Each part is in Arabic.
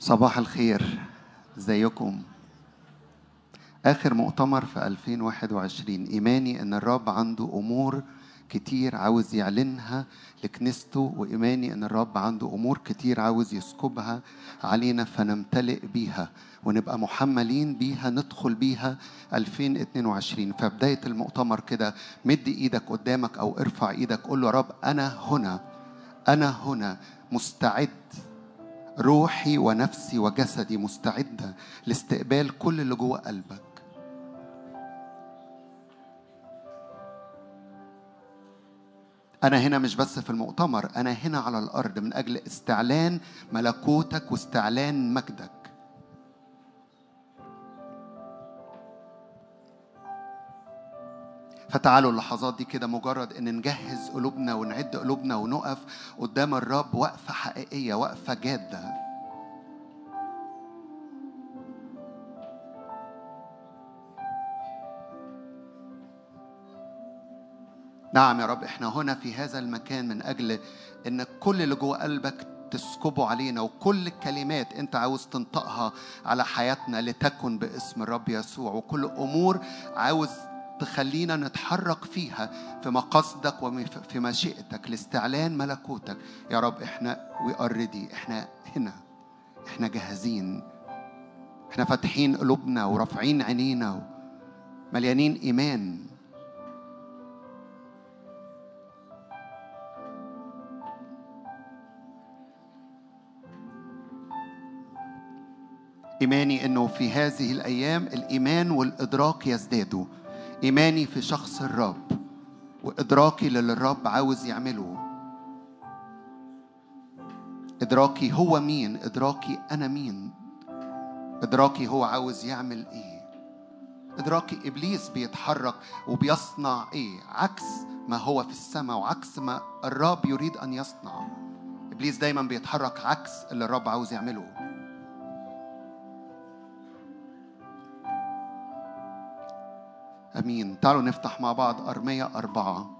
صباح الخير. ازيكم؟ آخر مؤتمر في 2021 إيماني إن الرب عنده أمور كتير عاوز يعلنها لكنيسته وإيماني إن الرب عنده أمور كتير عاوز يسكبها علينا فنمتلئ بيها ونبقى محملين بيها ندخل بيها 2022 فبداية المؤتمر كده مد إيدك قدامك أو ارفع إيدك قول له رب أنا هنا أنا هنا مستعد روحي ونفسي وجسدي مستعدة لاستقبال كل اللي جوه قلبك. أنا هنا مش بس في المؤتمر أنا هنا على الأرض من أجل استعلان ملكوتك واستعلان مجدك. فتعالوا اللحظات دي كده مجرد إن نجهز قلوبنا ونعد قلوبنا ونقف قدام الرب وقفة حقيقية وقفة جادة. نعم يا رب إحنا هنا في هذا المكان من أجل إن كل اللي جوه قلبك تسكبه علينا وكل الكلمات أنت عاوز تنطقها على حياتنا لتكن باسم الرب يسوع وكل أمور عاوز تخلينا نتحرك فيها في مقاصدك وفي مشيئتك لاستعلان ملكوتك. يا رب إحنا وي إحنا هنا. إحنا جاهزين. إحنا فاتحين قلوبنا ورافعين عينينا مليانين إيمان. إيماني إنه في هذه الأيام الإيمان والإدراك يزدادوا. إيماني في شخص الرب وإدراكي للي الرب عاوز يعمله. إدراكي هو مين؟ إدراكي أنا مين؟ إدراكي هو عاوز يعمل إيه؟ إدراكي إبليس بيتحرك وبيصنع إيه؟ عكس ما هو في السماء وعكس ما الرب يريد أن يصنع. إبليس دايما بيتحرك عكس اللي الرب عاوز يعمله. آمين. تعالوا نفتح مع بعض أرمية أربعة.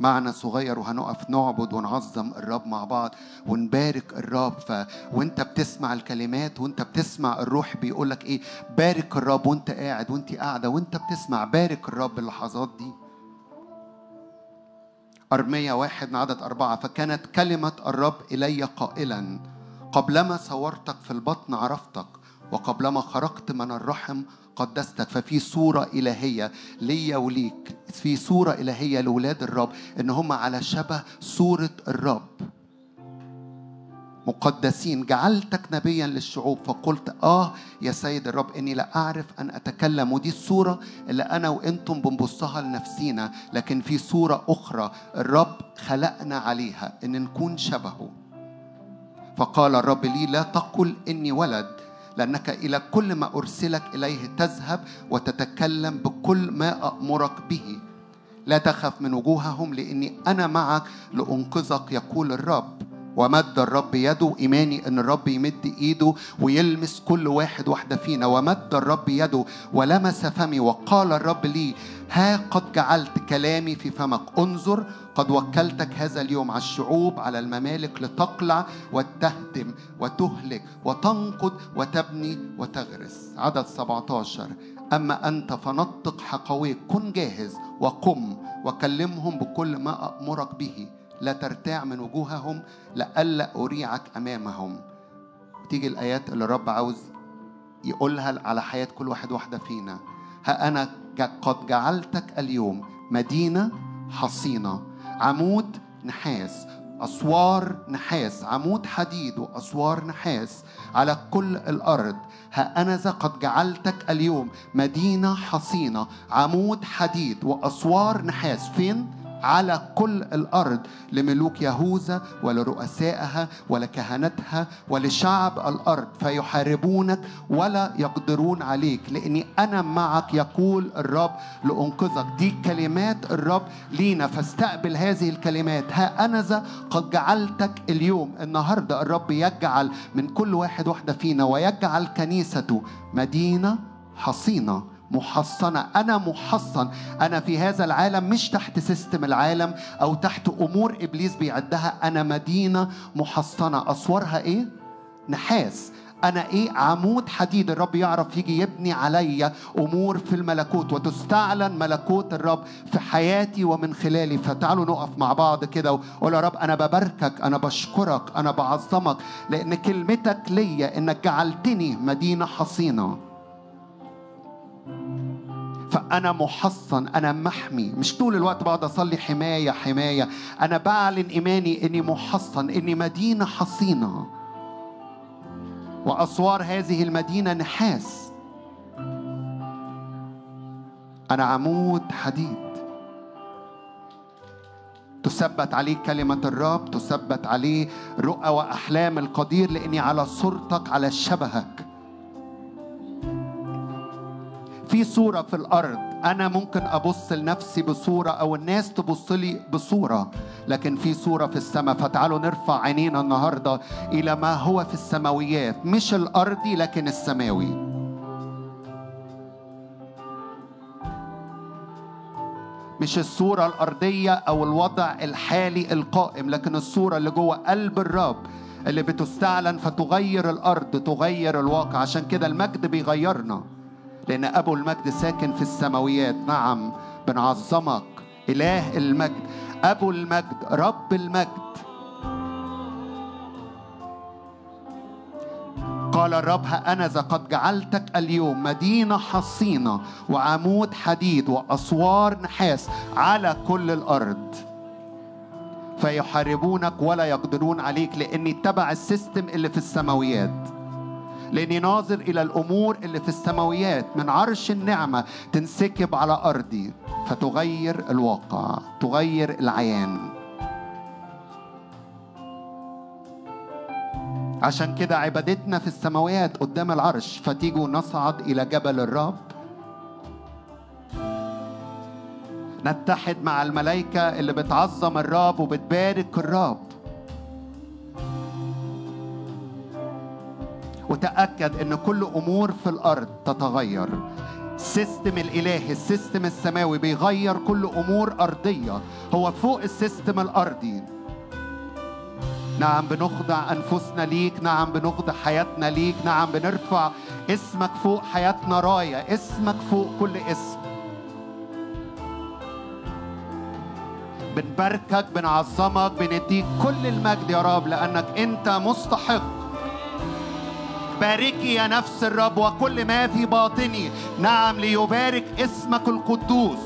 معنى صغير وهنقف نعبد ونعظم الرب مع بعض ونبارك الرب. ف... وانت بتسمع الكلمات وانت بتسمع الروح بيقول لك إيه؟ بارك الرب وانت قاعد وانت قاعدة وانت بتسمع. بارك الرب اللحظات دي. أرمية واحد من عدد أربعة. فكانت كلمة الرب إلي قائلا قبلما صورتك في البطن عرفتك وقبلما خرجت من الرحم قدستك ففي صورة إلهية ليا وليك. في صورة إلهية لولاد الرب إن هم على شبه صورة الرب. مقدسين جعلتك نبيا للشعوب فقلت آه يا سيد الرب إني لا أعرف أن أتكلم. ودي الصورة اللي أنا وإنتم بنبصها لنفسينا لكن في صورة أخرى الرب خلقنا عليها إن نكون شبهه. فقال الرب لي لا تقل إني ولد. لأنك إلى كل ما أرسلك إليه تذهب وتتكلم بكل ما أأمرك به. لا تخف من وجوههم لأني أنا معك لأنقذك يقول الرب. ومد الرب يده إيماني أن الرب يمد إيده ويلمس كل واحد واحدة فينا. ومد الرب يده ولمس فمي وقال الرب لي ها قد جعلت كلامي في فمك. انظر قد وكلتك هذا اليوم على الشعوب على الممالك لتقلع وتهدم وتهلك وتنقض وتبني وتغرس. عدد 17 أما أنت فنطق حقويك كن جاهز وقم وكلمهم بكل ما أأمرك به. لا ترتاع من وجوههم لئلا أريعك أمامهم. تيجي الآيات اللي الرب عاوز يقولها على حياة كل واحد واحدة فينا. ها أنا قد جعلتك اليوم مدينة حصينة. عمود نحاس أسوار نحاس عمود حديد وأسوار نحاس على كل الأرض ها أنا قد جعلتك اليوم مدينة حصينة عمود حديد وأسوار نحاس فين؟ على كل الأرض لملوك يهوذا ولرؤسائها ولكهنتها ولشعب الأرض فيحاربونك ولا يقدرون عليك لأني أنا معك يقول الرب لأنقذك. دي كلمات الرب لينا فاستقبل هذه الكلمات. ها أنا ذا قد جعلتك اليوم. النهارده الرب يجعل من كل واحد واحدة فينا ويجعل كنيسته مدينة حصينة. محصنة. أنا محصن. أنا في هذا العالم مش تحت سيستم العالم أو تحت أمور إبليس بيعدها. أنا مدينة محصنة. أسوارها إيه؟ نحاس. أنا إيه؟ عمود حديد. الرب يعرف يجي يبني عليا أمور في الملكوت وتستعلن ملكوت الرب في حياتي ومن خلالي. فتعالوا نقف مع بعض كده وقول يا رب أنا بباركك أنا بشكرك أنا بعظمك لأن كلمتك ليا إنك جعلتني مدينة حصينة. فأنا محصن أنا محمي. مش طول الوقت بقعد أصلي حماية حماية. أنا بعلن إيماني إني محصن إني مدينة حصينة. وأسوار هذه المدينة نحاس. أنا عمود حديد. تثبت عليه كلمة الرب تثبت عليه رؤى وأحلام القدير لأني على صورتك على شبهك. في صورة في الأرض. أنا ممكن أبص لنفسي بصورة أو الناس تبص لي بصورة لكن في صورة في السماء فتعالوا نرفع عينينا النهاردة إلى ما هو في السماويات. مش الأرضي لكن السماوي. مش الصورة الأرضية أو الوضع الحالي القائم لكن الصورة اللي جوه قلب الرب اللي بتستعلن فتغير الأرض تغير الواقع. عشان كده المجد بيغيرنا. لأن أبو المجد ساكن في السماويات. نعم بنعظمك. إله المجد. أبو المجد رب المجد. قال الرب ها أنا ذا قد جعلتك اليوم مدينة حصينة وعمود حديد وأسوار نحاس على كل الأرض فيحاربونك ولا يقدرون عليك لأني تبع ال system اللي في السماويات. لاني ناظر إلى الأمور اللي في السماويات من عرش النعمة تنسكب على أرضي فتغير الواقع تغير العيان. عشان كده عبادتنا في السماويات قدام العرش فتيجوا نصعد إلى جبل الرب. نتحد مع الملائكة اللي بتعظم الرب وبتبارك الرب. وتأكد أن كل أمور في الأرض تتغير. ال system الإلهي ال system السماوي بيغير كل أمور أرضية. هو فوق ال system الأرضي. نعم بنخضع أنفسنا ليك. نعم بنخضع حياتنا ليك. نعم بنرفع اسمك فوق حياتنا راية. اسمك فوق كل اسم. بنباركك بنعظمك بنديك كل المجد يا رب لأنك أنت مستحق. باركي يا نفس الرب وكل ما في باطني. نعم ليبارك اسمك القدوس.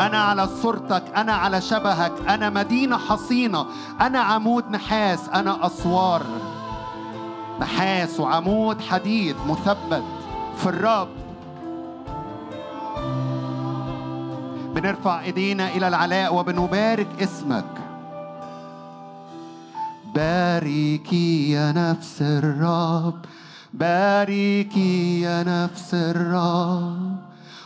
أنا على صورتك أنا على شبهك أنا مدينة حصينة أنا عمود نحاس أنا أسوار نحاس وعمود حديد مثبت في الرب. بنرفع إيدينا إلى العلاء وبنبارك اسمك. باركي يا نفس الرب باركي يا نفس الرب.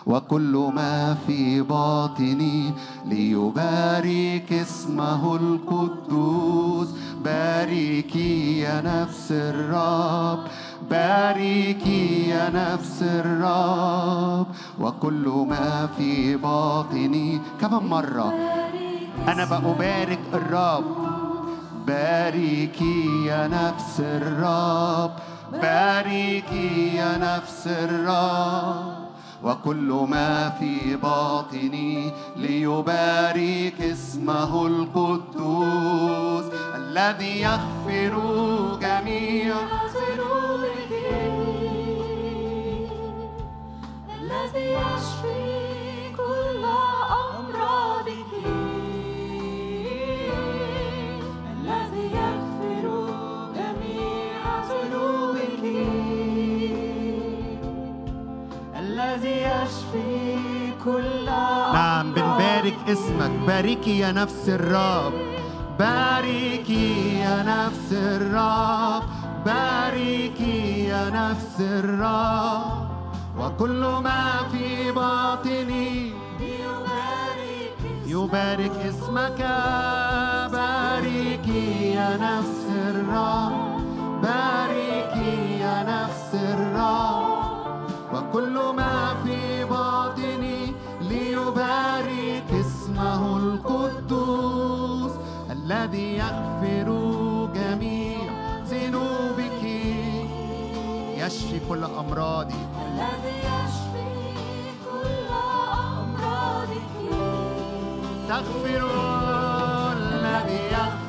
وكل ما في باطني ليبارك اسمه القدوس. باركي يا نفس الرب باركي يا نفس الرب. وكل ما في باطني كمان مرة؟ أنا بأبارك الرب. باركي يا نفس الرب باركي يا نفس الرب. وكل ما في باطني ليبارك اسمه القدوس الذي يغفر جميع الذي يشفي نعم بنبارك اسمك. باركي يا نفس الرب. باركي يا نفس الرب. باركي يا نفس الرب. وكل ما في باطني يبارك اسمك. باركي يا نفس الرب. باركي يا نفس الرب. وكل ما في باطني ليبارك اسمه القدوس الذي يغفر جميع ذنوبك. يشفي كل أمراضي الذي يشفي كل أمراضك. تغفر الذي يغفر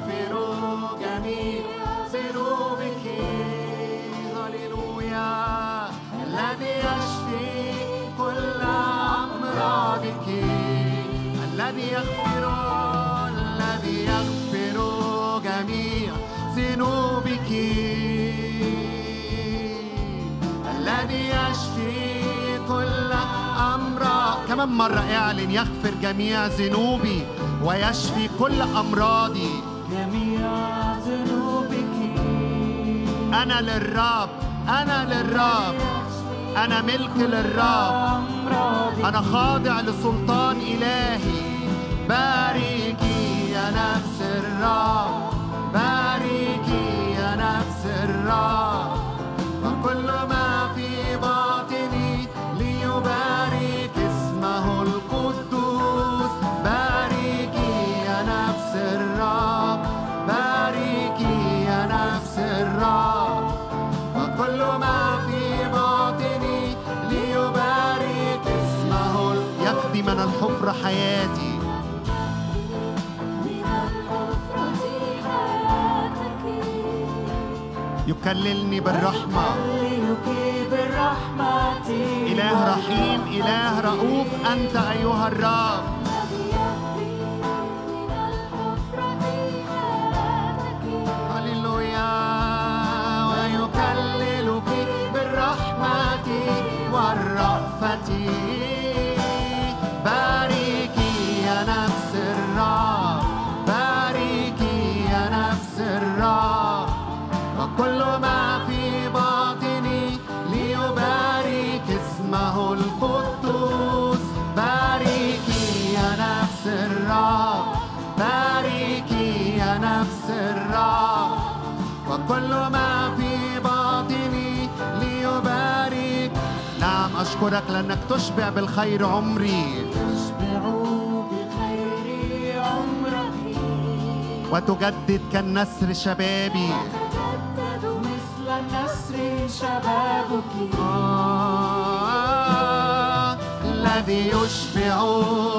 الذي يغفر الذي يغفر جميع ذنوبك. الذي يشفي كل أمراض كمان مرة اعلن يغفر جميع ذنوبي ويشفي كل أمراضي. جميع ذنوبك. أنا للرب أنا للرب أنا ملك للرب. أنا خاضع لسلطان إلهي. يا نفس يا نفس وكل ما في باطني ليبارك اسمه القدوس. يا نفس يا نفس وكل ما في باطني ليبارك اسمه من حياتي. يكللني بالرحمة. إله رحيم إله رؤوف أنت أيها الرب. ويكللك بالرحمة والرأفة. أشكرك لأنك تشبع بالخير عمري. تشبع بخير عمرك وتجدد كالنسر شبابي. تجدد مثل النسر شبابك. الذي يشبع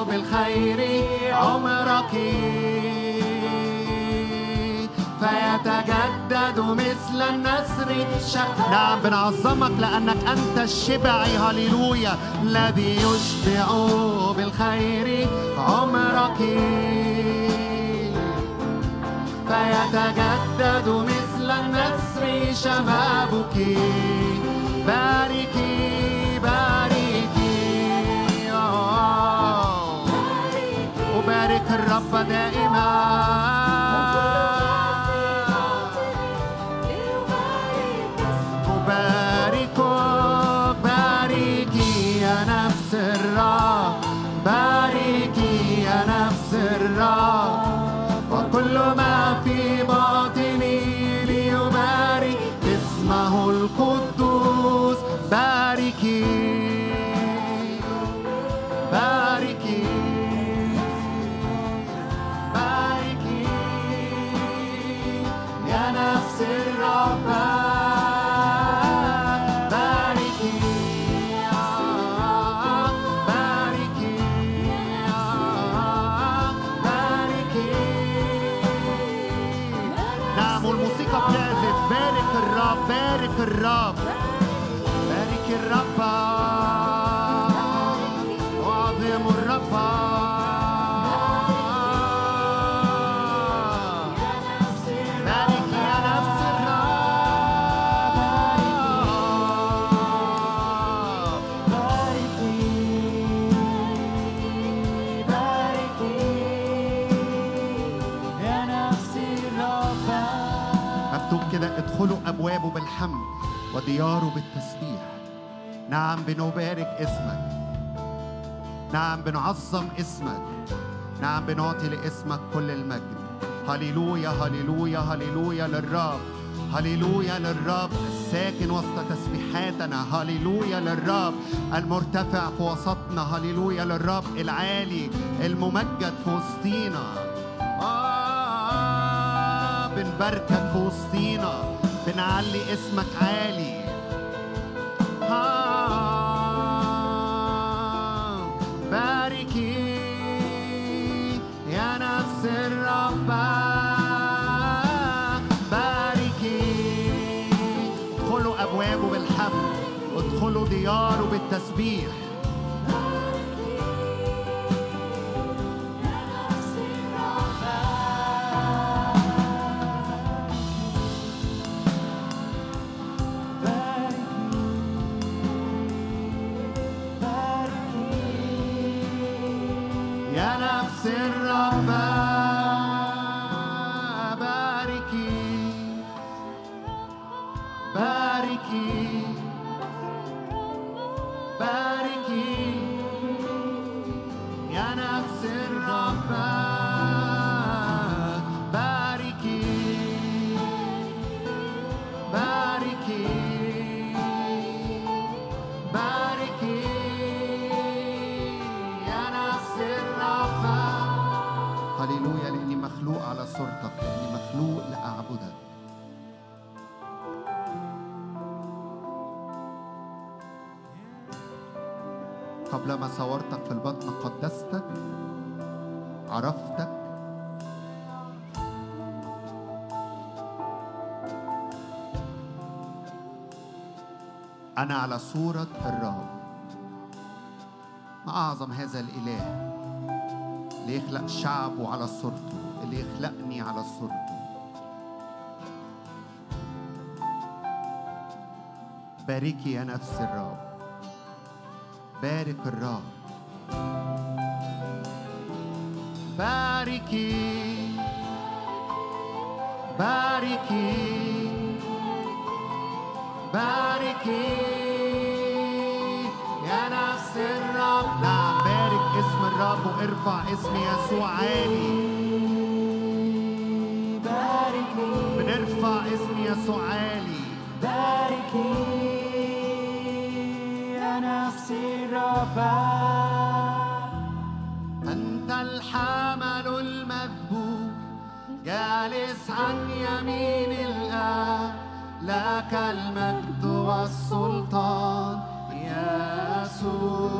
بالخير عمرك. فيتجدد مثل النسر. شك نعم بنعظمك لأنك أنت الشبعي. هللويا. الذي يشبع بالخير عمرك. فيتجدد مثل النسر شبابك. باركي باركي آه. أبارك الرب دائما. نعم بنعظم اسمك. نعم بنعطي لاسمك كل المجد. هللويا هللويا هللويا للرب. هللويا للرب الساكن وسط تسبيحاتنا. هللويا للرب المرتفع في وسطنا. هللويا للرب العالي الممجد في وسطينا. آه بنباركك في وسطينا. بنعلي اسمك عالي. ادخلوا دياره أنا على صورة الرب. ما أعظم هذا الإله اللي يخلق شعبه على صورته اللي يخلقني على صورته. باركي يا نفس الرب. بارك الرب. باركي. باركي. باركي. الرب وارفع اسم يسوع عالي. بنرفع اسم يسوع عالي. باركي يا نفسي الرب أنت الحمل المذبوح جالس عن يمين الآب. لك المجد والسلطان يسوع.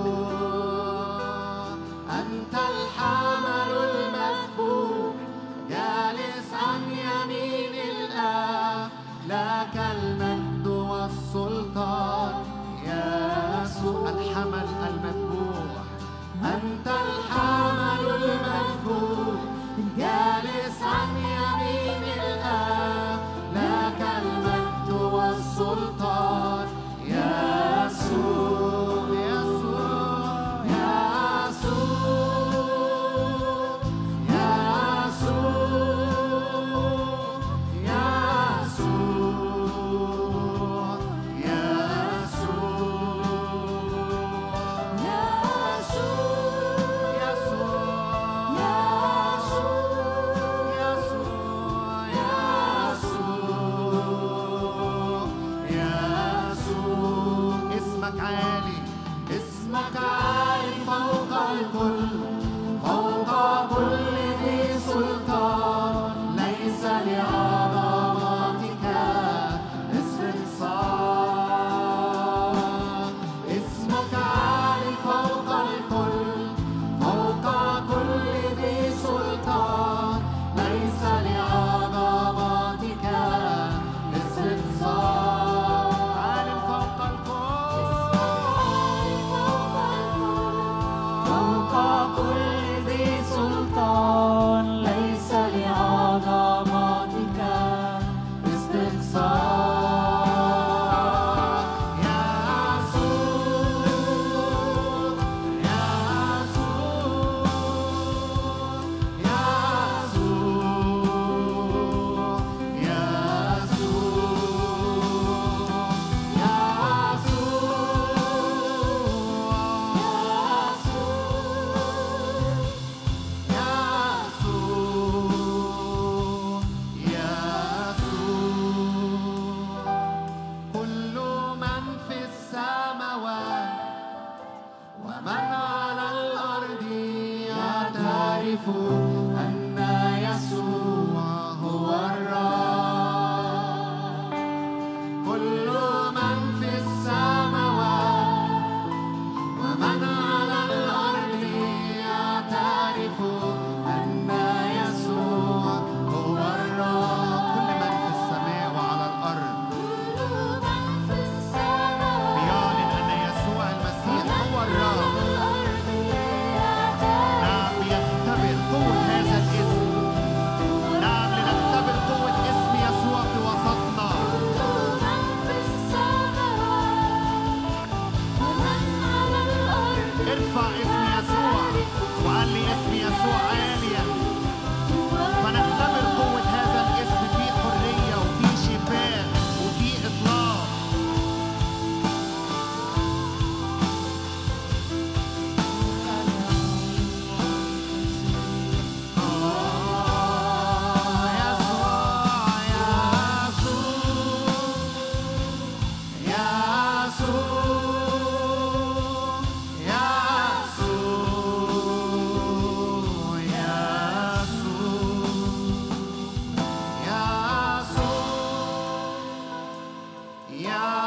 Yeah.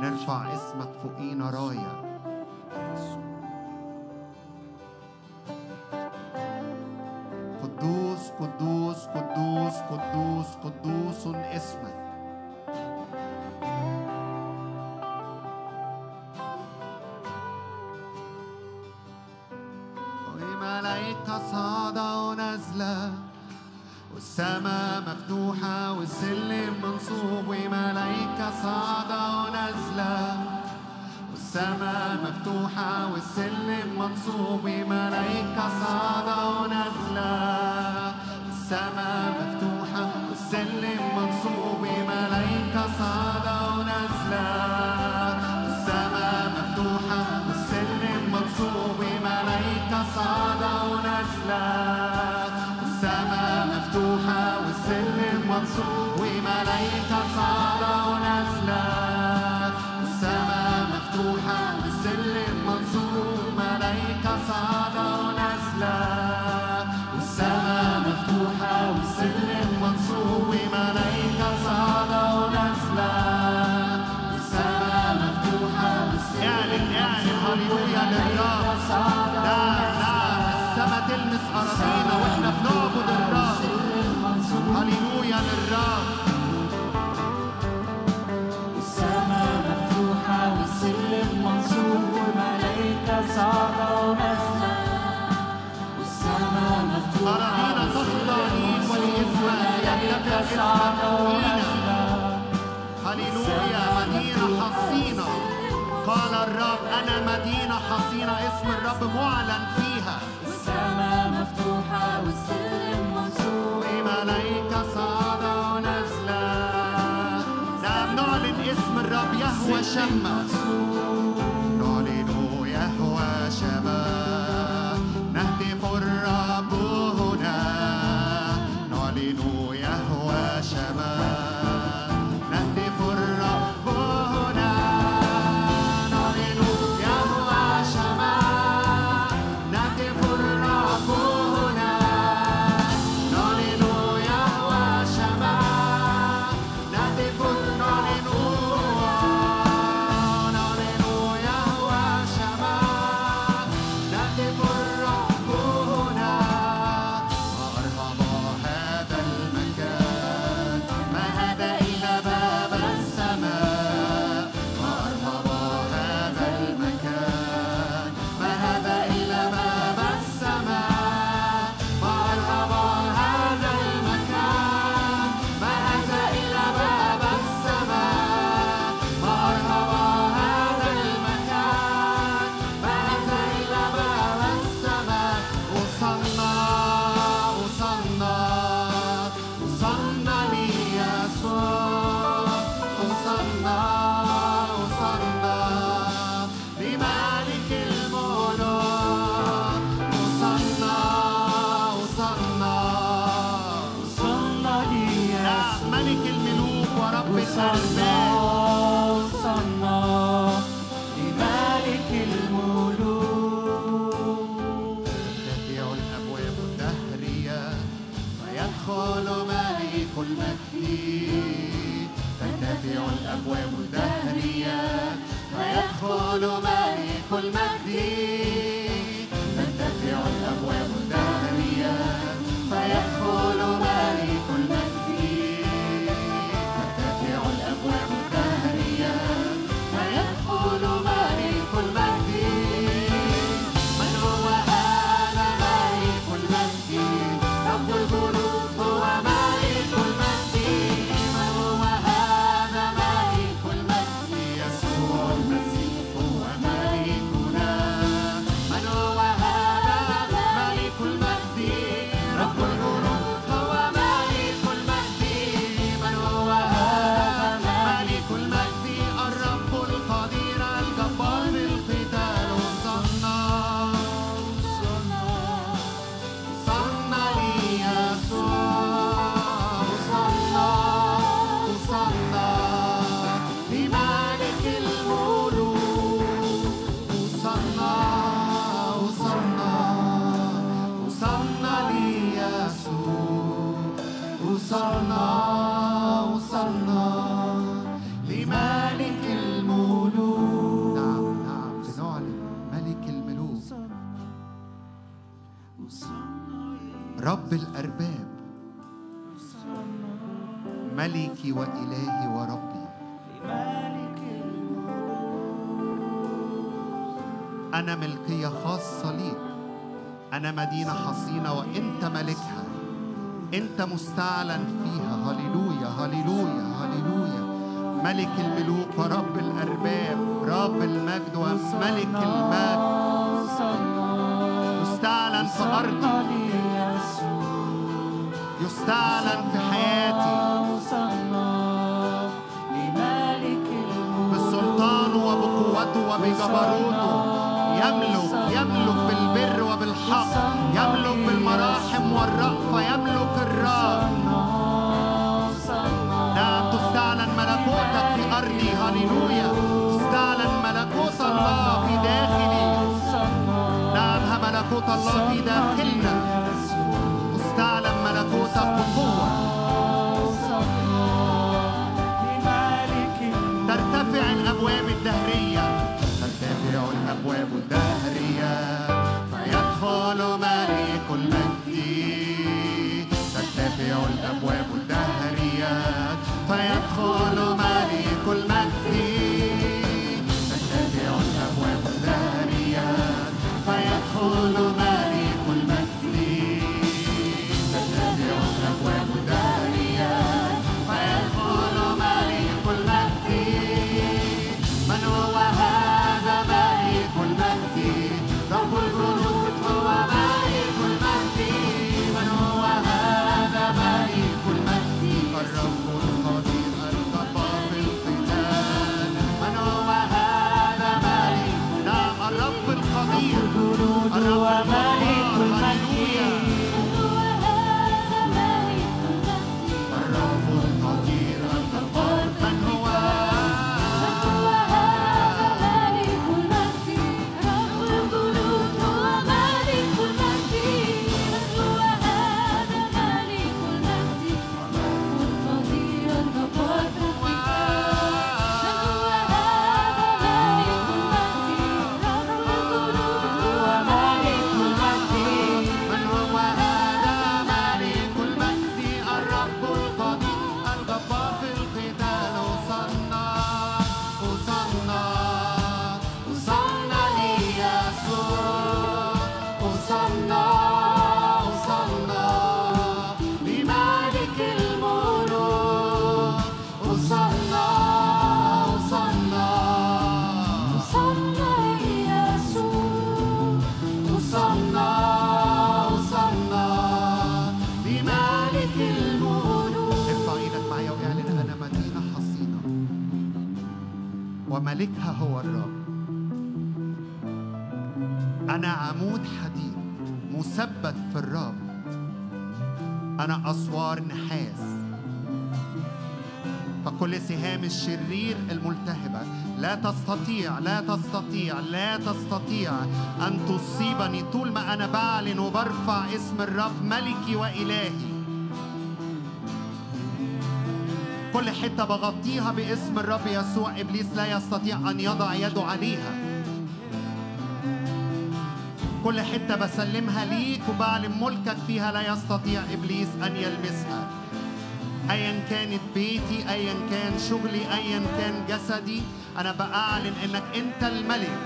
بنرفع اسمك فوقينا راية. أنت مستعلن ملكوت الله في داخلنا. تستعلن ملكوتك بقوة ترتفع الأبواب الدهرية. ترتفع الأبواب الدهرية. فيدخل ملك المجد ترتفع الأبواب الدهرية. فيدخل أنا أسوار نحاس. فكل سهام الشرير الملتهبة لا تستطيع لا تستطيع لا تستطيع أن تصيبني طول ما أنا بعلن وبرفع اسم الرب ملكي وإلهي. كل حتة بغطيها باسم الرب يسوع إبليس لا يستطيع أن يضع يده عليها. كل حتة بسلمها ليك وبعلن ملكك فيها لا يستطيع إبليس أن يلمسها. ايا كانت بيتي ايا كان شغلي ايا كان جسدي أنا باعلن إنك أنت الملك.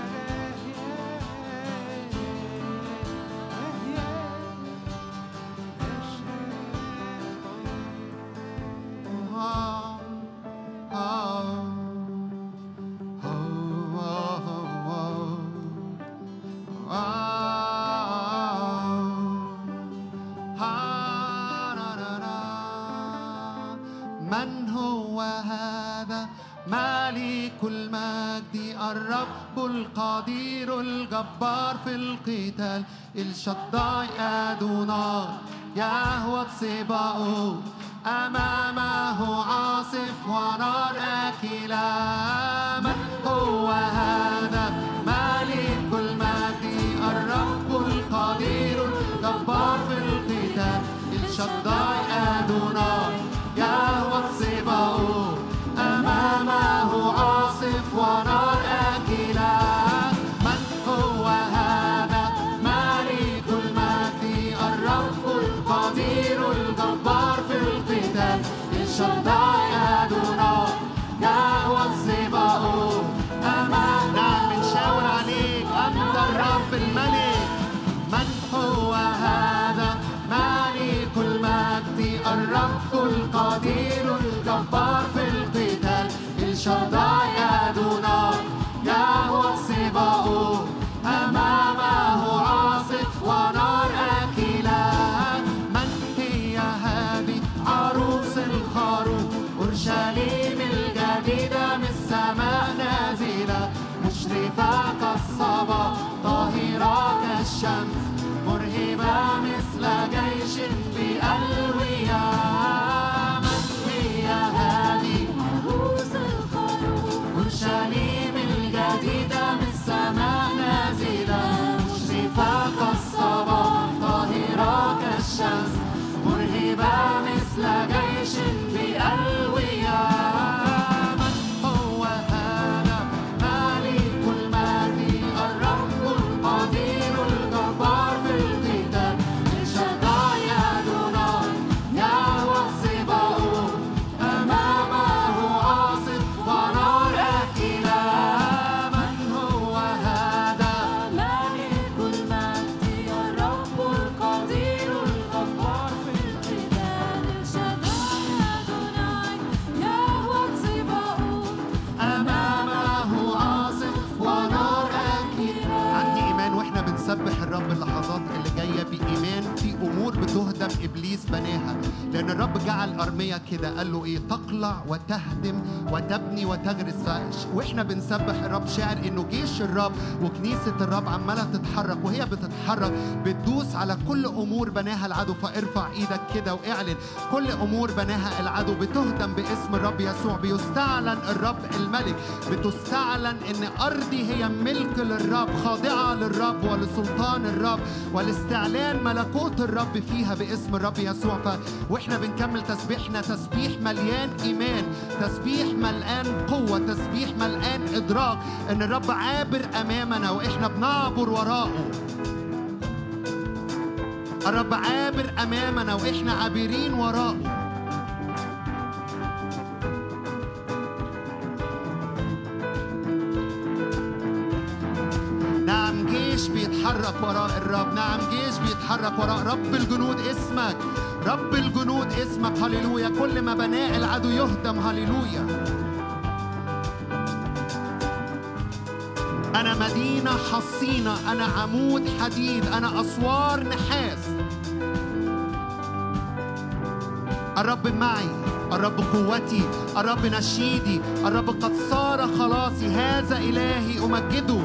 القتال الشداي أدوناي يهوى صباؤه أمامه عاصف ونار أكلة من هو هذا؟ الرب جعل أرمية كده قال له إيه؟ تقلع وتهدم وتبني وتغرس. وإحنا بنسبح الرب شاعر إنه جيش الرب وكنيسة الرب عمالة تتحرك وهي بتتحرك بتدوس على كل أمور بناها العدو. فارفع إيدك كده واعلن كل أمور بناها العدو. بتهدم باسم الرب يسوع. بيستعلن الرب الملك. بتستعلن إن أرضي هي ملك للرب خاضعة للرب ولسلطان الرب ولاستعلان ملكوت الرب فيها باسم الرب يسوع. ف... بنكمل تسبيحنا. تسبيح مليان إيمان. تسبيح مليان قوة. تسبيح مليان إدراك. إن الرب عابر أمامنا وإحنا بنعبر وراءه. الرب عابر أمامنا وإحنا عابرين وراءه. نعم جيش بيتحرك وراء الرب. نعم جيش بيتحرك وراء رب الجنود اسمك. رب الجنود اسمك هللويا. كل ما بناء العدو يهدم هللويا. أنا مدينة حصينة أنا عمود حديد أنا أسوار نحاس. الرب معي الرب قوتي الرب نشيدي الرب قد صار خلاصي. هذا إلهي أمجده.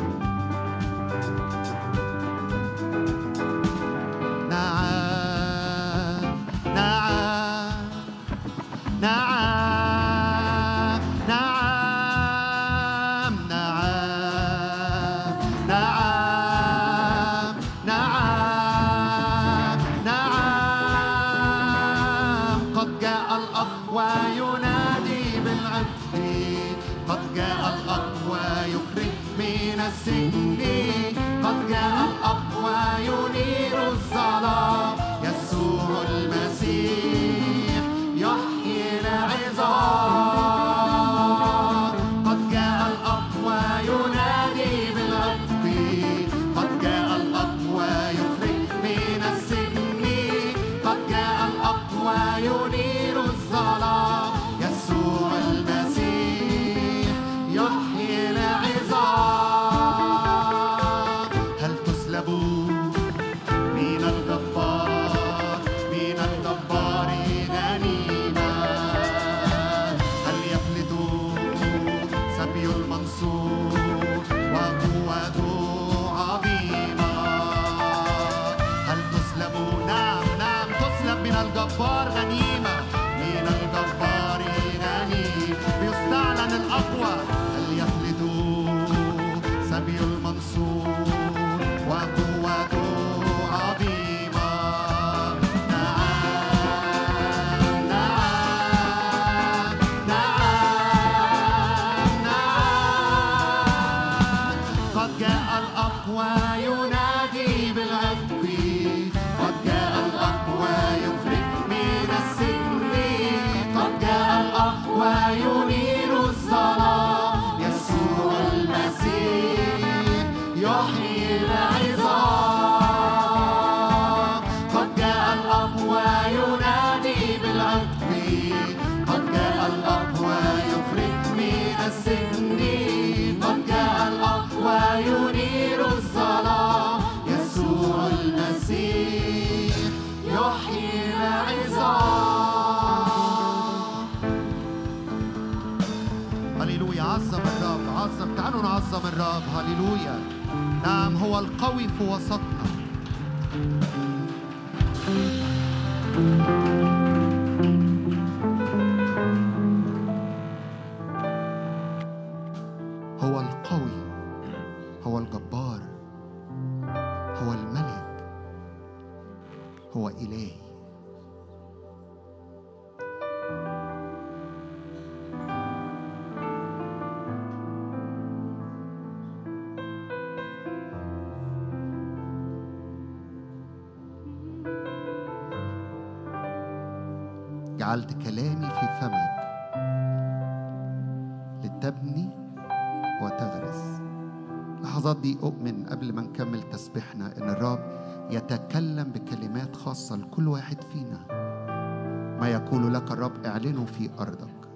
في أرضك.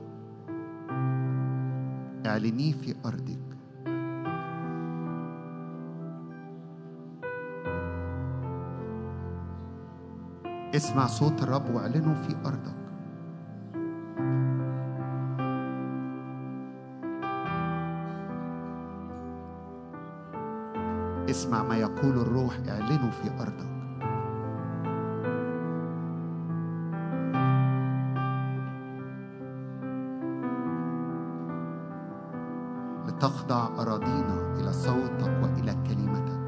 اعلنيه في أرضك. اسمع صوت الرب واعلنه في أرضك. اسمع ما يقول الروح اعلنه في أرضك. لتخضع أراضينا إلى صوتك وإلى كلمتك.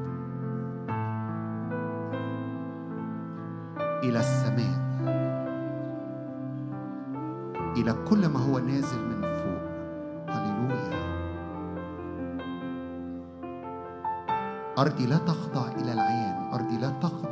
إلى السماء. إلى كل ما هو نازل من فوق. هللويا. أرضي لا تخضع إلى العيان أرضي لا تخضع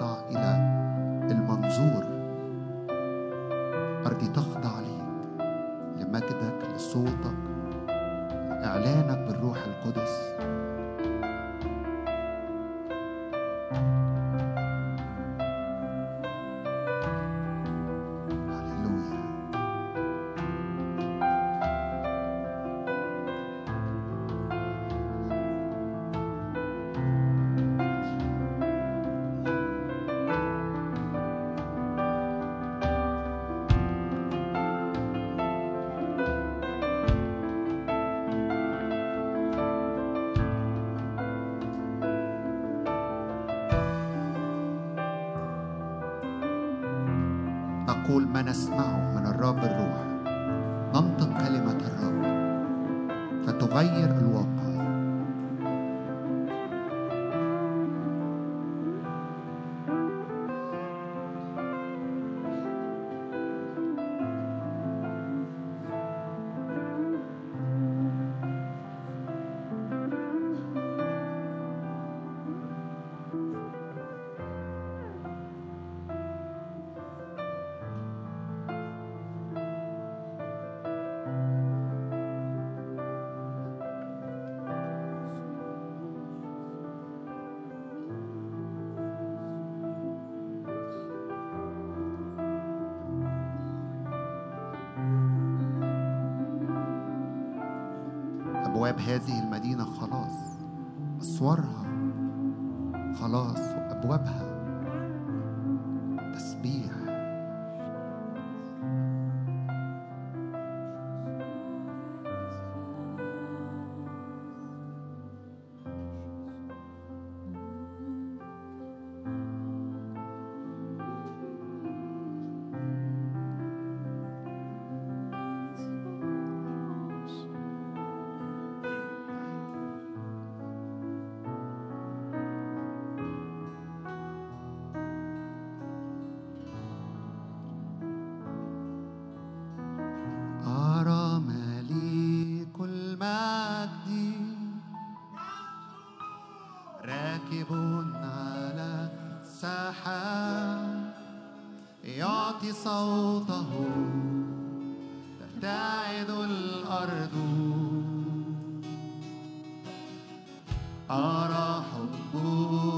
هذه المدينة خلاص. أسوارها خلاص وأبوابها أرى حبه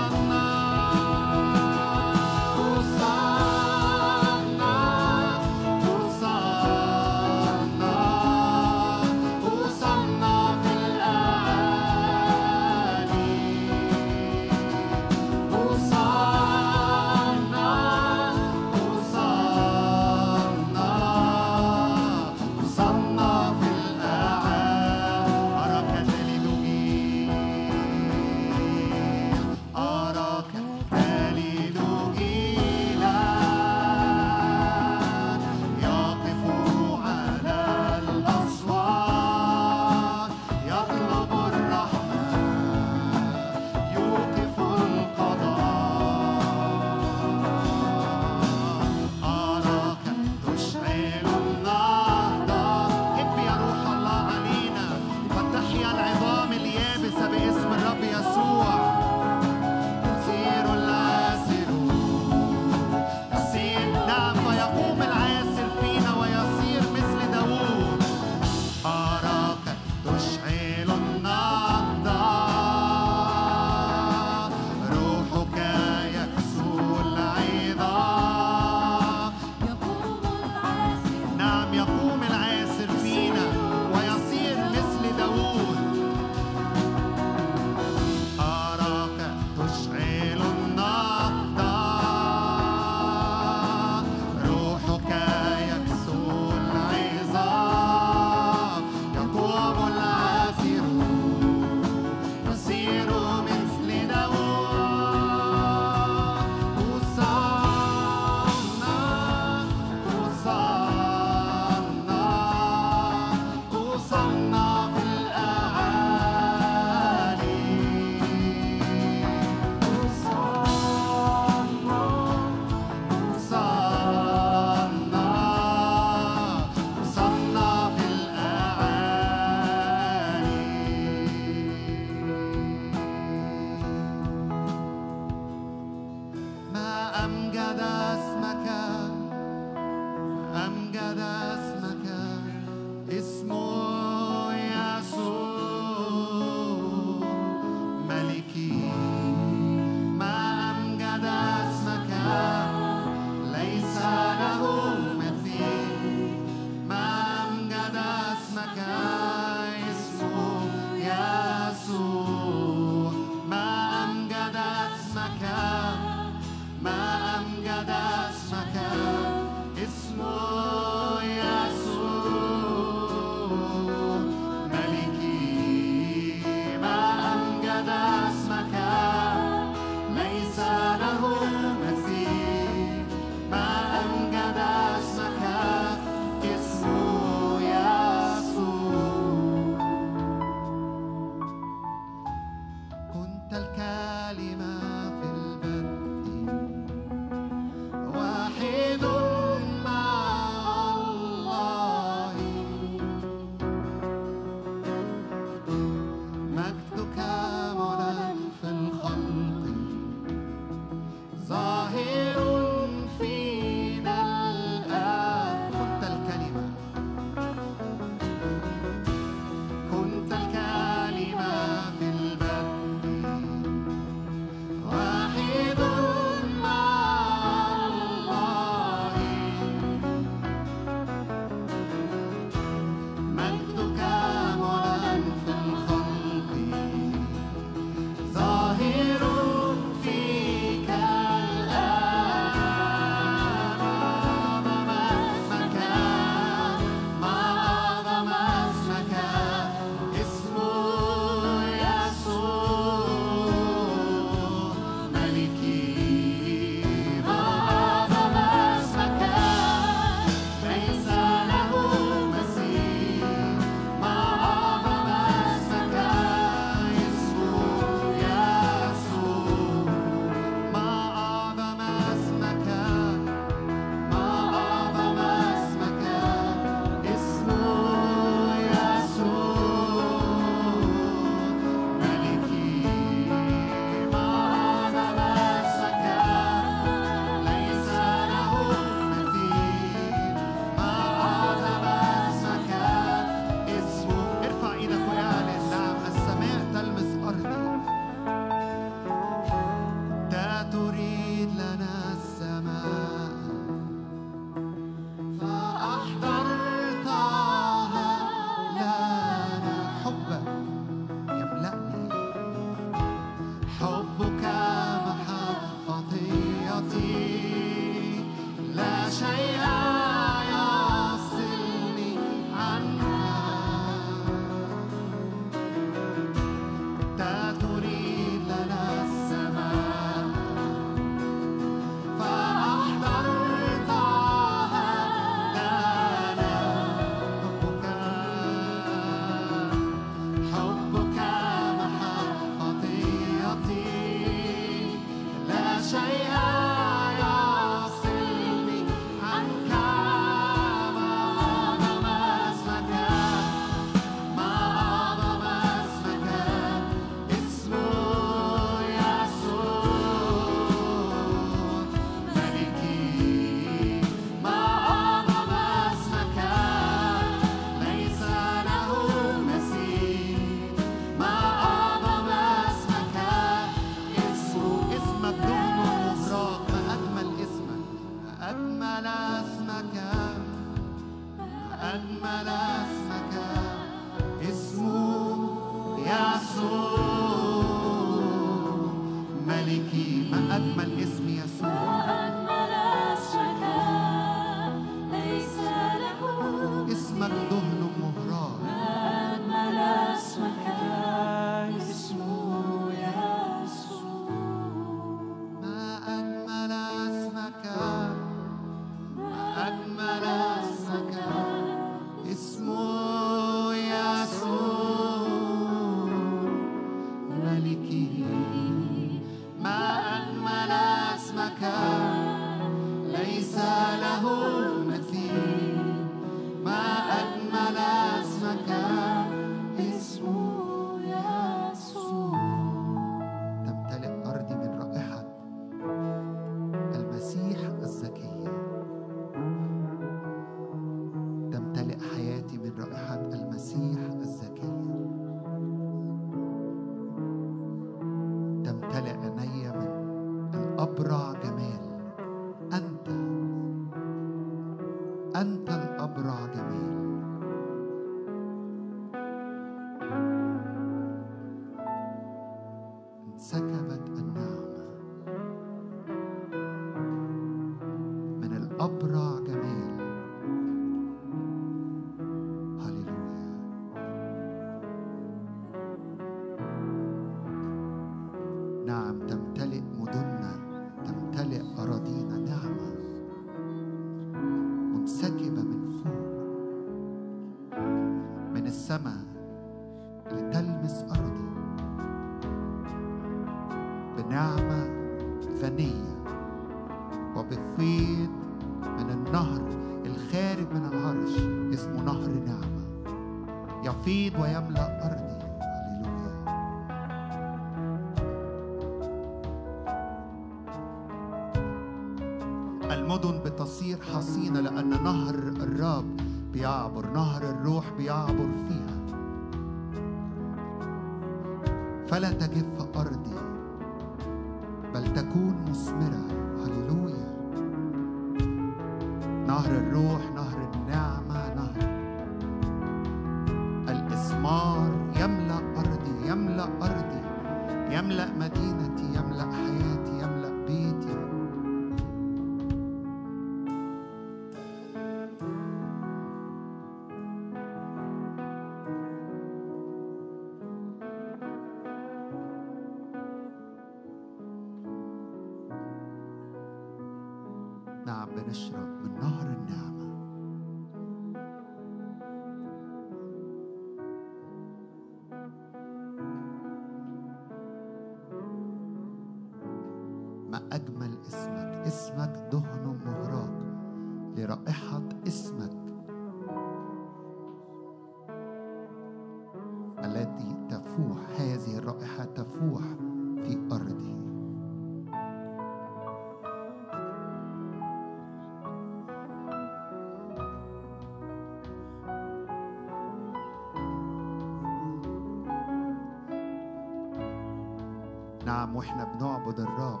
وإحنا بنعبد الرب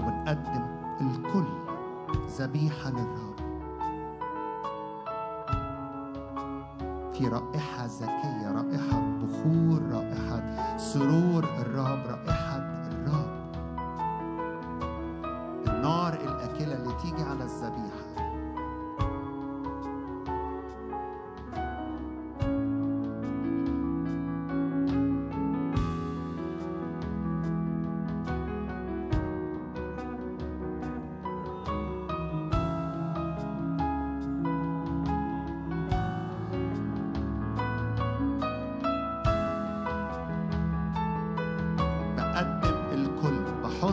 ونقدم الكل ذبيحة للرب. في رائحة ذكية رائحة بخور رائحة سرور الرب رائحة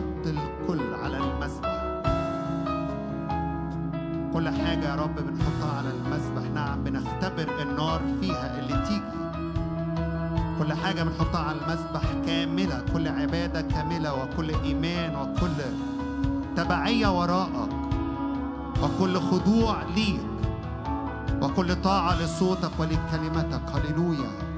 بنحط الكل على المذبح كل حاجة يا رب بنحطها على المذبح نعم بنختبر النار فيها اللي تيجي. كل حاجة بنحطها على المذبح كاملة. كل عبادة كاملة وكل إيمان وكل تبعية وراءك. وكل خضوع ليك. وكل طاعة لصوتك ولكلمتك. هللويا.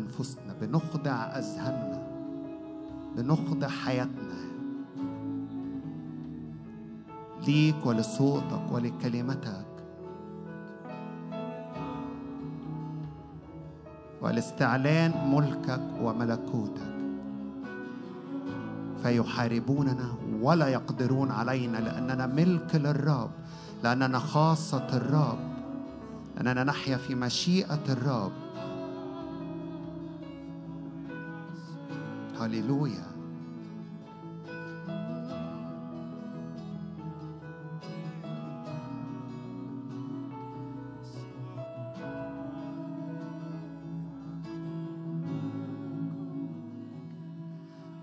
أنفسنا بنخضع أذهاننا بنخضع حياتنا. ليك ولصوتك ولكلمتك ولاستعلان ملكك وملكوتك. فيحاربوننا ولا يقدرون علينا لأننا ملك للرب لأننا خاصة الرب لأننا نحيا في مشيئة الرب. هللويا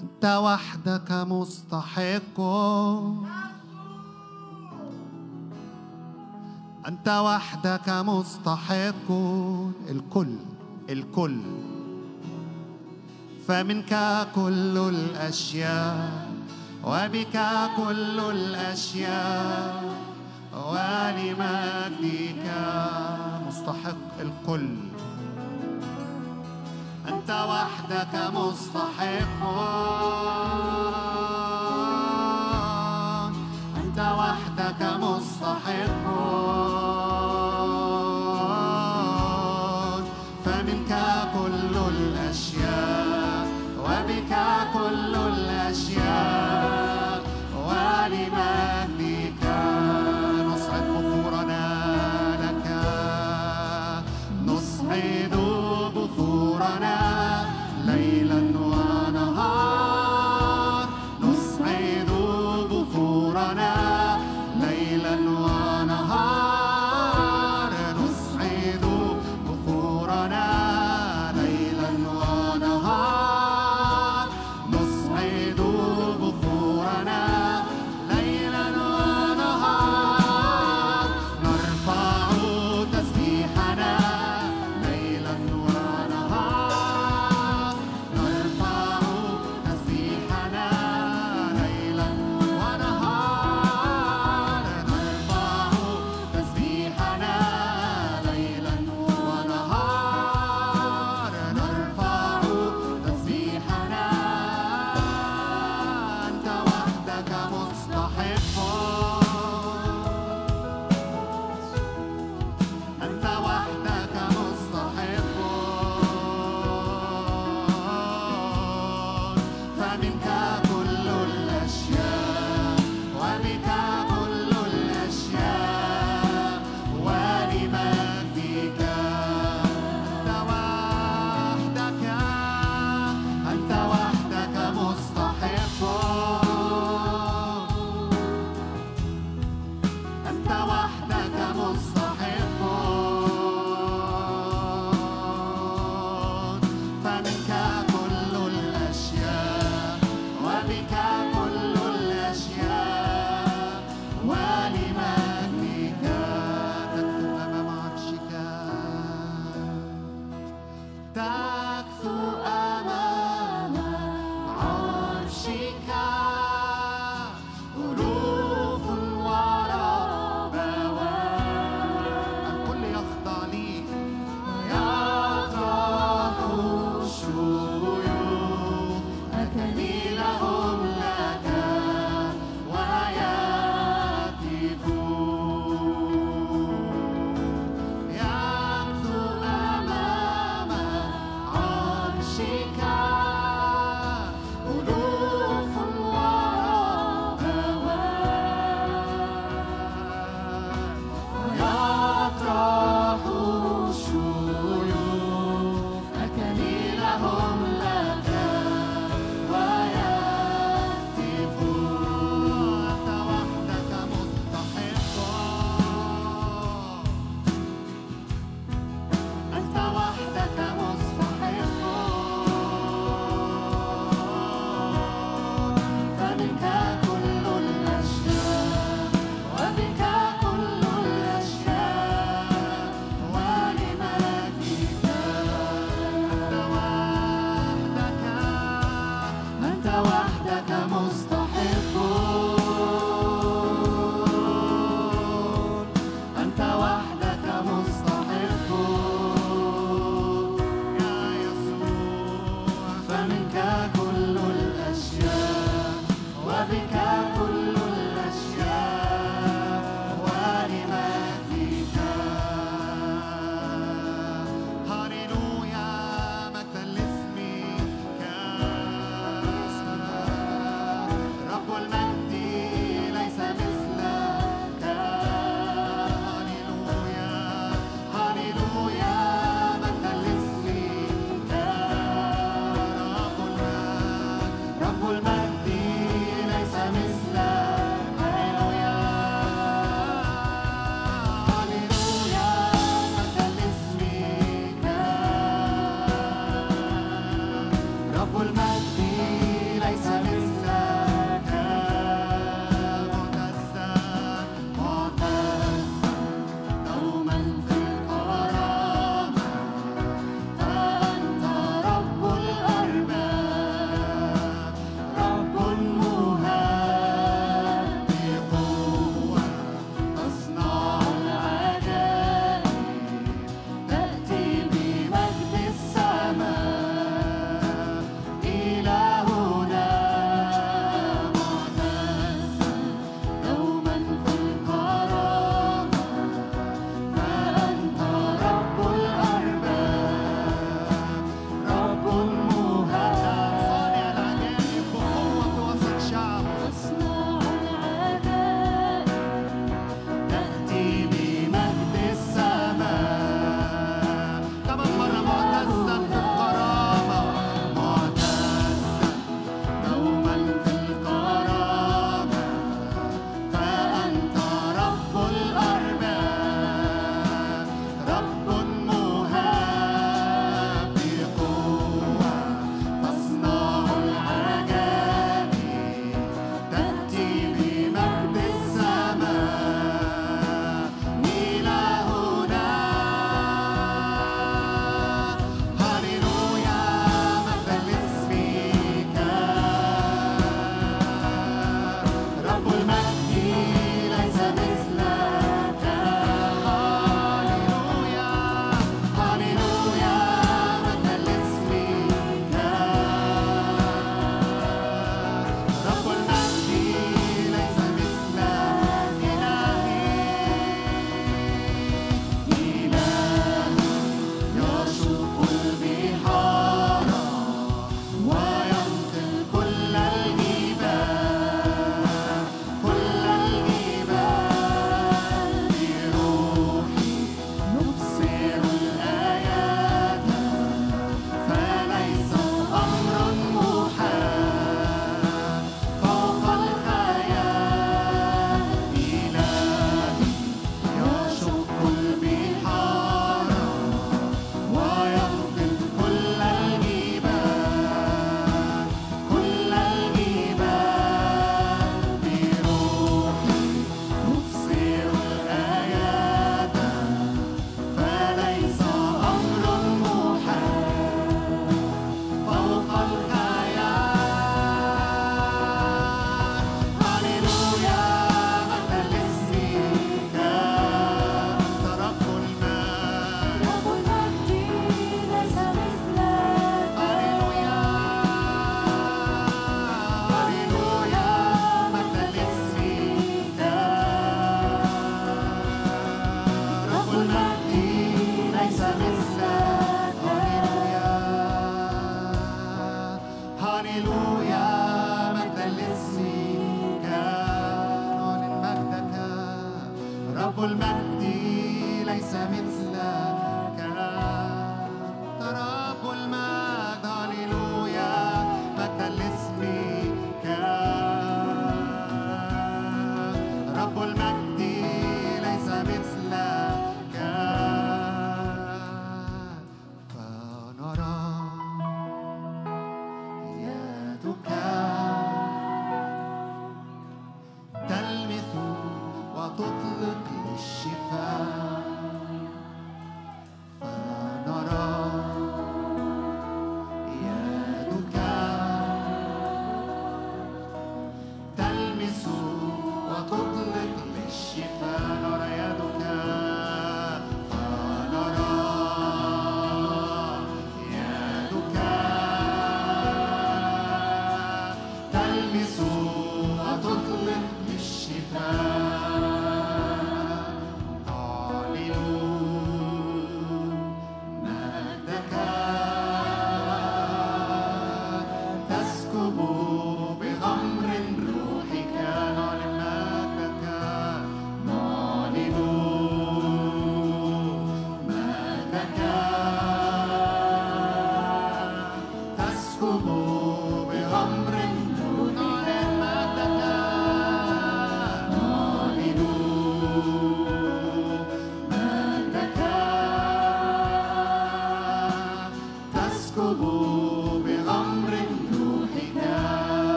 أنت وحدك مستحق. أنت وحدك مستحق. الكل الكل. فمنك كل الأشياء وبك كل الأشياء. ولمجدك مستحق الكل. أنت وحدك مستحق. أنت وحدك مستحق.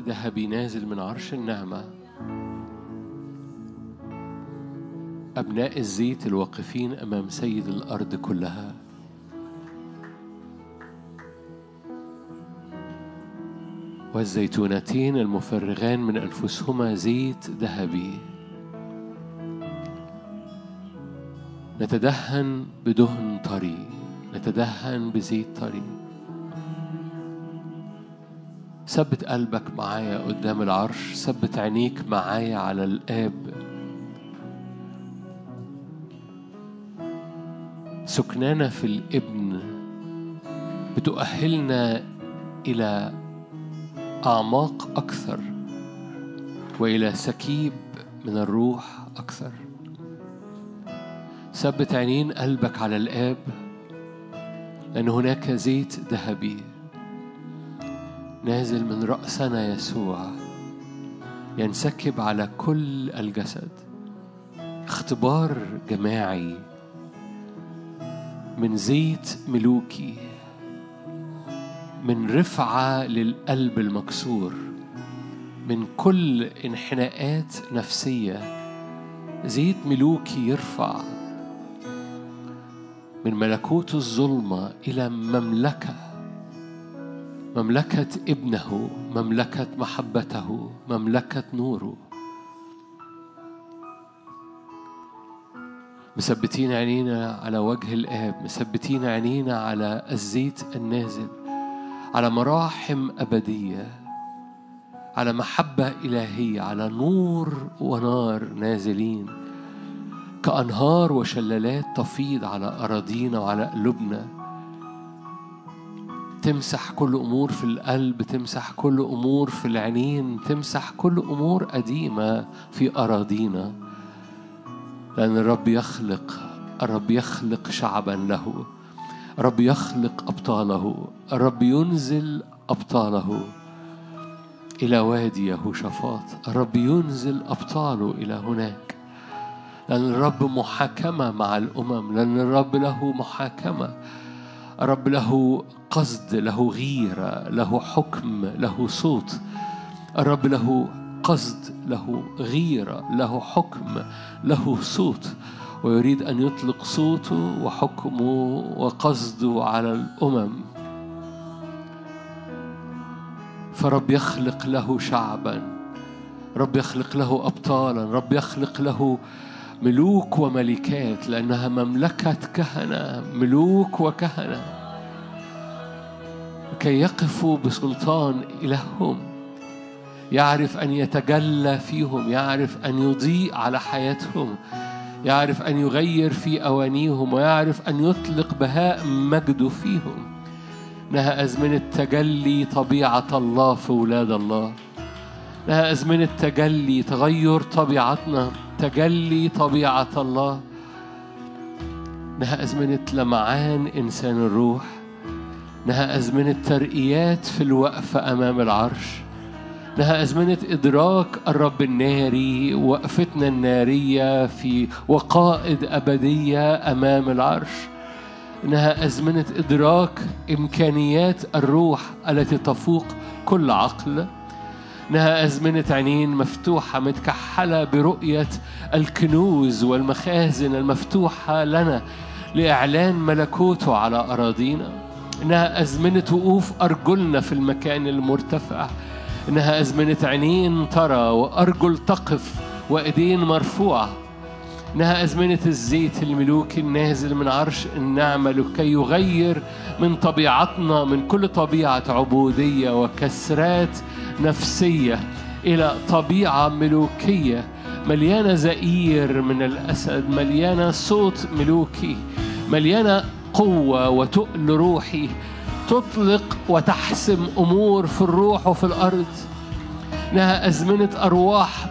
ذهبي نازل من عرش النعمة. أبناء الزيت الواقفين أمام سيد الأرض كلها. والزيتونتين المفرغان من أنفسهما زيت ذهبي. نتدهن بدهن طري. نتدهن بزيت طري. ثبت قلبك معايا قدام العرش ثبت عينيك معايا على الآب. سكنانا في الإبن بتؤهلنا إلى أعماق أكثر وإلى سكيب من الروح أكثر. ثبت عينين قلبك على الآب لأن هناك زيت ذهبي. نازل من رأسنا يسوع ينسكب على كل الجسد. اختبار جماعي من زيت ملوكي من رفعة للقلب المكسور من كل انحناءات نفسية. زيت ملوكي يرفع من ملكوت الظلمة إلى مملكة. مملكة ابنه مملكة محبته مملكة نوره. مثبتين عينينا على وجه الآب مثبتين عينينا على الزيت النازل على مراحم أبدية على محبة إلهية على نور ونار نازلين. كأنهار وشلالات تفيض على أراضينا وعلى قلوبنا. تمسح كل أمور في القلب تمسح كل أمور في العينين تمسح كل أمور قديمة في أراضينا. لأن الرب يخلق الرب يخلق شعبا له. الرب يخلق أبطاله. الرب ينزل أبطاله إلى وادي يهوشافاط. الرب ينزل أبطاله إلى هناك. لأن الرب محاكمة مع الأمم. لأن الرب له محاكمة. الرب له قصد له غيرة له حكم له صوت. الرب له قصد له غيرة له حكم له صوت. ويريد أن يطلق صوته وحكمه وقصده على الأمم. فرب يخلق له شعبا. رب يخلق له ابطالا. رب يخلق له ملوك وملكات لأنها مملكة كهنة ملوك وكهنة. كي يقفوا بسلطان إلههم يعرف أن يتجلى فيهم يعرف أن يضيء على حياتهم يعرف أن يغير في أوانيهم ويعرف أن يطلق بهاء مجده فيهم. انها أزمنة تجلي طبيعة الله في أولاد الله. انها أزمنة تجلي تغير طبيعتنا. تجلي طبيعة الله. إنها ازمنه لمعان إنسان الروح. إنها ازمنه ترقيات في الوقفة أمام العرش. إنها ازمنه إدراك الرب الناري وقفتنا النارية في وقائد أبدية أمام العرش. إنها ازمنه إدراك إمكانيات الروح التي تفوق كل عقل. إنها أزمنة عينين مفتوحة متكحلة برؤية الكنوز والمخازن المفتوحة لنا لإعلان ملكوته على أراضينا. إنها أزمنة وقوف أرجلنا في المكان المرتفع. إنها أزمنة عينين ترى وأرجل تقف وإيدين مرفوعة. إنها أزمنة الزيت الملوكي النازل من عرش النعمة لكي يغير من طبيعتنا من كل طبيعة عبودية وكسرات نفسية إلى طبيعة ملوكية. مليانة زئير من الأسد مليانة صوت ملوكي مليانة قوة وتقل روحي. تطلق وتحسم أمور في الروح وفي الأرض. إنها أزمنة أرواح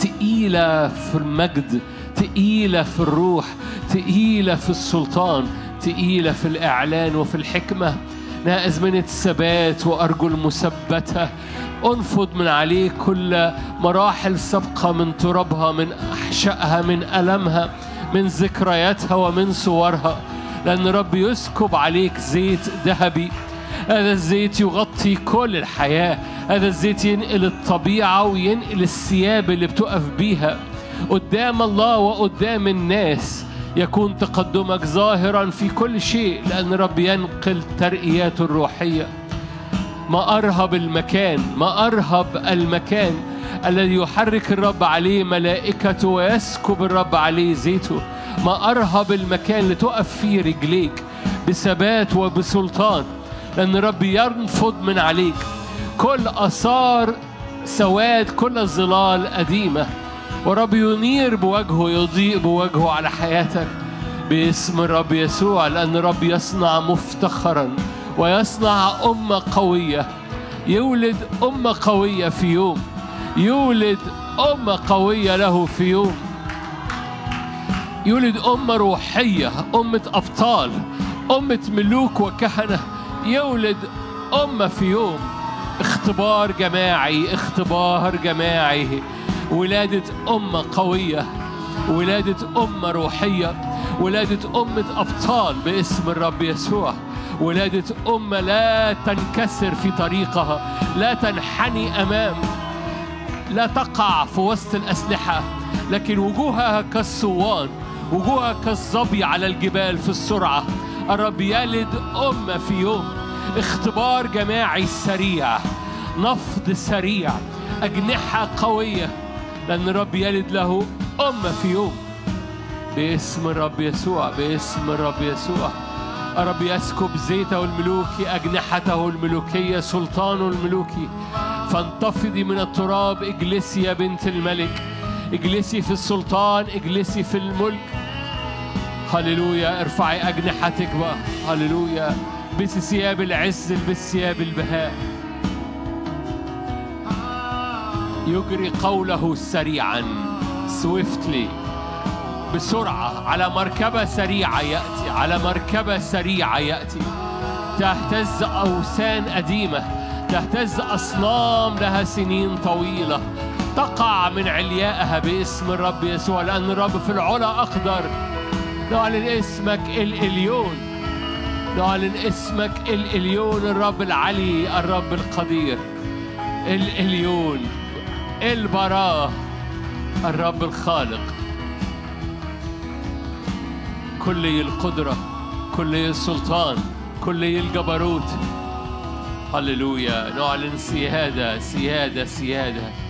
تقيلة في المجد تقيلة في الروح تقيلة في السلطان تقيلة في الإعلان وفي الحكمة. إنها أزمنة ثبات وأرجل مثبتة أنفض من عليه كل مراحل سابقة من ترابها من أحشائها من ألمها من ذكرياتها ومن صورها. لأن رب يسكب عليك زيت ذهبي. هذا الزيت يغطي كل الحياة. هذا الزيت ينقل الطبيعة وينقل الثياب اللي بتقف بيها. قدام الله وقدام الناس. يكون تقدمك ظاهرا في كل شيء لأن رب ينقل ترقياته الروحية. ما أرهب المكان ما أرهب المكان الذي يحرك الرب عليه ملائكته ويسكب الرب عليه زيته. ما أرهب المكان اللي تقف فيه رجليك بثبات وبسلطان لأن الرب ينفض من عليك. كل آثار سواد كل ظلال قديمة ورب ينير بوجهه يضيء بوجهه على حياتك باسم الرب يسوع لأن الرب يصنع مفتخرا ويصنع أمة قوية. يولد أمة قوية في يوم. يولد أمة قوية له في يوم. يولد أمة روحية أمة أبطال أمة ملوك وكهنة. يولد أمة في يوم. اختبار جماعي اختبار جماعي. ولادة أمة قوية ولادة أمة روحية ولادة أمة أبطال باسم الرب يسوع. ولادة أمة لا تنكسر في طريقها لا تنحني أمام لا تقع في وسط الأسلحة. لكن وجوهها كالصوان وجوهها كالظبي على الجبال في السرعة. الرب يلد أمة في يوم اختبار جماعي سريع نفض سريع أجنحة قوية. لأن الرب يلد له أمة في يوم. باسم الرب يسوع باسم الرب يسوع. الرب يسكب زيته الملوكي أجنحته الملوكية سلطانه الملوكي. فانتفضي من التراب اجلسي يا بنت الملك. اجلسي في السلطان اجلسي في الملك. هللويا ارفعي أجنحتك بقى. هللويا. البسي ثياب العز البسي ثياب البهاء. يجري قوله سريعا. سويفتلي بسرعة. على مركبة سريعة يأتي. على مركبة سريعة يأتي. تهتز أوثان قديمة. تهتز أصنام لها سنين طويلة. تقع من عليائها باسم الرب يسوع لأن الرب في العلا أقدر. نعلن اسمك الإليون نعلن اسمك الإليون الرب العلي الرب القدير. الإليون البراء الرب الخالق. كلي القدرة كلي السلطان كلي الجبروت. هللويا نعلن سيادة سيادة سيادة.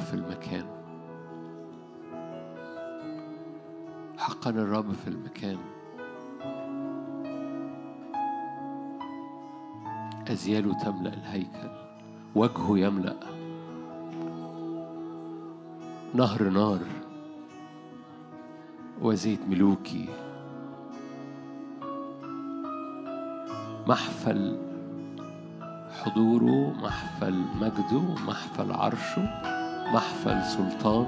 الرب في المكان. حقا الرب في المكان. أزياله تملأ الهيكل وجهه يملأ. نهر نار وزيت ملوكي. محفل حضوره محفل مجده محفل عرشه. محفل سلطان.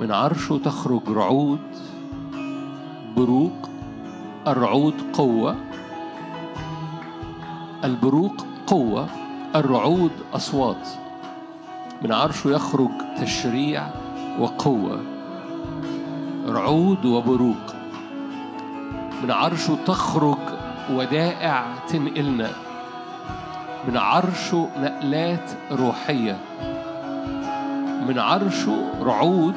من عرشه تخرج رعود بروق الرعود قوة. البروق قوة الرعود أصوات. من عرشه يخرج تشريع وقوة. رعود وبروق. من عرشه تخرج ودائع تنقلنا. من عرشه نقلات روحية من عرشه رعود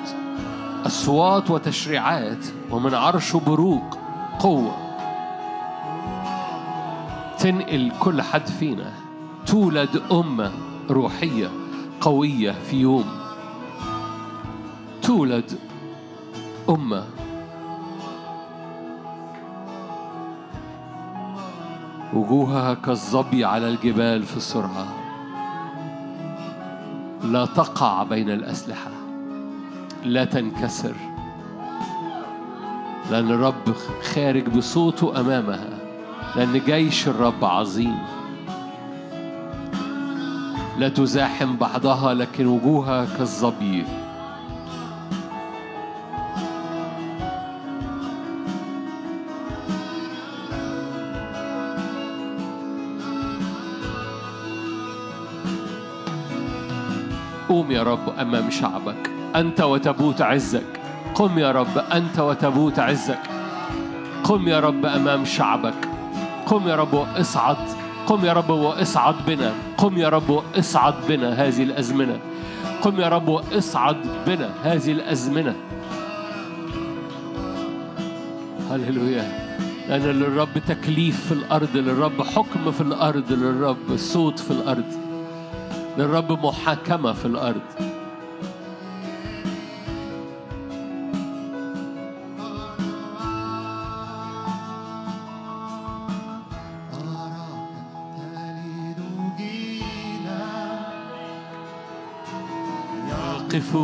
أصوات وتشريعات ومن عرشه بروق قوة. تنقل كل حد فينا تولد أمة روحية قوية في يوم. تولد أمة وجوهها كالظبي على الجبال في السرعة لا تقع بين الأسلحة لا تنكسر. لأن الرب خارج بصوته أمامها لأن جيش الرب عظيم. لا تزاحم بعضها لكن وجوهها كالظبي. قوم يا رب أمام شعبك أنت وتبوت عزك. قم يا رب أنت وتبوت عزك. قم يا رب أمام شعبك. قم يا رب وإصعد. قم يا رب وإصعد بنا. قم يا رب وإصعد بنا هذه الأزمنة. قم يا رب وإصعد بنا هذه الأزمنة. هللويا. لأن للرب تكليف في الأرض للرب حكم في الأرض للرب صوت في الأرض. للرب محاكمة في الأرض. يقف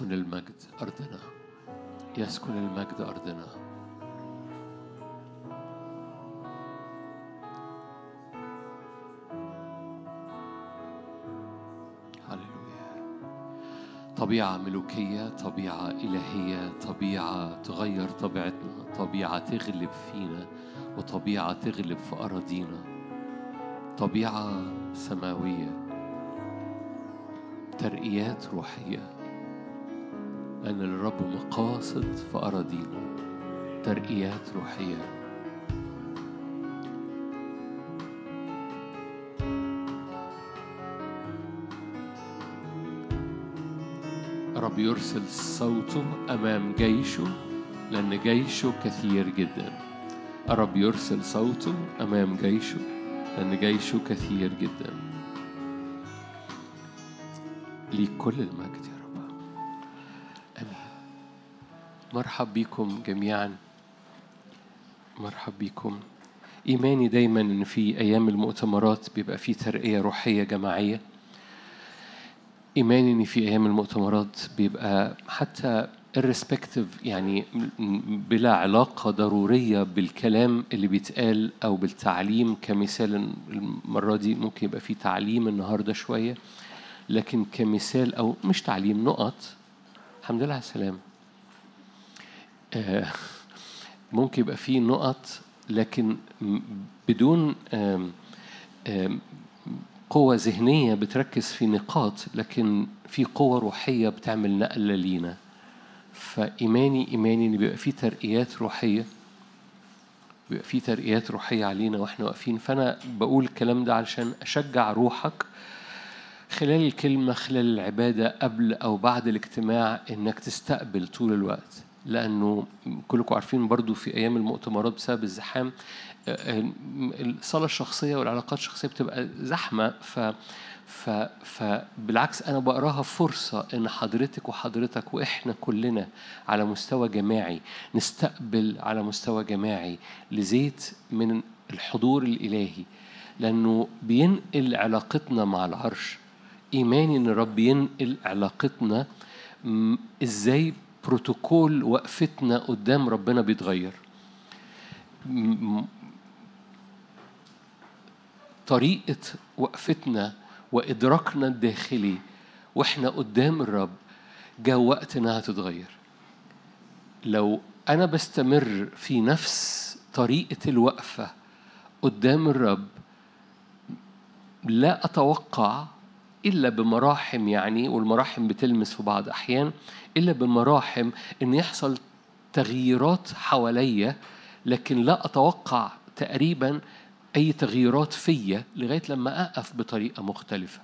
يسكن المجد أرضنا. يسكن المجد أرضنا. هللويا. طبيعة ملوكية طبيعة إلهية طبيعة تغير طبيعتنا طبيعة تغلب فينا وطبيعة تغلب في أراضينا. طبيعة سماوية ترقيات روحية. لأن للرب مقاصد في أراضينا ترقيات روحية. رب يرسل صوته أمام جيشه لأن جيشه كثير جدا. الرب يرسل صوته أمام جيشه لأن جيشه كثير جدا. ليك كل المجد. مرحب بكم جميعا. مرحب بكم. إيماني دايما إن في أيام المؤتمرات بيبقى في ترقية روحية جماعية. إيماني إن في أيام المؤتمرات بيبقى حتى irrespective يعني بلا علاقة ضرورية بالكلام اللي بيتقال أو بالتعليم. كمثال المرة دي ممكن يبقى في تعليم النهاردة شوية لكن كمثال أو مش تعليم نقط. الحمد لله على السلامة. ممكن يبقى في نقط لكن بدون قوة ذهنية بتركز في نقاط لكن في قوة روحية بتعمل نقلة لينا. فإيماني إيماني إن بيبقى في ترقيات روحية بيبقى في ترقيات روحية علينا وإحنا واقفين. فأنا بقول الكلام ده علشان أشجع روحك خلال الكلمة خلال العبادة قبل أو بعد الاجتماع إنك تستقبل طول الوقت. لأنه كلكم عارفين برضو في أيام المؤتمرات بسبب الزحام آه، آه، الصلاة الشخصية والعلاقات الشخصية بتبقى زحمة ف ف فبالعكس أنا بقراها فرصة إن حضرتك وحضرتك وإحنا كلنا على مستوى جماعي نستقبل على مستوى جماعي لزيت من الحضور الإلهي. لأنه بينقل علاقتنا مع العرش. إيماني إن الرب ينقل علاقتنا م، إزاي بروتوكول وقفتنا قدام ربنا بيتغير. طريقة وقفتنا وإدراكنا الداخلي وإحنا قدام الرب جاء وقت إنها تتغير. لو أنا بستمر في نفس طريقة الوقفة قدام الرب لا أتوقع إلا بمراحم يعني والمراحم بتلمس في بعض أحيان إلا بمراحم إن يحصل تغييرات حواليا لكن لا أتوقع تقريبا أي تغييرات فيا لغاية لما أقف بطريقة مختلفة.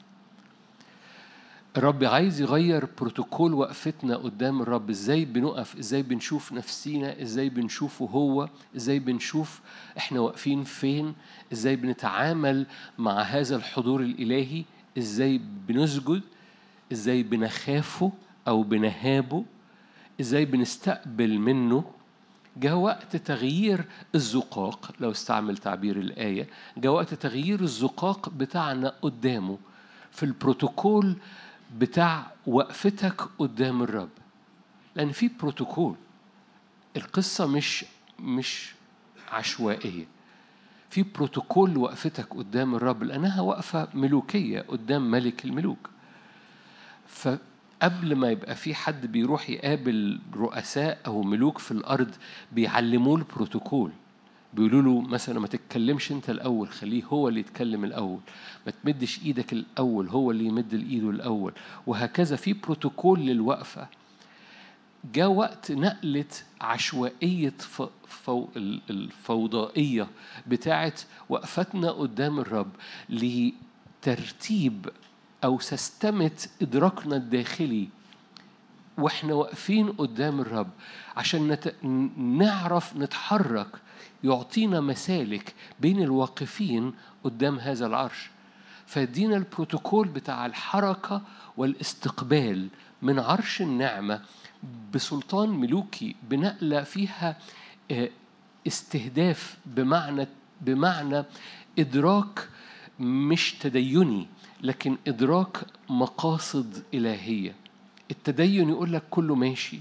الرب عايز يغير بروتوكول وقفتنا قدام الرب. إزاي بنقف؟ إزاي بنشوف نفسينا؟ إزاي بنشوفه هو؟ إزاي بنشوف إحنا واقفين فين؟ إزاي بنتعامل مع هذا الحضور الإلهي؟ إزاي بنسجد إزاي بنخافه أو بنهابه إزاي بنستقبل منه. جاء وقت تغيير الزقاق لو استعمل تعبير الآية جاء وقت تغيير الزقاق بتاعنا قدامه. في البروتوكول بتاع وقفتك قدام الرب. لأن في بروتوكول القصة مش مش عشوائية. في بروتوكول لوقفتك قدام الرب لأنها وقفة ملوكية قدام ملك الملوك. فقبل ما يبقى في حد بيروح يقابل رؤساء أو ملوك في الأرض بيعلموه البروتوكول. بيقولوا له مثلا ما تتكلمش أنت الأول خليه هو اللي يتكلم الأول. ما تمدش إيدك الأول هو اللي يمد ايده الأول. وهكذا في بروتوكول للوقفة. جاء وقت نقلة عشوائية الفوضائية بتاعة وقفتنا قدام الرب لترتيب أو سستمة إدراكنا الداخلي. وإحنا واقفين قدام الرب عشان نت... نعرف نتحرك يعطينا مسالك بين الواقفين قدام هذا العرش. فيدينا البروتوكول بتاع الحركة والاستقبال من عرش النعمة بسلطان ملوكي بنقلة فيها آه، استهداف بمعنى بمعنى إدراك مش تديني لكن إدراك مقاصد إلهية. التدين يقول لك كله ماشي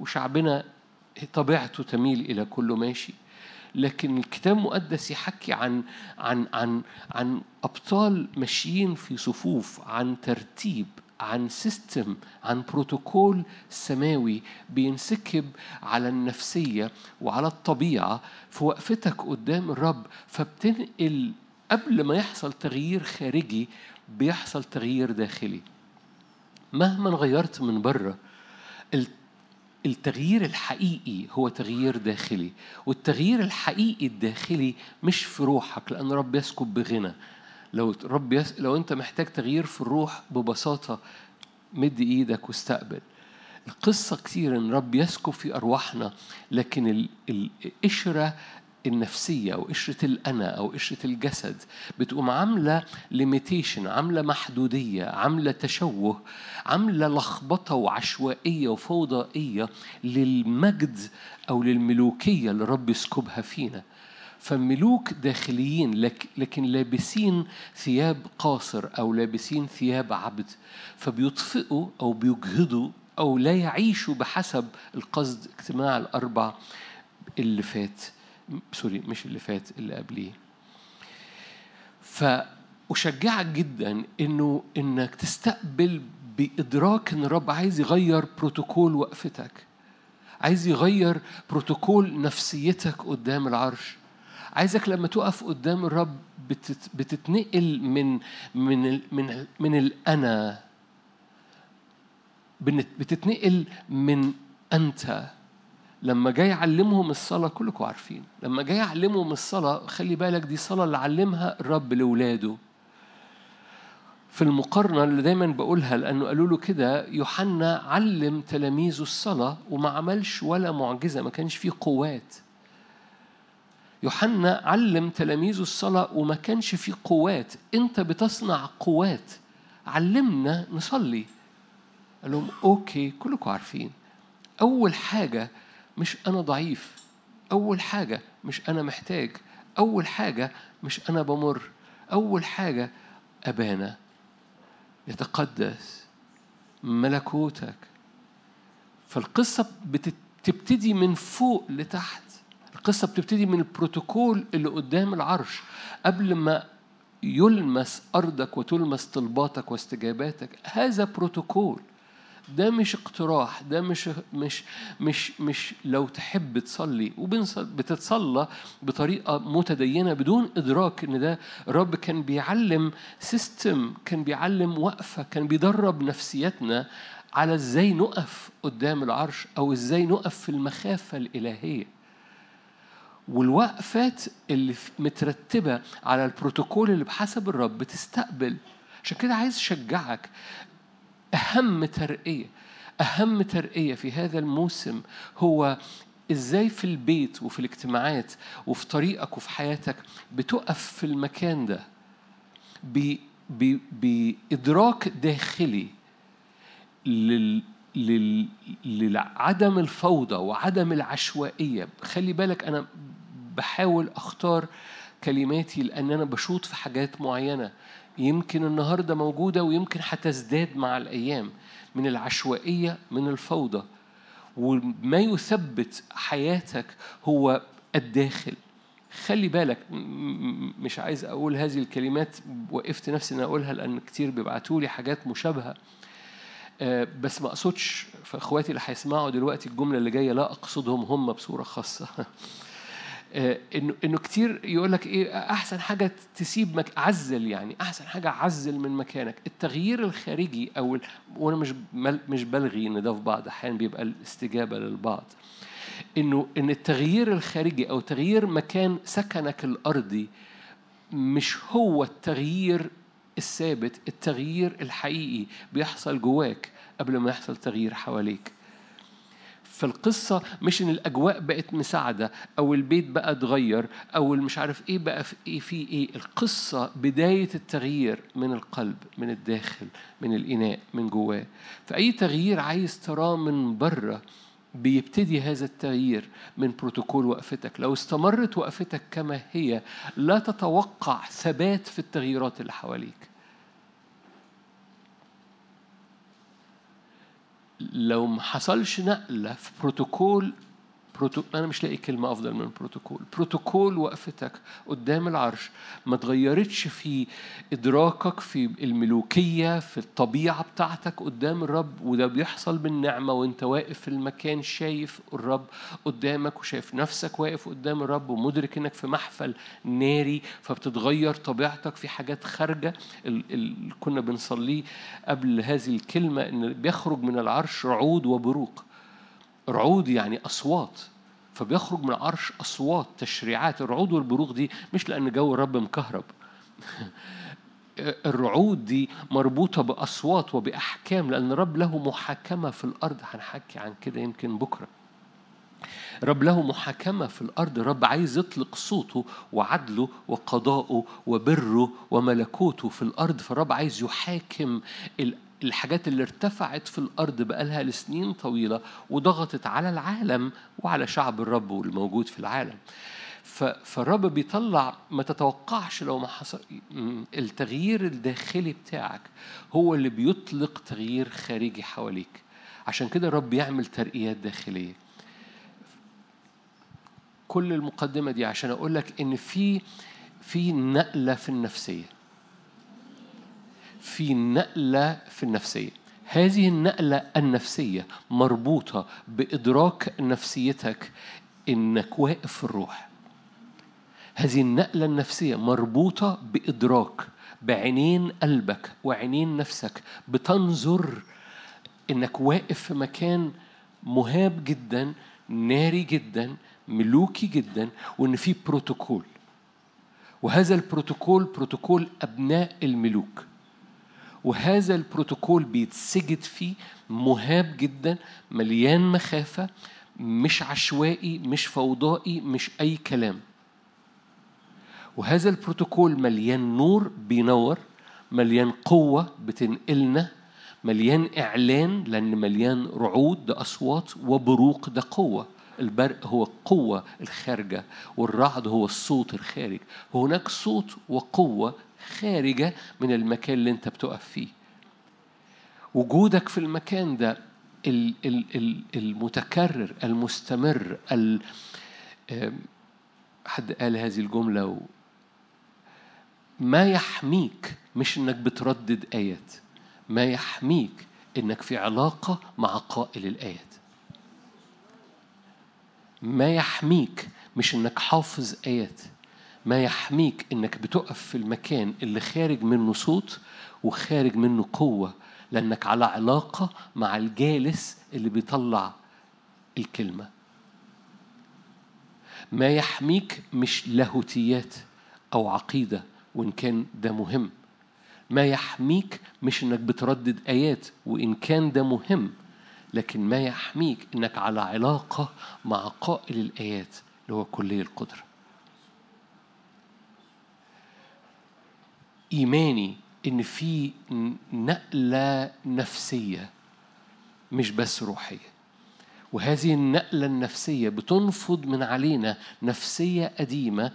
وشعبنا طبيعته تميل إلى كله ماشي. لكن الكتاب المقدس يحكي عن عن عن عن أبطال ماشيين في صفوف عن ترتيب. عن سيستم عن بروتوكول سماوي بينسكب على النفسية وعلى الطبيعة في وقفتك قدام الرب فبتنقل قبل ما يحصل تغيير خارجي بيحصل تغيير داخلي. مهما غيرت من بره ال- التغيير الحقيقي هو تغيير داخلي والتغيير الحقيقي الداخلي مش في روحك لأن رب يسكب بغنى. لو رب يس... لو أنت محتاج تغيير في الروح ببساطة مد إيدك واستقبل. القصة كتير إن رب يسكب في أرواحنا لكن ال- ال- القشرة النفسية أو قشرة الأنا أو قشرة الجسد بتقوم عاملة ليميتيشن عاملة محدودية عاملة تشوه عاملة لخبطة وعشوائية وفوضائية للمجد أو للملوكية اللي رب يسكبها فينا. فملوك داخليين لك لكن لابسين ثياب قاصر أو لابسين ثياب عبد فبيطفئوا أو بيجهضوا أو لا يعيشوا بحسب القصد اجتماع الأربع اللي فات سوري مش اللي فات اللي قبليه. فأشجعك جدا إنه إنك تستقبل بإدراك إن الرب عايز يغير بروتوكول وقفتك عايز يغير بروتوكول نفسيتك قدام العرش. عايزك لما تقف قدام الرب بتت بتتنقل من من من من الأنا بنت- بتتنقل من أنت. لما جاي يعلمهم الصلاة كلكم عارفين. لما جاي يعلمهم الصلاة خلي بالك دي صلاة اللي علمها الرب لأولاده في المقارنة اللي دايما بقولها لأنه قالوا له كده يوحنا علم تلاميذه الصلاة وما عملش ولا معجزة ما كانش فيه قوات. يوحنا علم تلاميذه الصلاة وما كانش فيه قوات. أنت بتصنع قوات. علمنا نصلي. قال لهم أوكي كلكم عارفين. أول حاجة مش أنا ضعيف. أول حاجة مش أنا محتاج. أول حاجة مش أنا بمر. أول حاجة أبانا. يتقدس ملكوتك. فالقصة بتبتدي من فوق لتحت. القصة بتبتدي من البروتوكول اللي قدام العرش. قبل ما يلمس أرضك وتلمس طلباتك واستجاباتك هذا بروتوكول. ده مش اقتراح ده مش مش مش مش لو تحب تصلي. وبتتصلى بطريقة متدينة بدون إدراك إن ده الرب كان بيعلم سيستم كان بيعلم وقفة كان بيدرب نفسيتنا على إزاي نقف قدام العرش أو إزاي نقف في المخافة الإلهية. والوقفات اللي مترتبة على البروتوكول اللي بحسب الرب بتستقبل. عشان كده عايز أشجعك. أهم ترقية أهم ترقية في هذا الموسم هو إزاي في البيت وفي الاجتماعات وفي طريقك وفي حياتك بتقف في المكان ده بإدراك داخلي لل لل... لعدم الفوضى وعدم العشوائية. خلي بالك أنا بحاول أختار كلماتي لأن أنا بشوط في حاجات معينة. يمكن النهاردة موجودة ويمكن هتزداد مع الأيام. من العشوائية من الفوضى. وما يثبت حياتك هو الداخل. خلي بالك مش عايز أقول هذه الكلمات وقفت نفسي إن أقولها لأن كتير بيبعتوا لي حاجات مشابهة. آه، بس ما أقصدش في اخواتي اللي هيسمعوا دلوقتي الجملة اللي جاية لا أقصدهم هم بصورة خاصة. انه إنه كتير يقول لك إيه أحسن حاجة تسيب مك... عزل يعني أحسن حاجة عزل من مكانك التغيير الخارجي أو. وأنا مش. مش بلغي إن ده في بعض احيان بيبقى الاستجابة للبعض انه إن التغيير الخارجي أو تغيير مكان سكنك الأرضي مش هو التغيير الثابت التغيير الحقيقي بيحصل جواك قبل ما يحصل تغيير حواليك فالقصة مش إن الأجواء بقت مساعدة أو البيت بقى اتغير أو مش عارف إيه بقى في إيه في إيه. القصة بداية التغيير من القلب من الداخل من الإناء من جواه. فأي تغيير عايز تراه من بره بيبتدي هذا التغيير من بروتوكول وقفتك. لو استمرت وقفتك كما هي لا تتوقع ثبات في التغييرات اللي حواليك. لو ما حصلش نقلة في بروتوكول بروتو... أنا مش لاقي كلمة أفضل من بروتوكول بروتوكول وقفتك قدام العرش ما تغيرتش في إدراكك في الملوكية في الطبيعة بتاعتك قدام الرب وده بيحصل بالنعمة وأنت واقف في المكان شايف الرب قدامك وشايف نفسك واقف قدام الرب ومدرك إنك في محفل ناري فبتتغير طبيعتك في حاجات خارجة. ال... ال... كنا بنصليه قبل هذه الكلمة إن بيخرج من العرش رعود وبروق. رعود يعني أصوات فبيخرج من العرش أصوات تشريعات. الرعود والبروق دي مش لأن جو الرب مكهرب. الرعود دي مربوطة بأصوات وبأحكام لأن الرب له محاكمة في الأرض. هنحكي عن كده يمكن بكرة. رب له محاكمة في الأرض. الرب عايز يطلق صوته وعدله وقضاءه وبره وملكوته في الأرض. فالرب عايز يحاكم الحاجات اللي ارتفعت في الأرض بقالها لسنين طويلة وضغطت على العالم وعلى شعب الرب والموجود في العالم. فالرب بيطلع ما تتوقعش لو ما حصل التغيير الداخلي بتاعك هو اللي بيطلق تغيير خارجي حواليك. عشان كده الرب يعمل ترقيات داخلية. كل المقدمة دي عشان أقول لك إن في في نقلة في النفسية. في نقلة في النفسية. هذه النقلة النفسية مربوطة بإدراك نفسيتك إنك واقف في الروح. هذه النقلة النفسية مربوطة بإدراك بعينين قلبك وعينين نفسك بتنظر إنك واقف في مكان مهاب جدا ناري جدا ملوكي جدا وإن في بروتوكول. وهذا البروتوكول بروتوكول أبناء الملوك. وهذا البروتوكول بيتسجد فيه مهاب جدا مليان مخافة مش عشوائي مش فوضائي مش أي كلام. وهذا البروتوكول مليان نور بينور مليان قوة بتنقلنا مليان إعلان لأن مليان رعود ده أصوات وبروق ده قوة. البرق هو القوة الخارجة والرعد هو الصوت الخارج. وهناك صوت وقوة خارجة من المكان اللي انت بتقف فيه. وجودك في المكان ده ال- ال- ال- المتكرر المستمر حد قال هذه الجملة و ما يحميك مش إنك بتردد آيات ما يحميك إنك في علاقة مع قائل الآيات. ما يحميك مش إنك حافظ آيات. ما يحميك إنك بتقف في المكان اللي خارج منه صوت وخارج منه قوة لأنك على علاقة مع الجالس اللي بيطلع الكلمة. ما يحميك مش لاهوتيات أو عقيدة وإن كان ده مهم. ما يحميك مش إنك بتردد آيات وإن كان ده مهم لكن ما يحميك إنك على علاقة مع قائل الآيات اللي هو كلية القدرة إيماني إن في نقلة نفسية مش بس روحية. وهذه النقلة النفسية بتنفض من علينا نفسية قديمة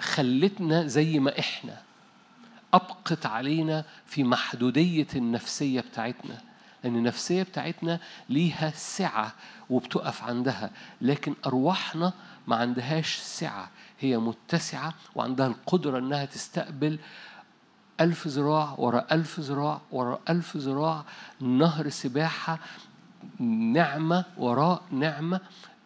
خلتنا زي ما إحنا أبقت علينا في محدودية النفسية بتاعتنا. لأن النفسية بتاعتنا ليها سعة وبتقف عندها لكن أرواحنا ما عندهاش سعة. هي متسعة وعندها القدرة إنها تستقبل ألف ذراع ورا ألف ذراع ورا ألف ذراع نهر سباحة نعمة وراء نعمة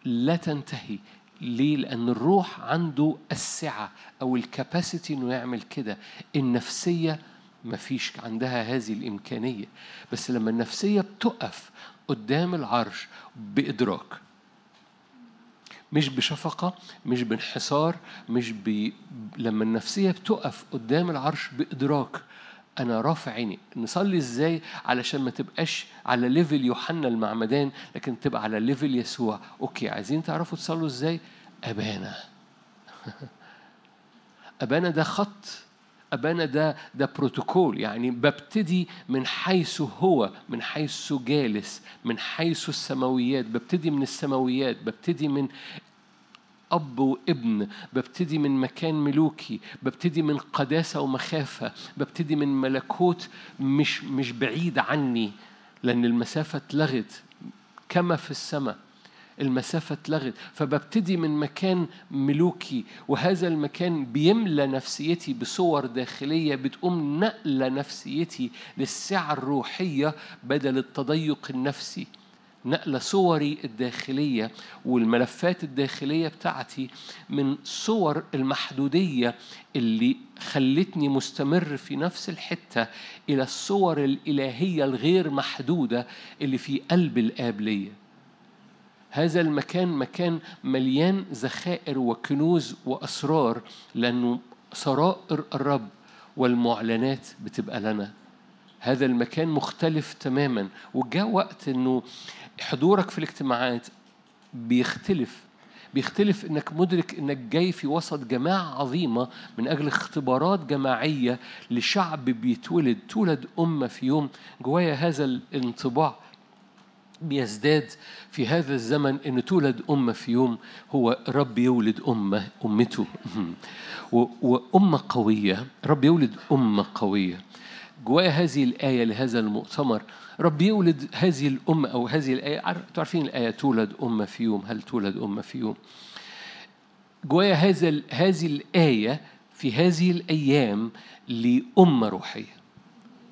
لا تنتهي. ليه؟ لأن الروح عنده السعة أو الكاباسيتي إنه يعمل كده. النفسية مفيش عندها هذه الإمكانية. بس لما النفسية بتقف قدام العرش بإدراك مش بشفقة مش بانحسار مش ب... لما النفسية بتقف قدام العرش بإدراك أنا رافع عيني. نصلي إزاي؟ علشان ما تبقاش على level يوحنا المعمدان لكن تبقى على level يسوع. okay عايزين تعرفوا تصلوا إزاي؟ أبانا. أبانا ده خط أبانا ده ده بروتوكول. يعني ببتدي من حيث هو من حيث جالس من حيث السماويات. ببتدي من السماويات ببتدي من أب وابن ببتدي من مكان ملوكي ببتدي من قداسة ومخافة ببتدي من ملكوت مش مش بعيد عني لأن المسافة اتلغت كما في السماء. المسافة اتلغت فببتدي من مكان ملوكي وهذا المكان بيملى نفسيتي بصور داخلية بتقوم نقلة نفسيتي للسعة الروحية بدل التضيق النفسي. نقل صوري الداخلية والملفات الداخلية بتاعتي من صور المحدودية اللي خلتني مستمر في نفس الحتة إلى الصور الإلهية الغير محدودة اللي في قلب الآب ليا. هذا المكان مكان مليان ذخائر وكنوز وأسرار لأنه سرائر الرب والمعلنات بتبقى لنا. هذا المكان مختلف تماما. وجاء وقت إنه حضورك في الاجتماعات بيختلف. بيختلف إنك مدرك إنك جاي في وسط جماعة عظيمة من أجل اختبارات جماعية لشعب بيتولد تولد أمة في يوم. جوايا هذا الانطباع بيزداد في هذا الزمن إن تولد أمة في يوم هو رب يولد أمة أمته. وأمة قوية رب يولد أمة قوية. جوايا هذه الآية لهذا المؤتمر رب يولد هذه الأمة أو هذه عارف- تعرفين الآية تولد أمة في يوم هل تولد أمة في يوم؟ جوايا هذا هذه الآية في هذه الأيام لأمة روحية.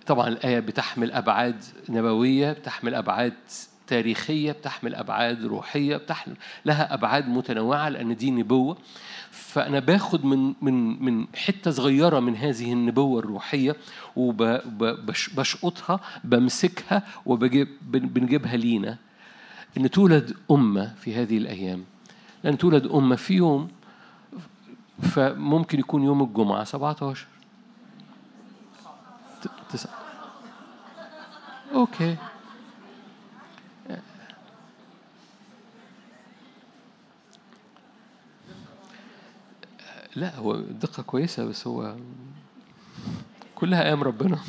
طبعا الآية بتحمل أبعاد نبوية بتحمل أبعاد تاريخية بتحمل أبعاد روحية بتحمل لها أبعاد متنوعة لأن دي نبوة. فأنا باخد من من من حتة صغيرة من هذه النبوة الروحية وبشقطها بمسكها وبنجيبها لينا. إن تولد أمة في هذه الأيام. لأن تولد أمة في يوم فممكن يكون يوم الجمعة 17 ت- تسعة أوكي. لا هو دقة كويسة بس هو كلها أيام ربنا.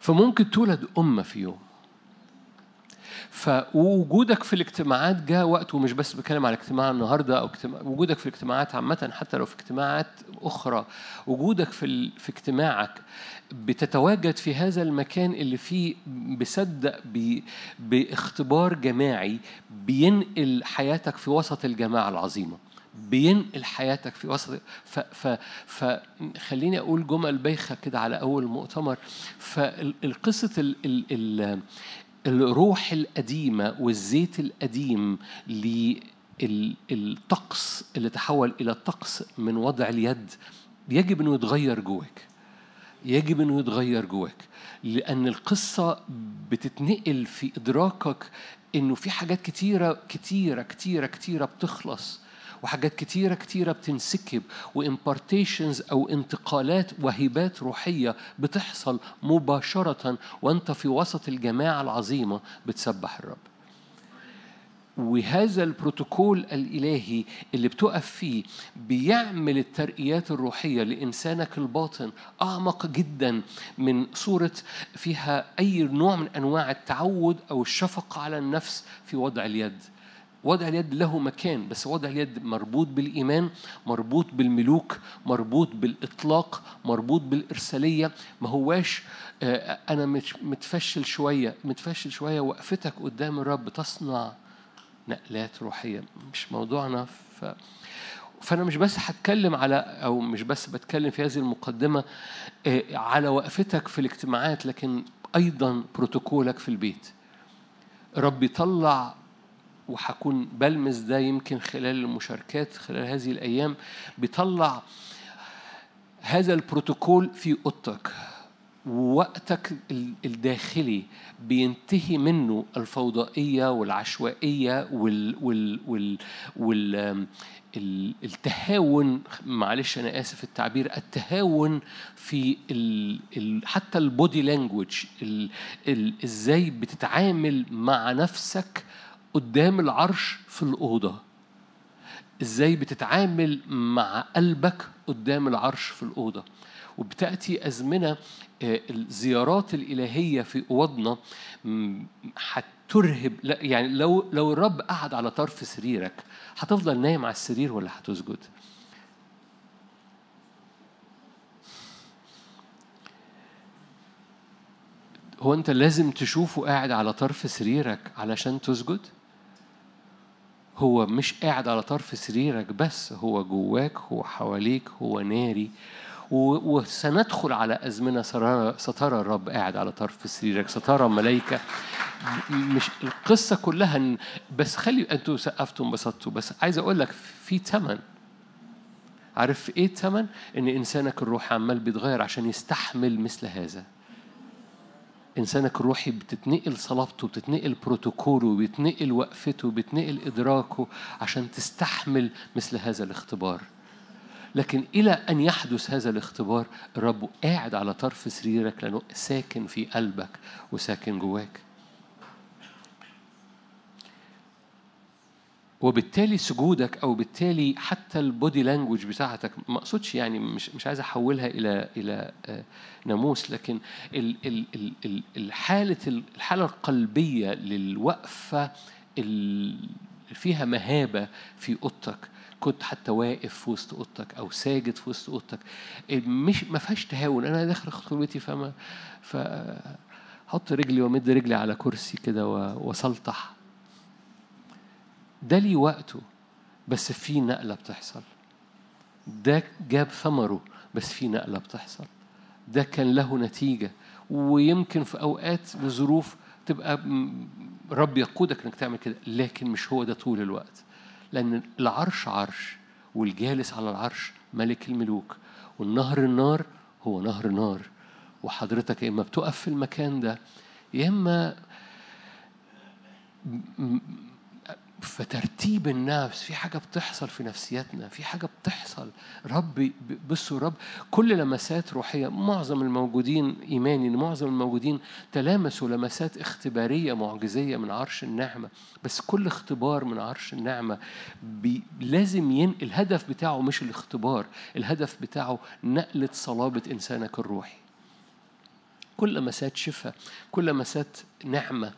فممكن تولد أمة في يوم. فوجودك في الاجتماعات جاء وقت ومش بس بتكلم على اجتماع النهارده أو اجتماع وجودك في الاجتماعات عامة حتى لو في اجتماعات أخرى وجودك في ال... في اجتماعك بتتواجد في هذا المكان اللي فيه بصدق ب... باختبار جماعي بينقل حياتك في وسط الجماعة العظيمة بينقل حياتك في وسط ف... ف... فخليني أقول جمل بايخة كده على أول مؤتمر فالقصة ال... ال... ال... الروح القديمة والزيت القديم للطقس اللي تحول إلى طقس من وضع اليد يجب أنه يتغير جواك. يجب أنه يتغير جواك. لأن القصة بتتنقل في إدراكك إنه في حاجات كتيرة كتيرة كتيرة كتيرة بتخلص. وحاجات كتيرة كتيرة بتنسكب وإمبارتيشنز أو انتقالات وهبات روحية بتحصل مباشرة وأنت في وسط الجماعة العظيمة بتسبح الرب. وهذا البروتوكول الإلهي اللي بتقف فيه بيعمل الترقيات الروحية لإنسانك الباطن أعمق جدا من صورة فيها أي نوع من أنواع التعود أو الشفقة على النفس في وضع اليد. وضع اليد له مكان بس وضع اليد مربوط بالإيمان مربوط بالملوك مربوط بالإطلاق مربوط بالإرسالية. ما هواش آه، أنا متفشل شوية متفشل شوية وقفتك قدام الرب تصنع نقلات روحية. مش موضوعنا ف... فأنا مش بس هتكلم على أو مش بس بتكلم في هذه المقدمة آه، على وقفتك في الاجتماعات لكن أيضا بروتوكولك في البيت. رب يطلع وهكون بلمس ده يمكن خلال المشاركات خلال هذه الأيام بيطلع هذا البروتوكول في أوضتك. ووقتك ال- الداخلي بينتهي منه الفوضائية والعشوائية وال وال وال, وال التهاون معلش أنا آسف التعبير التهاون في ال ال حتى البودي لانجوج إزاي بتتعامل مع نفسك قدام العرش في الأوضة إزاي بتتعامل مع قلبك قدام العرش في الأوضة وبتأتي أزمنة آه، الزيارات الإلهية في أوضنا هترهب يعني لو لو الرب قعد على طرف سريرك هتفضل نايم على السرير ولا هتسجد؟ هو أنت لازم تشوفه قاعد على طرف سريرك علشان تسجد؟ هو مش قاعد على طرف سريرك بس هو جواك هو حواليك هو ناري. وسندخل على أزمنة سترى الرب قاعد على طرف سريرك سترى ملائكة مش القصة كلها بس خلي أنتوا سقفتوا انبسطتوا بس عايز أقول لك في ثمن عارف إيه الثمن؟ إن إنسانك الروحي عمال بيتغير عشان يستحمل مثل هذا. إنسانك الروحي بتتنقل صلابته بتتنقل بروتوكوله بيتنقل وقفته بيتنقل إدراكه عشان تستحمل مثل هذا الاختبار. لكن إلى أن يحدث هذا الاختبار الرب قاعد على طرف سريرك لأنه ساكن في قلبك وساكن جواك. وبالتالي سجودك أو بالتالي حتى البودي لانجوج بتاعتك ما أقصدش يعني مش مش عايز أحولها إلى إلى آه، ناموس لكن ال ال ال ال الحاله الحالة القلبية للوقفة اللي فيها مهابة في أوضتك. كنت حتى واقف في وسط أوضتك أو ساجد في وسط أوضتك. مش ما فيهاش تهاون. أنا داخل خطوتي فما ف حط رجلي وأمد رجلي على كرسي كده و- وأسلطح. ده ليه وقته بس في نقلة بتحصل. ده جاب ثمره بس في نقلة بتحصل. ده كان له نتيجة. ويمكن في أوقات بظروف تبقى رب يقودك إنك تعمل كده لكن مش هو ده طول الوقت. لأن العرش عرش والجالس على العرش ملك الملوك. والنهر النار هو نهر نار. وحضرتك يا إما بتقف في المكان ده يا إما فترتيب النفس في حاجة بتحصل في نفسيتنا في حاجة بتحصل. رب بصوا رب كل لمسات روحية معظم الموجودين إيماني إن معظم الموجودين تلامسوا لمسات اختبارية معجزية من عرش النعمة. بس كل اختبار من عرش النعمة بي لازم ين... الهدف بتاعه مش الاختبار الهدف بتاعه نقلة صلابة إنسانك الروحي. كل لمسات شفاء كل لمسات نعمة.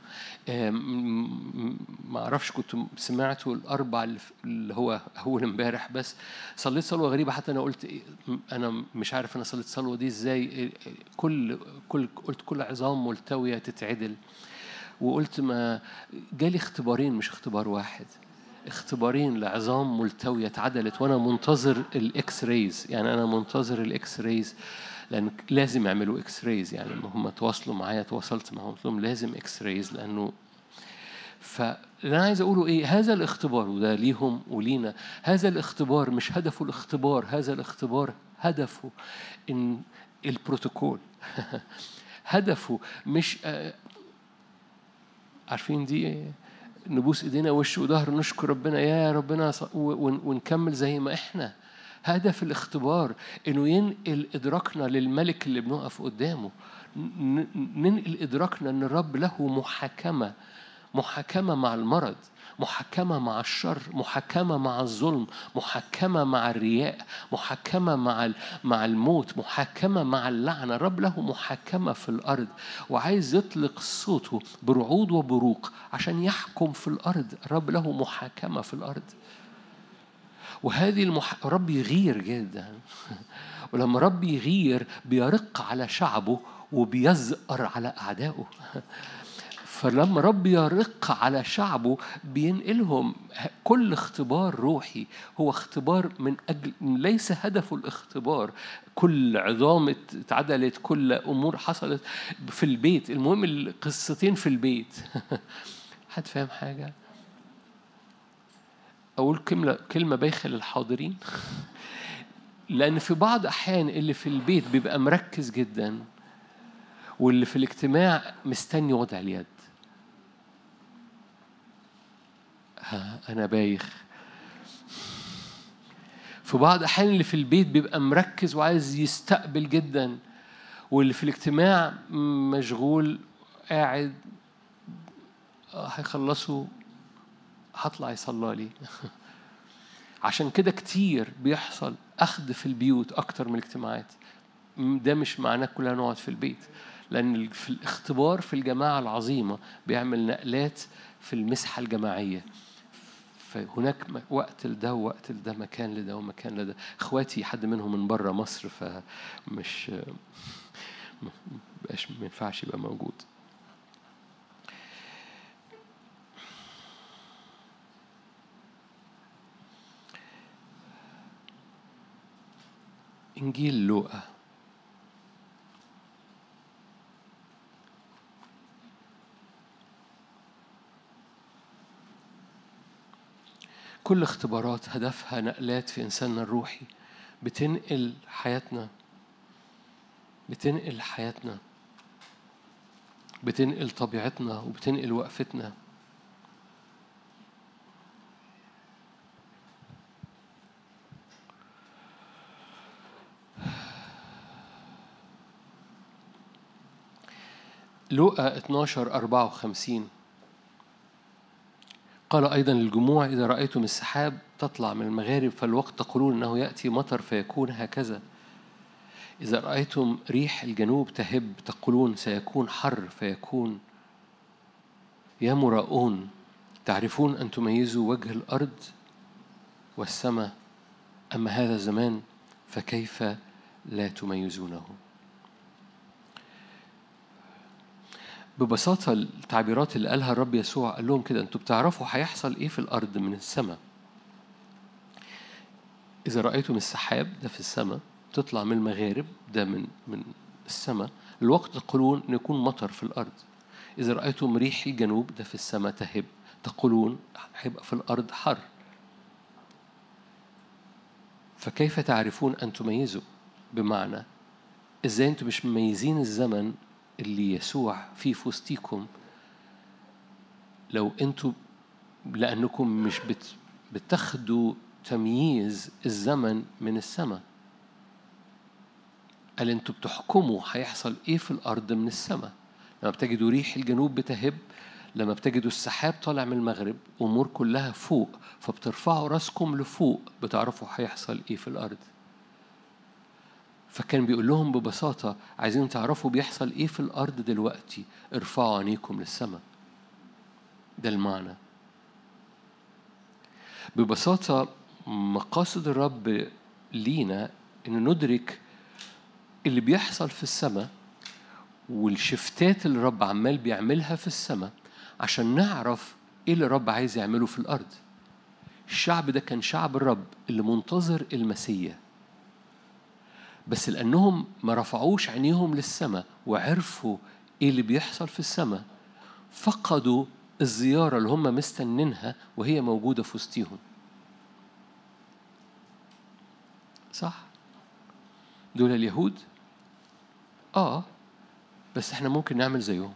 ما أعرفش كنت سمعته الأربع اللي هو أول امبارح بس. صليت صلوة غريبة حتى أنا قلت إيه، أنا مش عارف أنا صليت صلوة دي إزاي إيه، إيه، كل كل قلت كل عظام ملتوية تتعدل. وقلت ما جالي اختبارين مش اختبار واحد اختبارين لعظام ملتوية اتعدلت وأنا منتظر ال X-rays يعني أنا منتظر ال X-rays لأن لازم يعملوا X-rays يعني لما هم تواصلوا معايا تواصلت معاهم قلت لهم لازم X-rays لأنه فاللي أنا عايز أقوله إيه هذا الاختبار وده ليهم ولينا هذا الاختبار مش هدفه الاختبار هذا الاختبار هدفه إن البروتوكول هدفه مش آه، عارفين دي إيه؟ نبوس إيدينا وش وظهر نشكر ربنا يا ربنا ونكمل زي ما إحنا هدف الاختبار إنه ينقل إدراكنا للملك اللي بنقف قدامه. ننقل إدراكنا إن الرب له محاكمة محاكمة مع المرض محكمة مع الشر محكمة مع الظلم محكمة مع الرياء محكمة مع مع الموت محكمة مع اللعنة. الرب له محكمة في الأرض وعايز يطلق صوته برعود وبروق عشان يحكم في الأرض. الرب له محاكمة في الأرض. وهذه المح... رب يغير جدا. ولما رب يغير بيرق على شعبه وبيزقر على أعدائه. فلما رب يرق على شعبه بينقلهم كل اختبار روحي. هو اختبار من أجل ليس هدفه الاختبار. كل عظام اتعدلت كل أمور حصلت في البيت. المهم القصتين في البيت. حد فاهم حاجة؟ أقول كلمة كلمة بايخة للحاضرين. لأن في بعض أحيان اللي في البيت بيبقى مركز جدا واللي في الاجتماع مستني وضع اليد. ها أنا بايخ. في بعض أحيان اللي في البيت بيبقى مركز وعايز يستقبل جدا واللي في الاجتماع مشغول قاعد آه، هيخلصوا. هطلع يصلى لي عشان كده كتير بيحصل أخذ في البيوت أكتر من الاجتماعات ده مش معناه كلنا نقعد في البيت لأن في الاختبار في الجماعة العظيمة بيعمل نقلات في المسحة الجماعية فهناك وقت لده ووقت لده مكان لده ومكان لده اخواتي حد منهم من بره مصر فمش بقاش- ما ينفعش يبقى موجود إنجيل لوقا. كل اختبارات هدفها نقلات في إنساننا الروحي بتنقل حياتنا بتنقل حياتنا بتنقل طبيعتنا وبتنقل وقفتنا. لوقا 12 54 قال أيضا للجموع إذا رأيتم السحاب تطلع من المغارب فالوقت تقولون أنه يأتي مطر فيكون هكذا. إذا رأيتم ريح الجنوب تهب تقولون سيكون حر فيكون. يا مراؤون تعرفون أن تميزوا وجه الأرض والسماء أما هذا الزمان فكيف لا تميزونه؟ ببساطة التعبيرات اللي قالها الرب يسوع قال لهم كده أنتوا بتعرفوا هيحصل إيه في الأرض من السماء؟ إذا رأيتم السحاب ده في السماء تطلع من المغارب ده من من السماء الوقت تقولون إن يكون مطر في الأرض. إذا رأيتم ريح الجنوب ده في السماء تهب. تقولون هيبقى في الأرض حر. فكيف تعرفون أن تميزوا؟ بمعنى إزاي أنتم مش مميزين الزمن اللي يسوع فيه في وسطيكم لو أنتم لأنكم مش بت بتاخدوا تمييز الزمن من السماء. قال أنتوا بتحكموا هيحصل إيه في الأرض من السماء؟ لما بتجدوا ريح الجنوب بتهب لما بتجدوا السحاب طالع من المغرب أمور كلها فوق فبترفعوا راسكم لفوق بتعرفوا هيحصل إيه في الأرض. فكان بيقول لهم ببساطة عايزين تعرفوا بيحصل إيه في الأرض دلوقتي؟ ارفعوا عينيكم للسماء. ده المعنى. ببساطة مقاصد الرب لينا إن ندرك اللي بيحصل في السماء والشفتات اللي الرب عمال بيعملها في السماء عشان نعرف إيه اللي الرب عايز يعمله في الأرض. الشعب ده كان شعب الرب اللي منتظر المسيا بس لأنهم ما رفعوش عينيهم للسماء وعرفوا إيه اللي بيحصل في السماء فقدوا الزيارة اللي هم مستنينها وهي موجودة في وسطيهم. صح؟ دول اليهود؟ آه بس إحنا ممكن نعمل زيهم.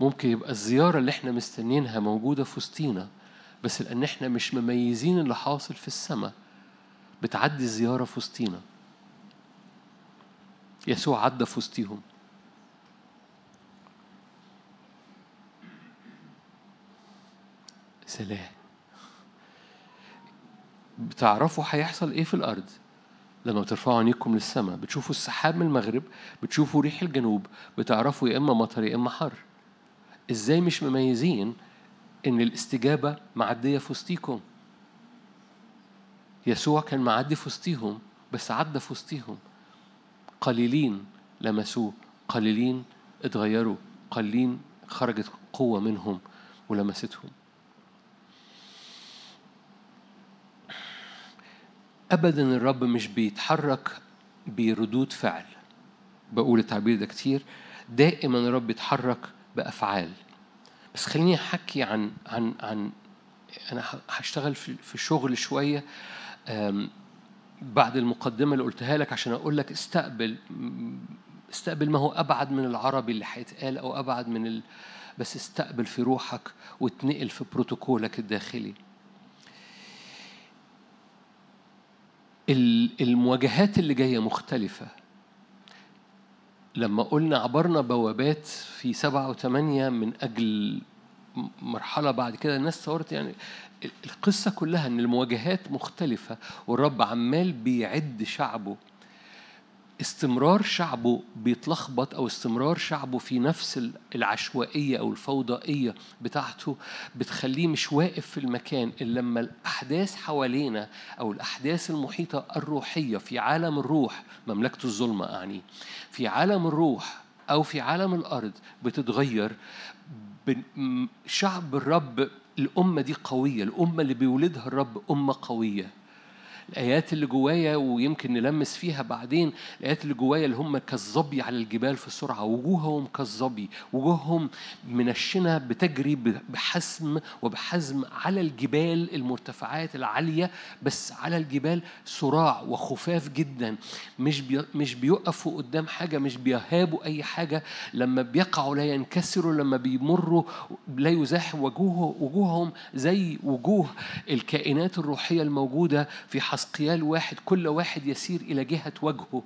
ممكن يبقى الزيارة اللي إحنا مستنيينها موجودة في وسطينا بس لأن إحنا مش مميزين اللي حاصل في السماء بتعدي الزيارة في وسطينا. يسوع عدى في وسطيهم. سلام. بتعرفوا هيحصل إيه في الأرض؟ لما بترفعوا عينيكم للسماء بتشوفوا السحاب من المغرب بتشوفوا ريح الجنوب بتعرفوا يا إما مطر يا إما حر. إزاي مش مميزين إن الاستجابة معدية في وسطيكم؟ يسوع كان معدي في وسطيهم بس عدى في وسطيهم. قليلين لمسوه قليلين اتغيروا قليلين خرجت قوة منهم ولمستهم. أبدا الرب مش بيتحرك بردود فعل. بقول التعبير ده كتير. دائما الرب بيتحرك بأفعال. بس خليني أحكي عن عن عن أنا هشتغل في شغل شوية بعد المقدمة اللي قلتها لك عشان أقول لك استقبل استقبل ما هو أبعد من العربي اللي هيتقال أو أبعد من ال... بس استقبل في روحك واتنقل في بروتوكولك الداخلي. ال- المواجهات اللي جاية مختلفة. لما قلنا عبرنا بوابات في سبعة وثمانية من أجل مرحلة بعد كده الناس تصورت يعني القصة كلها إن المواجهات مختلفة والرب عمال بيعد شعبه. استمرار شعبه بيتلخبط أو استمرار شعبه في نفس ال- العشوائية أو الفوضائية بتاعته بتخليه مش واقف في المكان إلا لما الأحداث حوالينا أو الأحداث المحيطة الروحية في عالم الروح مملكة الظلمة أعني في عالم الروح أو في عالم الأرض بتتغير شعب الرب الأمة دي قوية الأمة اللي بيولدها الرب أمة قوية. الآيات اللي جوايا ويمكن نلمس فيها بعدين الآيات اللي جوايا اللي هم كالظبي على الجبال في السرعة وجوههم كالظبي وجوههم منشنة بتجري بحسم وبحزم على الجبال المرتفعات العالية بس على الجبال صراع وخفاف جدا. مش بي مش بيقفوا قدام حاجة مش بيهابوا أي حاجة. لما بيقعوا لا ينكسروا لما بيمروا لا يزاحم وجوه وجوههم زي وجوه الكائنات الروحية الموجودة في حسقيال واحد كل واحد يسير إلى جهة وجهه.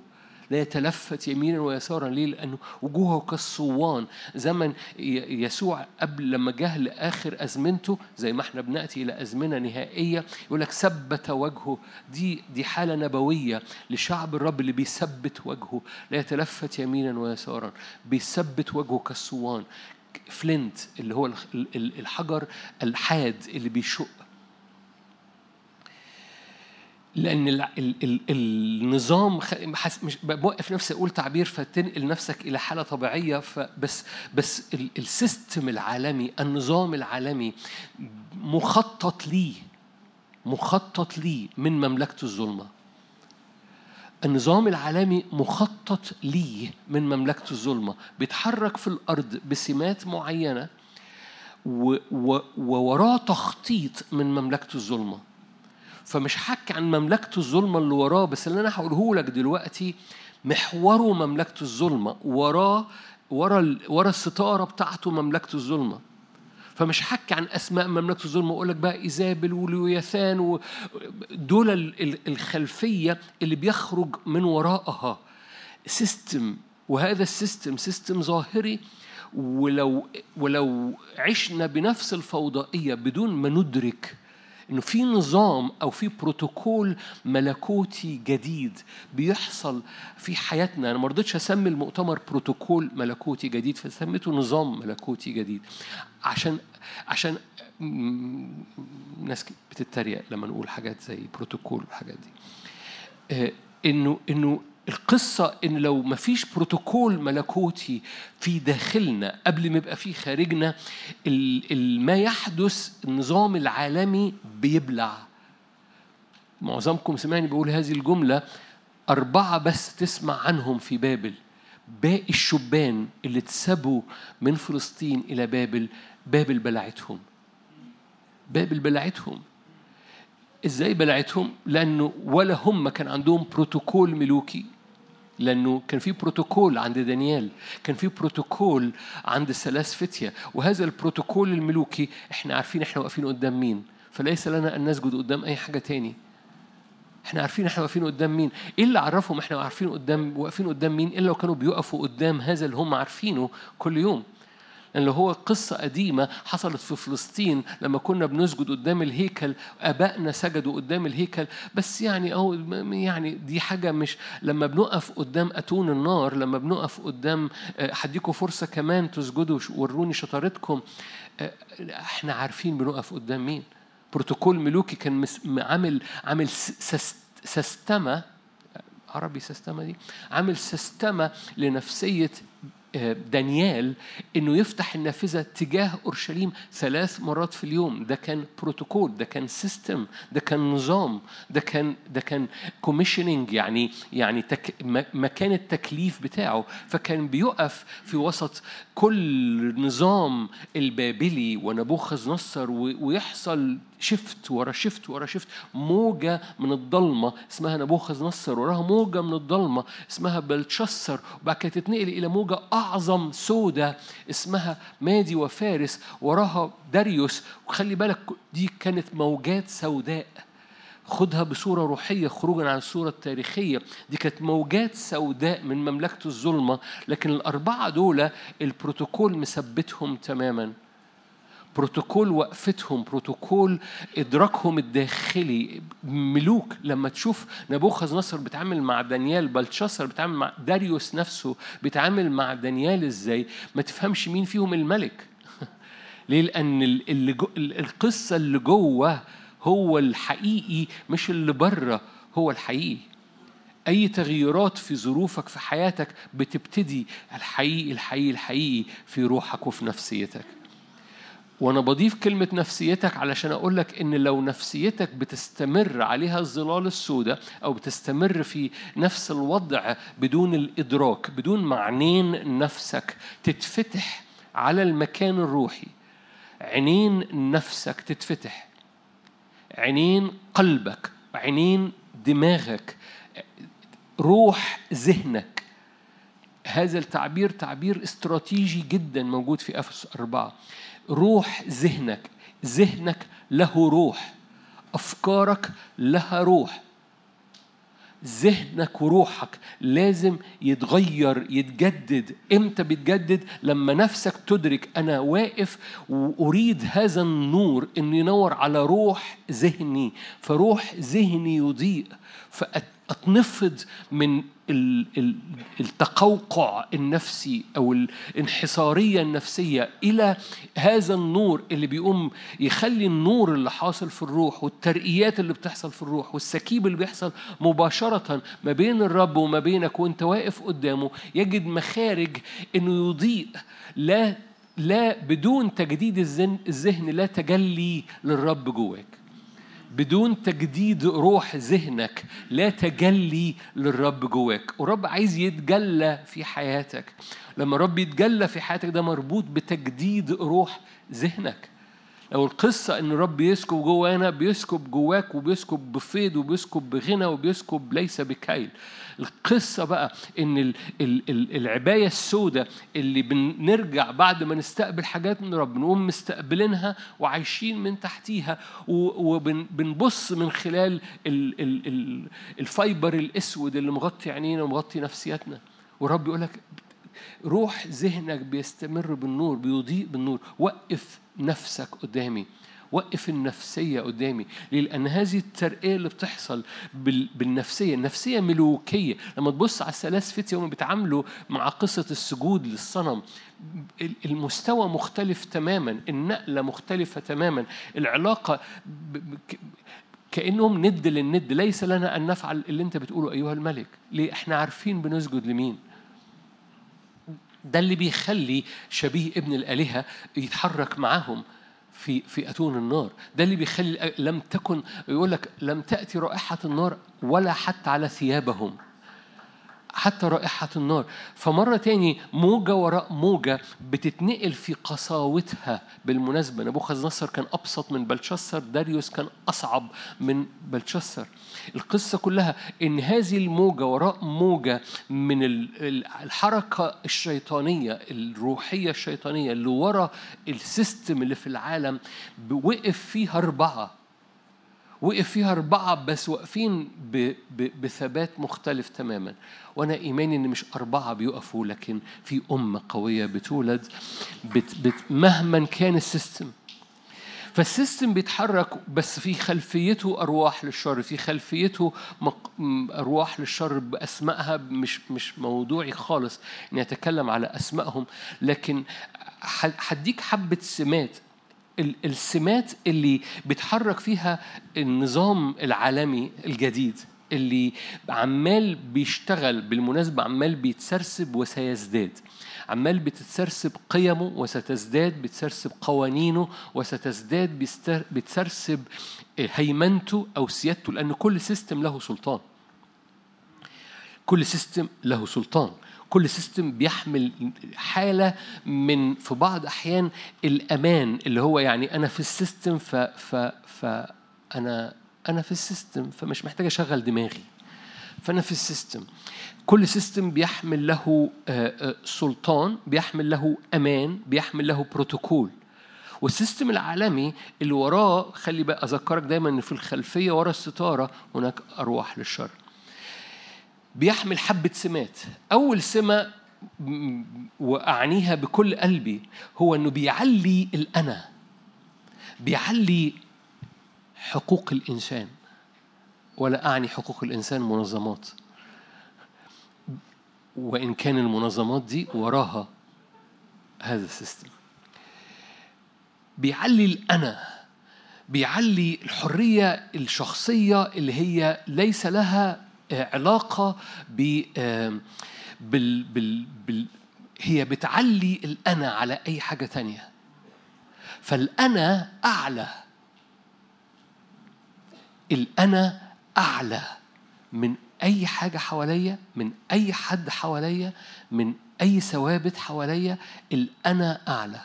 لا يتلفت يمينا ويسارا ليه؟ لأنه وجوهه كالصوان. زمن يسوع قبل لما جه لآخر أزمنته زي ما إحنا بنأتي إلى أزمنة نهائية يقول لك ثبت وجهه. دي دي حالة نبوية لشعب الرب اللي بيثبت وجهه. لا يتلفت يمينا ويسارا. بيثبت وجهه كالصوان. فلنت اللي هو الحجر الحاد اللي بيشق لأن ال ال ال النظام مش بوقف نفسي أقول تعبير فتنقل نفسك إلى حالة طبيعية فبس بس ال- السيستم العالمي النظام العالمي مخطط ليه مخطط ليه من مملكة الظلمة. النظام العالمي مخطط ليه من مملكة الظلمة. بيتحرك في الأرض بسمات و ووراه تخطيط من مملكة الظلمة. فمش حكي عن مملكة الظلمة اللي وراه بس اللي أنا هقوله لك دلوقتي محوره مملكة الظلمة وراه ورا ورا الستارة بتاعته مملكة الظلمة. فمش حكي عن أسماء مملكة الظلمة وأقول لك بقى إيزابل ولوياثان دول ال- ال- الخلفية اللي بيخرج من وراءها. system وهذا ال system system ظاهري. ولو ولو عشنا بنفس الفوضائية بدون ما ندرك إنه في نظام أو في بروتوكول ملكوتي جديد بيحصل في حياتنا. أنا ما رضيتش أسمي المؤتمر بروتوكول ملكوتي جديد فسميته نظام ملكوتي جديد. عشان عشان ناس بتتريق لما نقول حاجات زي بروتوكول والحاجات دي. آه، إنه إنه القصة إن لو ما فيش بروتوكول ملكوتي في داخلنا قبل ما يبقى في خارجنا ما يحدث النظام العالمي بيبلع. معظمكم سمعني بقول هذه الجملة أربعة بس تسمع عنهم في بابل. باقي الشبان اللي اتسبوا من فلسطين إلى بابل بابل بلعتهم. بابل بلعتهم. إزاي بلعتهم؟ لأنه ولا هم كان عندهم بروتوكول ملوكي. لأنه كان في بروتوكول عند دانيال كان في بروتوكول عند الثلاث فتيه وهذا البروتوكول الملوكي إحنا عارفين إحنا واقفين قدام مين. فليس لنا أن نسجد قدام أي حاجة تاني. إحنا عارفين إحنا واقفين قدام مين. إيه اللي عرفهم إحنا عارفين قدام واقفين قدام مين؟ إلا لو كانوا بيقفوا قدام هذا اللي هم عارفينه كل يوم. لأن هو قصة قديمة حصلت في فلسطين لما كنا بنسجد قدام الهيكل آبائنا سجدوا قدام الهيكل. بس يعني أهو يعني دي حاجة مش لما بنقف قدام أتون النار لما بنقف قدام آه، هديكوا فرصة كمان تسجدوا وروني شطارتكم. آه، إحنا عارفين بنقف قدام مين. بروتوكول ملوكي كان عامل عامل س- سست- سستمة عربي سستمة دي عامل سستمة لنفسية دانيال إنه يفتح النافذة تجاه أورشليم ثلاث مرات في اليوم. ده كان بروتوكول ده كان system ده كان نظام ده كان ده كان commissioning يعني يعني تك مكان التكليف بتاعه. فكان بيقف في وسط كل نظام البابلي ونبوخذ نصر ويحصل شفت ورا شفت ورا شفت. موجة من الضلمة اسمها نبوخذ نصر وراها موجة من الضلمة اسمها بلتشسر وبعد كده تتنقل إلى موجة أعظم سودة اسمها مادي وفارس وراها داريوس وخلي بالك دي كانت موجات سوداء. خدها بصورة روحية خروجا عن الصورة التاريخية. دي كانت موجات سوداء من مملكة الظلمة لكن الأربعة دول البروتوكول مثبتهم تماماً. بروتوكول وقفتهم بروتوكول إدراكهم الداخلي. ملوك لما تشوف نبوخذ نصر بيتعامل مع دانيال بلشسر بيتعامل مع داريوس نفسه بيتعامل مع دانيال إزاي؟ ما تفهمش مين فيهم الملك. ليه؟ ال- اللي جو ال- القصة اللي جوه هو الحقيقي مش اللي بره هو الحقيقي. أي تغييرات في ظروفك في حياتك بتبتدي الحقيقي الحقيقي الحقيقي في روحك وفي نفسيتك. وأنا بضيف كلمة نفسيتك علشان أقول لك إن لو نفسيتك بتستمر عليها الظلال السوداء أو بتستمر في نفس الوضع بدون الإدراك بدون معنين نفسك تتفتح على المكان الروحي. عينين نفسك تتفتح. عينين قلبك عينين دماغك روح ذهنك. هذا التعبير تعبير استراتيجي جدا موجود في افسس أربعة. روح ذهنك ذهنك له روح أفكارك لها روح. ذهنك وروحك لازم يتغير يتجدد. إمتى بيتجدد لما نفسك تدرك أنا واقف وأريد هذا النور ان ينور على روح ذهني. فروح ذهني يضيء فاتنفض من ال- ال- التقوقع النفسي أو الانحصارية النفسية إلى هذا النور اللي بيقوم يخلي النور اللي حاصل في الروح والترقيات اللي بتحصل في الروح والسكيب اللي بيحصل مباشرة ما بين الرب وما بينك وأنت واقف قدامه يجد مخارج إنه يضيء لا لا بدون تجديد الذهن لا تجلي للرب جواك. بدون تجديد روح ذهنك لا تجلي للرب جواك. والرب عايز يتجلى في حياتك. لما الرب يتجلى في حياتك ده مربوط بتجديد روح ذهنك. لو القصة إن الرب يسكب جوانا بيسكب جواك وبيسكب بفيض وبيسكب بغنى وبيسكب ليس بكيل. القصة بقى إن ال- ال- ال- العباية السوداء اللي بنرجع بعد ما نستقبل حاجات من الرب نقوم مستقبلينها وعايشين من تحتيها وبنبص من خلال ال- ال- ال- الفايبر الأسود اللي مغطي عينينا ومغطي نفسيتنا والرب يقول لك روح ذهنك بيستمر بالنور بيضيء بالنور. وقف نفسك قدامي. وقف النفسية قدامي. ليه؟ لأن هذه الترقية اللي بتحصل بال- بالنفسية. النفسية ملوكية. لما تبص على الثلاث فتية وهم بيتعاملوا مع قصة السجود للصنم ال- المستوى مختلف تماما. النقلة مختلفة تماما. العلاقة كأنهم ند للند. ليس لنا أن نفعل اللي أنت بتقوله أيها الملك. ليه؟ إحنا عارفين بنسجد لمين. ده اللي بيخلي شبيه ابن الآلهة يتحرك معاهم في في أتون النار. ده اللي بيخلي لم تكن يقول لك لم تأتي رائحة النار ولا حتى على ثيابهم. حتى رائحة النار. فمرة تاني موجة وراء موجة بتتنقل في قساوتها بالمناسبة. نبوخذ نصر كان أبسط من بلشسر داريوس كان أصعب من بلشسر القصة كلها إن هذه الموجة وراء موجة من ال- ال- الحركة الشيطانية الروحية الشيطانية اللي ورا ال system اللي في العالم وقف فيها أربعة. وقف فيها أربعة بس واقفين. بثبات مختلف تماما وأنا إيماني إن مش أربعة بيقفوا لكن في أمة قوية بتولد بت... بت... مهما كان ال system فال system بيتحرك بس في خلفيته أرواح للشر في خلفيته مق... أرواح للشر بأسمائها مش مش موضوعي خالص إني أتكلم على أسمائهم لكن هديك حبة سمات السمات اللي بيتحرك فيها النظام العالمي الجديد اللي عمال بيشتغل بالمناسبة عمال بيتسرسب وسيزداد. عمال بتتسرسب قيمه وستزداد بتسرسب قوانينه وستزداد بتسرسب هيمنته أو سيادته لأن كل سيستم له سلطان. كل system له سلطان. كل system بيحمل حالة من في بعض أحيان الأمان اللي هو يعني أنا في ال system ف ف فأنا أنا في ال system فمش محتاج أشغل دماغي. فأنا في ال system. كل system بيحمل له آه، آه، سلطان بيحمل له أمان بيحمل له بروتوكول وال system العالمي اللي وراه خلي بقى أذكرك دايما إن في الخلفية ورا الستارة هناك أرواح للشر. بيحمل حبة سمات. أول سمة وأعنيها بكل قلبي هو أنه بيعلي الأنا بيعلي حقوق الإنسان. ولا أعني حقوق الإنسان منظمات. وإن كان المنظمات دي وراها هذا السيستم. بيعلي الأنا بيعلي الحرية الشخصية اللي هي ليس لها علاقة ب بال بال بال هي بتعلي الأنا على أي حاجة تانية. فالأنا أعلى. الأنا أعلى من أي حاجة حواليا من أي حد حواليا من أي ثوابت حواليا الأنا أعلى.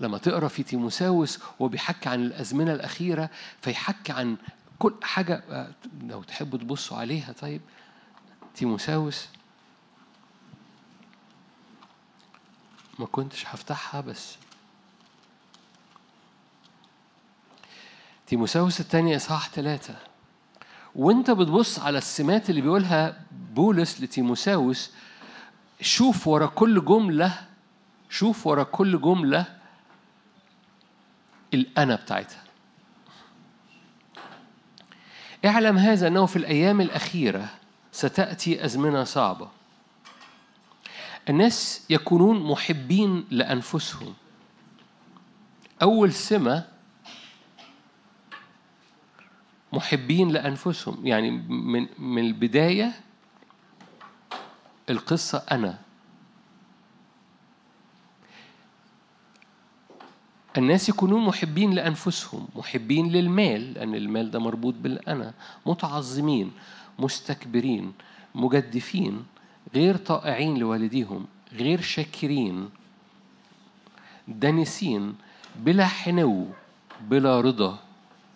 لما تقرأ في تيموساوس وهو بيحكي عن الأزمنة الأخيرة فيحكي عن كل حاجة آه، لو تحبوا تبصوا عليها طيب. تيموساوس. ما كنتش هفتحها بس. تيموساوس الثانية إصحاح ثلاثة وأنت بتبص على السمات اللي بيقولها بولس لتيموساوس شوف ورا كل جملة شوف ورا كل جملة الأنا بتاعتها. اعلم هذا أنه في الأيام الأخيرة ستأتي أزمنة صعبة. الناس يكونون محبين لأنفسهم. أول سمة محبين لأنفسهم. يعني من من البداية القصة أنا. الناس يكونون محبين لأنفسهم محبين للمال لأن المال ده مربوط بالأنا متعظمين مستكبرين مجدفين غير طائعين لوالديهم غير شاكرين دانسين بلا حنو بلا رضا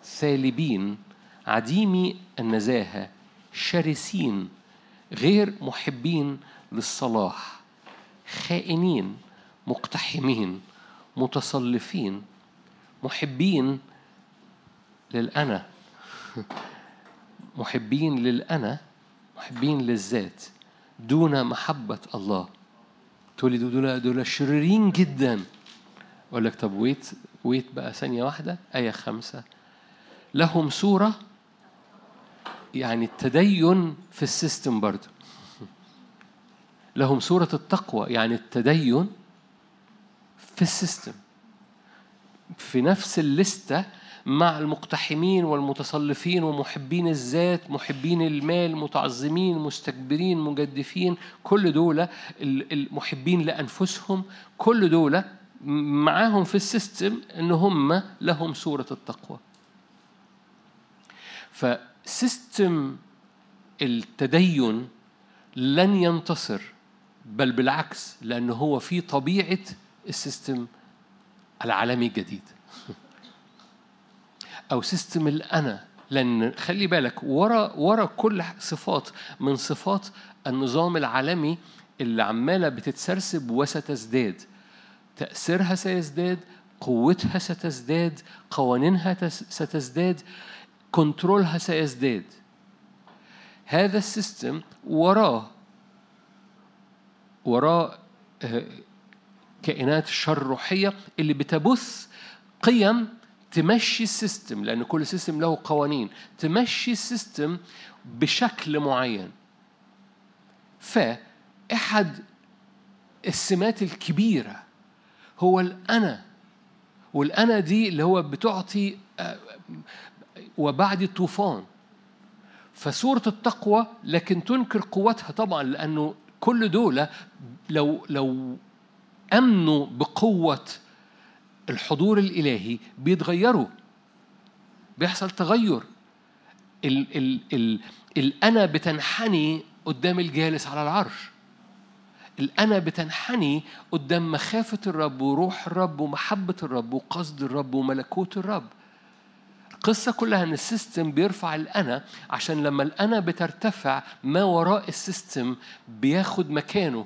ثالبين عديمي النزاهة شرسين غير محبين للصلاح خائنين مقتحمين. متصلفين محبين للأنا. محبين للأنا محبين للذات. دون محبة الله. تقولي دول دول شريرين جدا. أقول لك طب wait wait بقى ثانية واحدة. آية خمسة. لهم صورة يعني التدين في ال system برضه. لهم صورة التقوى يعني التدين في ال system في نفس الليستة مع المقتحمين والمتصلفين ومحبين الذات محبين المال متعظمين مستكبرين مجدفين كل دول المحبين لأنفسهم كل دول معاهم في ال system إن هم لهم صورة التقوى. ف system التدين لن ينتصر بل بالعكس لأنه هو في طبيعة ال system العالمي الجديد. أو system الأنا لأن خلي بالك ورا ورا كل صفات من صفات النظام العالمي اللي عمالة بتتسرسب وستزداد. تأثيرها سيزداد قوتها ستزداد قوانينها ستزداد control ها سيزداد. هذا ال system وراه وراه آه، كائنات الشر الروحية اللي بتبث قيم تمشي ال system لأن كل system له قوانين. تمشي ال system بشكل معين. فأحد السمات الكبيرة هو الأنا. والأنا دي اللي هو بتعطي آه، وبعد الطوفان. فسورة التقوى لكن تنكر قوتها طبعا لأنه كل دول لو لو امنوا بقوة الحضور الإلهي بيتغيروا. بيحصل تغير. ال ال ال الأنا بتنحني قدام الجالس على العرش. الأنا بتنحني قدام مخافة الرب وروح الرب ومحبة الرب وقصد الرب وملكوت الرب. القصة كلها إن ال system بيرفع الأنا عشان لما الأنا بترتفع ما وراء ال system بياخد مكانه.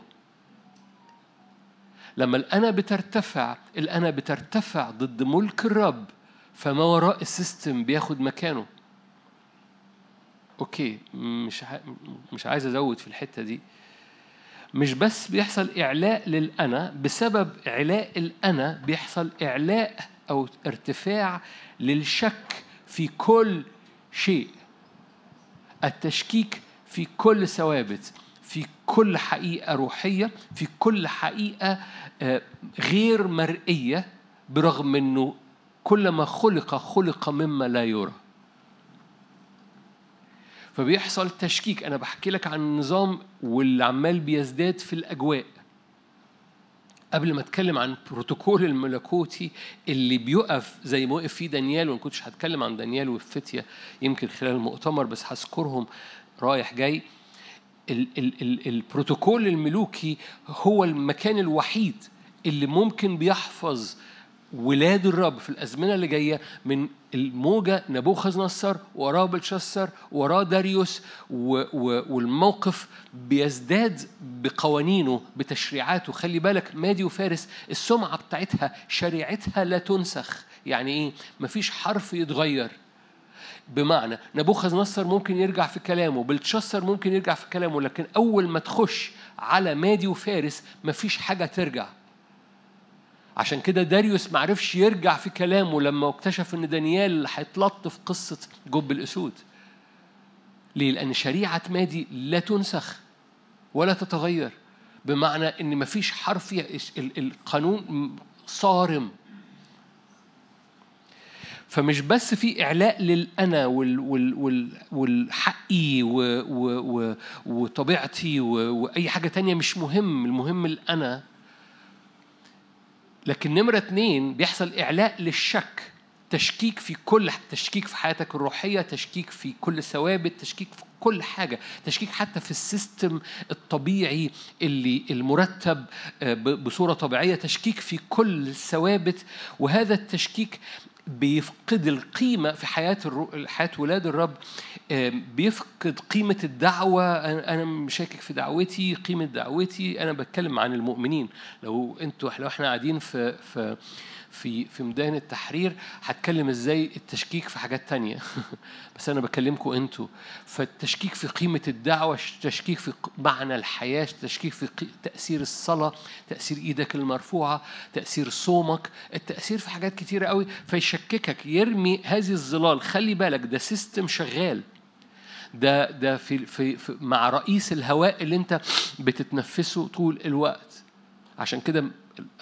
لما الأنا بترتفع الأنا بترتفع ضد ملك الرب فما وراء ال system بياخد مكانه. أوكي مش. مش عايز أزود في الحتة دي. مش بس بيحصل إعلاء للأنا بسبب إعلاء الأنا بيحصل إعلاء أو ارتفاع للشك في كل شيء. التشكيك في كل ثوابت. في كل حقيقة روحية في كل حقيقة آه، غير مرئية برغم أنه كل ما خلق خلق مما لا يرى. فبيحصل تشكيك. أنا بحكي لك عن النظام واللي عمال بيزداد في الأجواء. قبل ما أتكلم عن البروتوكول الملكوتي اللي بيقف زي ما وقف فيه دانيال وما كنتش هتكلم عن دانيال والفتيه يمكن خلال المؤتمر بس هذكرهم رايح جاي. ال ال ال البروتوكول الملوكي هو المكان الوحيد اللي ممكن بيحفظ ولاد الرب في الأزمنة اللي جاية من الموجة نبوخذ نصر وراه بلشسر وراه داريوس و و والموقف بيزداد بقوانينه بتشريعاته. خلي بالك مادي وفارس السمعة بتاعتها شريعتها لا تنسخ. يعني إيه؟ مفيش حرف يتغير. بمعنى نبوخذ نصر ممكن يرجع في كلامه بلتشسر ممكن يرجع في كلامه لكن أول ما تخش على مادي وفارس مفيش حاجة ترجع. عشان كده داريوس ما عرفش يرجع في كلامه لما اكتشف إن دانيال هيتلط في قصة جب الأسود. ليه؟ لأن شريعة مادي لا تنسخ ولا تتغير بمعنى إن مفيش حرف القانون صارم. فمش بس في وال وال والحقي وطبيعتي و وأي حاجة تانية مش مهم. المهم الأنا. لكن نمرة اتنين بيحصل إعلاء للشك. تشكيك في كل تشكيك في حياتك الروحية تشكيك في كل ثوابت تشكيك في كل حاجة. تشكيك حتى في ال system الطبيعي اللي المرتب آه، بصورة طبيعية. تشكيك في كل الثوابت وهذا التشكيك بيفقد القيمة في حياة الرو... حياة ولاد الرب. بيفقد قيمة الدعوة. أنا مشاكك في دعوتي قيمة دعوتي. أنا بتكلم عن المؤمنين. لو أنتوا لو إحنا قاعدين في في في في ميدان التحرير هتكلم إزاي التشكيك في حاجات تانية؟ بس أنا بكلمكم أنتوا. فالتشكيك في قيمة الدعوة تشكيك في معنى الحياة تشكيك في تأثير الصلاة تأثير إيدك المرفوعة تأثير صومك التأثير في حاجات كتيرة قوي. فيشككك يرمي هذه الظلال. خلي بالك ده سيستم شغال. ده ده في, في, في مع رئيس الهواء اللي أنت بتتنفسه طول الوقت. عشان كده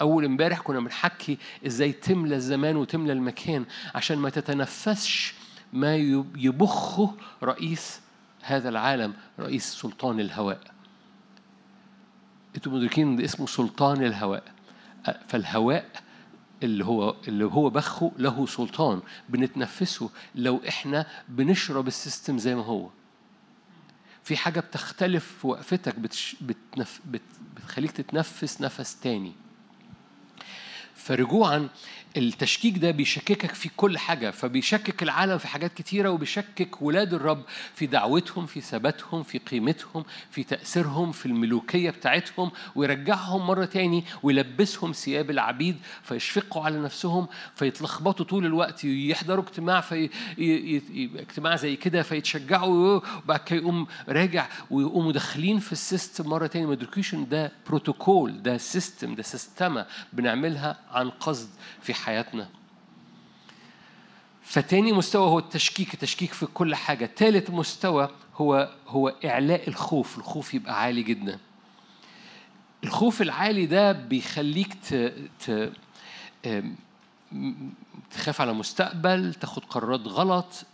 أول امبارح كنا بنحكي إزاي تملى الزمان وتملى المكان عشان ما تتنفسش ما يب- يبخه رئيس هذا العالم رئيس سلطان الهواء. أنتوا مدركين ده اسمه سلطان الهواء. فالهواء اللي هو اللي هو بخه له سلطان. بنتنفسه لو إحنا بنشرب السيستم زي ما هو. في حاجة بتختلف في وقفتك بتش... بتنف... بت... بتخليك تتنفس نفس تاني. فرجوعا التشكيك ده بيشككك في كل حاجة فبيشكك العالم في حاجات كتيرة وبيشكك ولاد الرب في دعوتهم في ثباتهم في قيمتهم في تأثيرهم في الملوكية بتاعتهم ويرجعهم مرة تاني ويلبسهم ثياب العبيد فيشفقوا على نفسهم فيتلخبطوا طول الوقت يحضروا اجتماع في اجتماع زي كده فيتشجعوا وبعد كده يقوم راجع ويقوموا داخلين في ال system مرة تاني. ما يدركوش ده بروتوكول ده system ده سيستمة بنعملها عن قصد في حياتنا. فتاني مستوى هو التشكيك التشكيك في كل حاجة. تالت مستوى هو هو إعلاء الخوف. الخوف يبقى عالي جدا. الخوف العالي ده بيخليك ت... ت... تخاف على مستقبل تاخد قرارات غلط.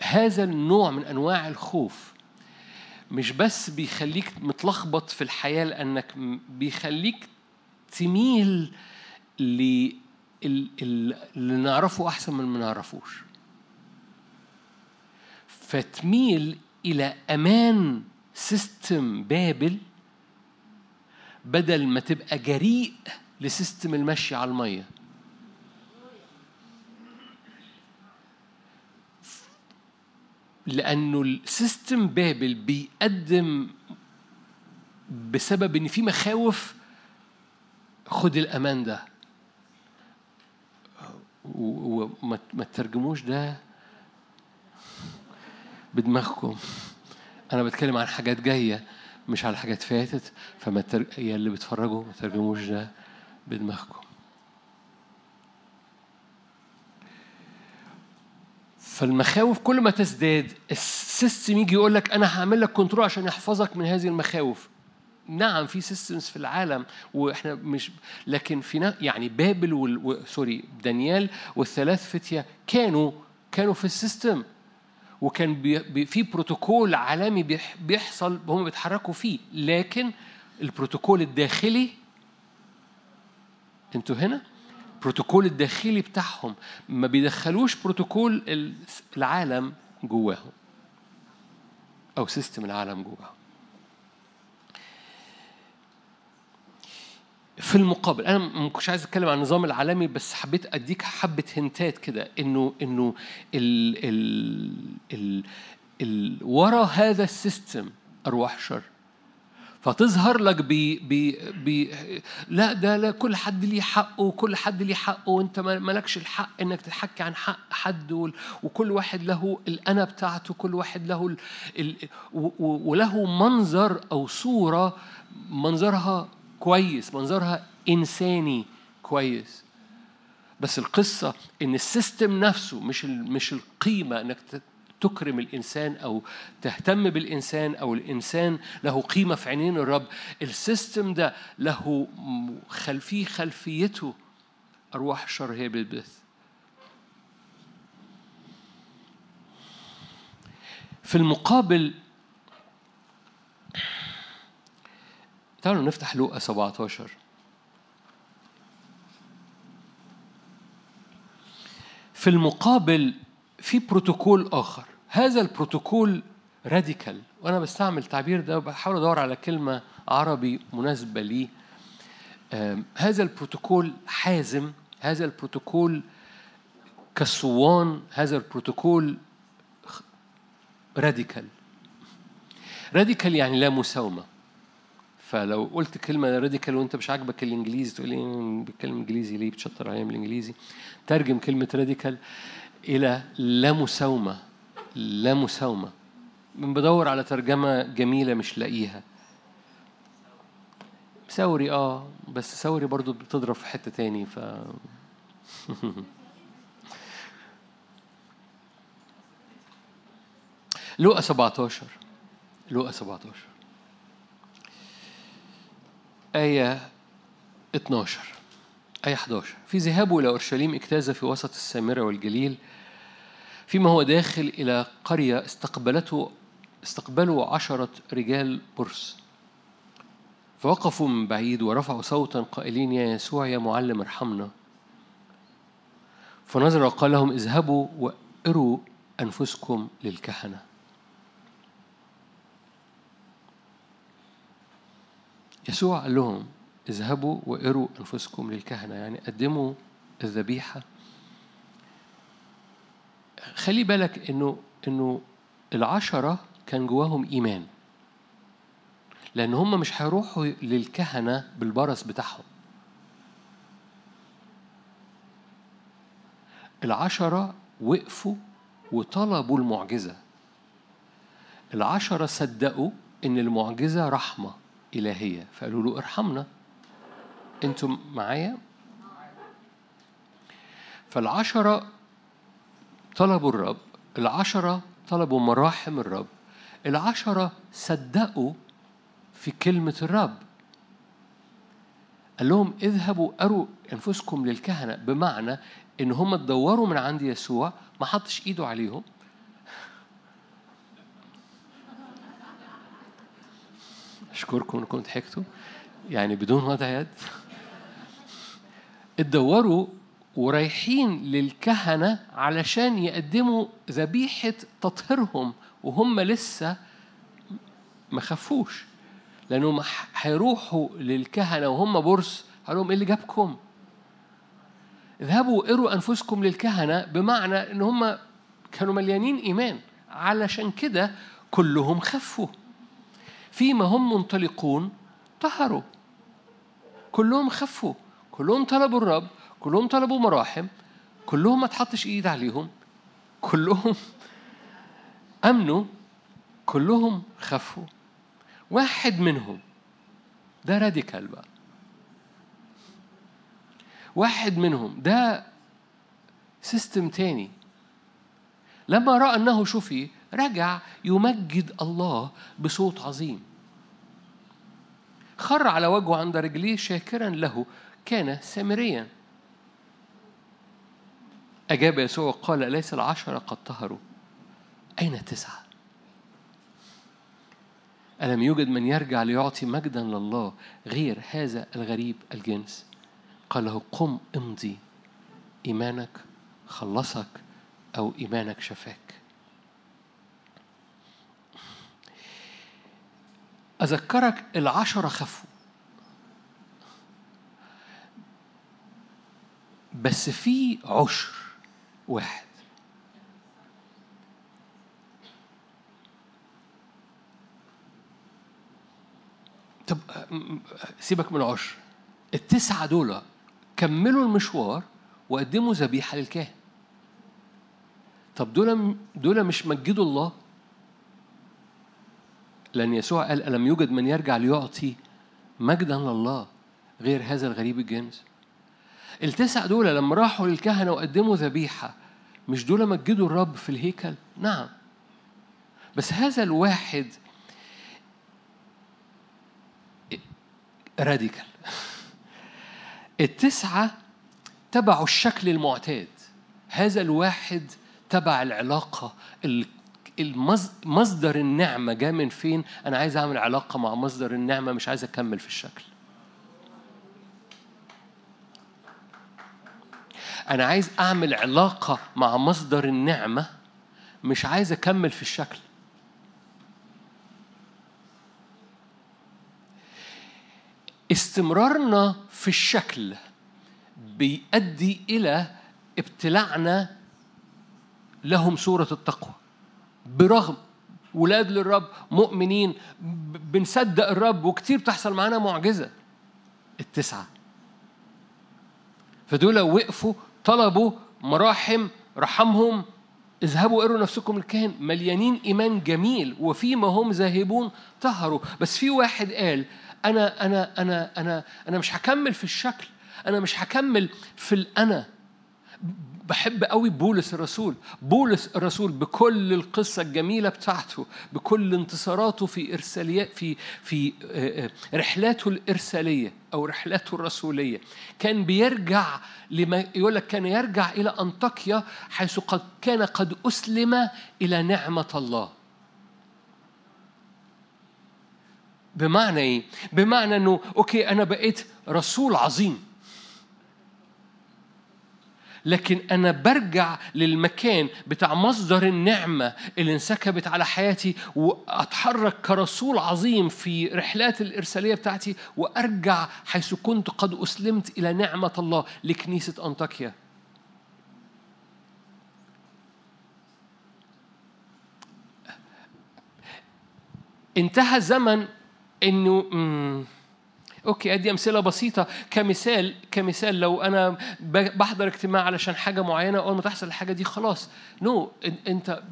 هذا النوع من أنواع الخوف مش بس بيخليك متلخبط في الحياة لأنك بيخليك تميل اللي نعرفه أحسن من اللي ما نعرفوش. فتميل إلى أمان system بابل بدل ما تبقى جريء ل system المشي على المية. لأنه ال system بابل بيقدم بسبب إن في مخاوف خد الأمان ده. وما ما تترجموش ده بدماغكم. أنا بتكلم عن حاجات جاية مش على حاجات فاتت فما تر... يا اللي بتفرجوا ما ترجموش ده بدماغكم. فالمخاوف كل ما تزداد ال system يجي يقول لك أنا هعمل لك control عشان يحفظك من هذه المخاوف. نعم في systems في العالم وإحنا مش لكن في يعني بابل. sorry دانيال والثلاث فتية كانوا كانوا في ال system وكان في بروتوكول عالمي بيح بيحصل هم بيتحركوا فيه لكن البروتوكول الداخلي أنتوا هنا البروتوكول الداخلي بتاعهم ما بيدخلوش بروتوكول ال- العالم جواهم أو system العالم جواهم في المقابل. أنا ما كنتش عايز أتكلم عن النظام العالمي بس حبيت أديك حبة hint ات كده إنه إنه ال ال ال ال ورا هذا ال system أرواح شر. فتظهر لك ب ب ب لا ده لا كل حد ليه حقه وكل حد ليه حقه وأنت ما- مالكش الحق إنك تحكي عن حق حد وكل واحد له الأنا بتاعته كل واحد له ال وله منظر أو صورة منظرها كويس منظرها إنساني كويس. بس القصة إن ال system نفسه مش مش القيمة إنك ت- تكرم الإنسان أو تهتم بالإنسان أو الإنسان له قيمة في عينين الرب ال system ده له خلفيه خلفيته أرواح الشر هي بتبث في المقابل تعالوا نفتح لوقا 17 في المقابل في بروتوكول آخر. هذا البروتوكول راديكال. وأنا بستعمل التعبير ده وبحاول أدور على كلمة عربي مناسبة ليه هذا البروتوكول حازم. هذا البروتوكول كالصوان هذا البروتوكول radical. radical يعني لا مساومة. فلو قلت كلمة radical وانت مش عاجبك الإنجليزي تقول لي بتكلم إنجليزي ليه؟ بتشطر عليا بالإنجليزي. ترجم كلمة radical إلى لا مساومة لا مساومة. من بدور على ترجمة جميلة مش لاقيها. ثوري آه بس ثوري برضو بتضرب في حتة تاني ف لوقا 17 لوقا 17 آية 12 آية 11 في ذهابه إلى أورشليم اجتاز في وسط السامرة والجليل فيما هو داخل إلى قرية استقبلته استقبلوا عشرة رجال برص فوقفوا من بعيد ورفعوا صوتا قائلين يا يسوع يا معلم ارحمنا. فنظر وقال لهم اذهبوا وأروا أنفسكم للكهنة. يسوع قال لهم اذهبوا وإروا أنفسكم للكهنة. يعني قدموا الذبيحة. خلي بالك إنه إنه العشرة كان جواهم إيمان. لأن هم مش هيروحوا للكهنة بالبرص بتاعهم. العشرة وقفوا وطلبوا المعجزة. العشرة صدقوا إن المعجزة رحمة. إلهية. فقالوا له ارحمنا. أنتم معايا؟ فالعشرة طلبوا الرب. العشرة طلبوا مراحم الرب. العشرة صدقوا في كلمة الرب. قال لهم اذهبوا أروا أنفسكم للكهنة بمعنى إن هم تدوروا من عند يسوع ما حطش إيده عليهم. أشكركم إنكم ضحكتوا. يعني بدون وضع يد. اتدوروا ورايحين للكهنة علشان يقدموا ذبيحة تطهيرهم وهم لسه ما خافوش. لأنهم هيروحوا للكهنة وهم برص قال لهم إيه اللي جابكم؟ اذهبوا اروا أنفسكم للكهنة بمعنى إن هم كانوا مليانين إيمان. علشان كده كلهم خفوا فيما هم منطلقون طهروا. كلهم خفوا كلهم طلبوا الرب كلهم طلبوا مراحم كلهم ما تحطش إيد عليهم كلهم أمنوا كلهم خفوا. واحد منهم ده راديكال بقى. واحد منهم ده سيستم تاني. لما رأى أنه شفي رجع يمجد الله بصوت عظيم. خر على وجهه عند رجليه شاكرا له كان سامريا. أجاب يسوع وقال أليس العشرة قد طهروا أين التسعة ألم يوجد من يرجع ليعطي مجدا لله غير هذا الغريب الجنس؟ قال له قم امضي إيمانك خلصك أو إيمانك شفاك. أذكرك العشرة خفوا. بس في عشر واحد. طب سيبك من العشر. التسعة دول كملوا المشوار وقدموا ذبيحة للكاهن. طب دول دول مش مجدوا الله؟ لأن يسوع قال ألم يوجد من يرجع ليعطي مجدا لله غير هذا الغريب الجنس؟ التسع دول لما راحوا للكهنة وقدموا ذبيحة مش دول مجدوا الرب في الهيكل؟ نعم. بس هذا الواحد راديكال. التسعة تبعوا الشكل المعتاد. هذا الواحد تبع العلاقة مصدر النعمة جاء من فين؟ أنا عايز أعمل علاقة مع مصدر النعمة مش عايز أكمل في الشكل. أنا عايز أعمل علاقة مع مصدر النعمة مش عايز أكمل في الشكل. استمرارنا في الشكل بيؤدي إلى ابتلاعنا لهم صورة التقوى. برغم ولاد للرب مؤمنين بنصدق الرب وكتير بتحصل معانا معجزة. التسعة. فدول وقفوا طلبوا مراحم رحمهم اذهبوا اروا نفسكم الكاهن مليانين إيمان جميل وفيما هم ذاهبون طهروا. بس في واحد قال أنا أنا أنا أنا أنا مش هكمل في الشكل أنا مش هكمل في الأنا. بحب قوي بولس الرسول. بولس الرسول بكل القصة الجميلة بتاعته بكل انتصاراته في إرساليات في في آه، آه، رحلاته الإرسالية أو رحلاته الرسولية. كان بيرجع لما يقول لك كان يرجع إلى أنطاكيا حيث قد كان قد أسلم إلى نعمة الله. بمعنى إيه؟ بمعنى إنه أوكي أنا بقيت رسول عظيم. لكن أنا برجع للمكان بتاع مصدر النعمة اللي انسكبت على حياتي وأتحرك كرسول عظيم في رحلات الإرسالية بتاعتي وأرجع حيث كنت قد أسلمت إلى نعمة الله لكنيسة أنطاكيا. انتهى زمن إنه okay أدي أمثلة بسيطة. كمثال كمثال لو أنا بحضر اجتماع علشان حاجة معينة أول ما تحصل الحاجة دي خلاص. no no. أنت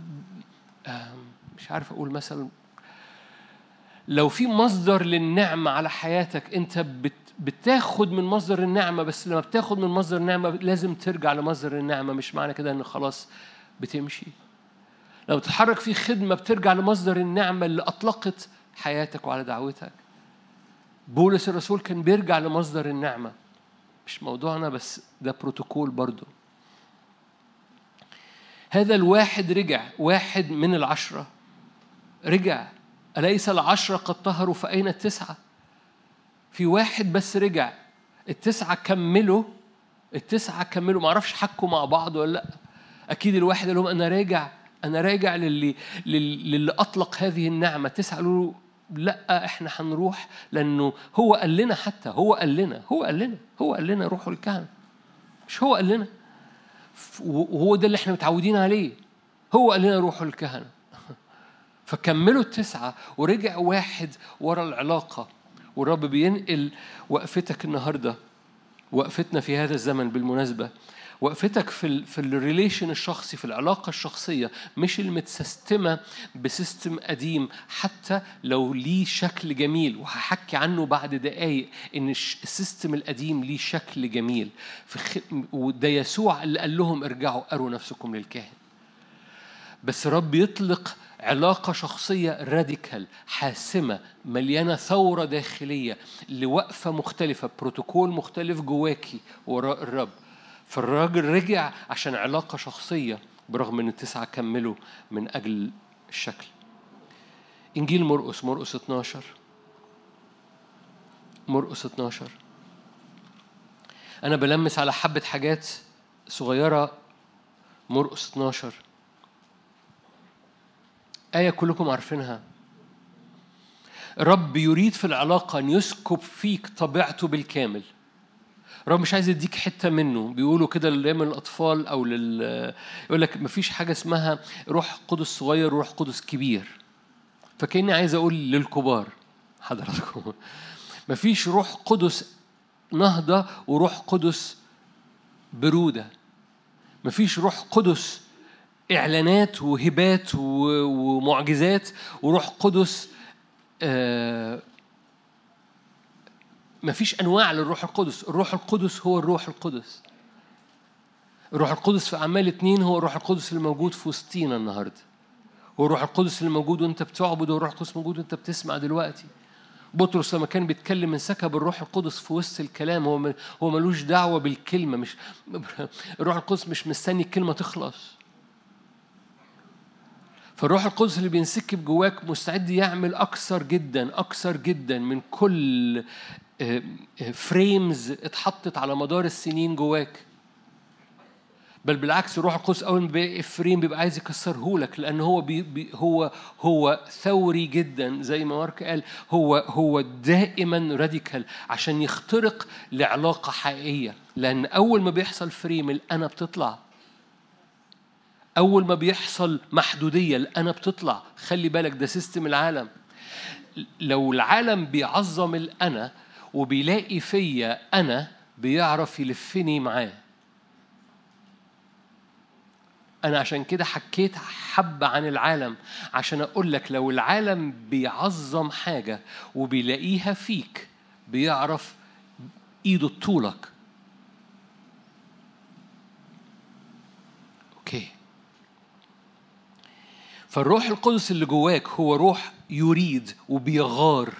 مش عارف أقول مثلا لو في مصدر للنعمة على حياتك أنت بت بتاخد من مصدر النعمة بس لما بتاخد من مصدر النعمة لازم ترجع لمصدر النعمة مش معنى كده إن خلاص بتمشي. لو تتحرك في خدمة بترجع لمصدر النعمة اللي أطلقت حياتك وعلى دعوتك. بولس الرسول كان بيرجع لمصدر النعمة. مش موضوعنا بس ده بروتوكول برضو. هذا الواحد رجع واحد من العشرة. رجع. أليس العشرة قد طهروا فأين التسعة؟ في واحد بس رجع. التسعة كملوا. التسعة كملوا. معرفش حكوا مع بعض ولا لأ. أكيد الواحد قال لهم أنا راجع أنا راجع للي للي, أطلق هذه النعمة. تسعة قالوا لا إحنا هنروح لأنه هو قال لنا حتى هو قال لنا هو قال لنا هو قال لنا روحوا الكهنه مش هو قال لنا. وهو ده اللي إحنا متعودين عليه. هو قال لنا روحوا الكهنه فكملوا التسعة ورجع واحد ورا العلاقة. والرب بينقل وقفتك النهارده. وقفتنا في هذا الزمن بالمناسبة. وقفتك في ال في ال relation الشخصي في العلاقة الشخصية مش المتسستمة ب system قديم. حتى لو ليه شكل جميل وهحكي عنه بعد دقايق إن الش- ال system القديم ليه شكل جميل. خ... وده يسوع اللي قال لهم ارجعوا اروا نفسكم للكاهن. بس رب يطلق علاقة شخصية radical حاسمة مليانة ثورة داخلية لوقفة مختلفة بروتوكول مختلف جواكي وراء الرب. فالراجل رجع عشان علاقة شخصية برغم إن التسعة كملوا من أجل الشكل. إنجيل مرقس مرقس 12 مرقس 12 أنا بلمس على حبة حاجات صغيرة. مرقس 12 آية كلكم عارفينها. الرب يريد في العلاقة أن يسكب فيك طبيعته بالكامل. الرب مش عايز يديك حتة منه. بيقولوا كده دايما للأطفال أو لل يقول لك مفيش حاجة اسمها روح قدس صغير وروح قدس كبير. فكأني عايز أقول للكبار. حضراتكم. مفيش روح قدس نهضة وروح قدس برودة. مفيش روح قدس إعلانات وهبات ومعجزات وروح قدس آه، مفيش أنواع للروح القدس. الروح القدس هو الروح القدس. الروح القدس في أعمال اتنين هو الروح القدس اللي موجود في وسطينا النهاردة. هو الروح القدس اللي موجود وانت بتعبد هو الروح القدس موجود وانت بتسمع دلوقتي. بطرس لما كان بيتكلم انسكب الروح القدس في وسط الكلام هو هو ملوش دعوة بالكلمة مش الروح القدس مش مستني الكلمة تخلص. فالروح القدس اللي بينسكب جواك مستعد يعمل أكثر جدا أكثر جدا من كل frames اتحطت على مدار السنين جواك. بل بالعكس الروح القدس أول ما frame بيبقى عايز يكسره لك لأن هو بي بي هو هو ثوري جدا زي ما مارك قال هو هو دائما radical عشان يخترق لعلاقة حقيقية. لأن أول ما بيحصل frame الأنا بتطلع. أول ما بيحصل محدودية الأنا بتطلع. خلي بالك ده system العالم. لو العالم بيعظم الأنا وبيلاقي فيا أنا بيعرف يلفني معاه. أنا عشان كده حكيت حبة عن العالم عشان أقول لك لو العالم بيعظم حاجة وبيلاقيها فيك بيعرف إيده طولك. أوكي. فالروح القدس اللي جواك هو روح يريد وبيغار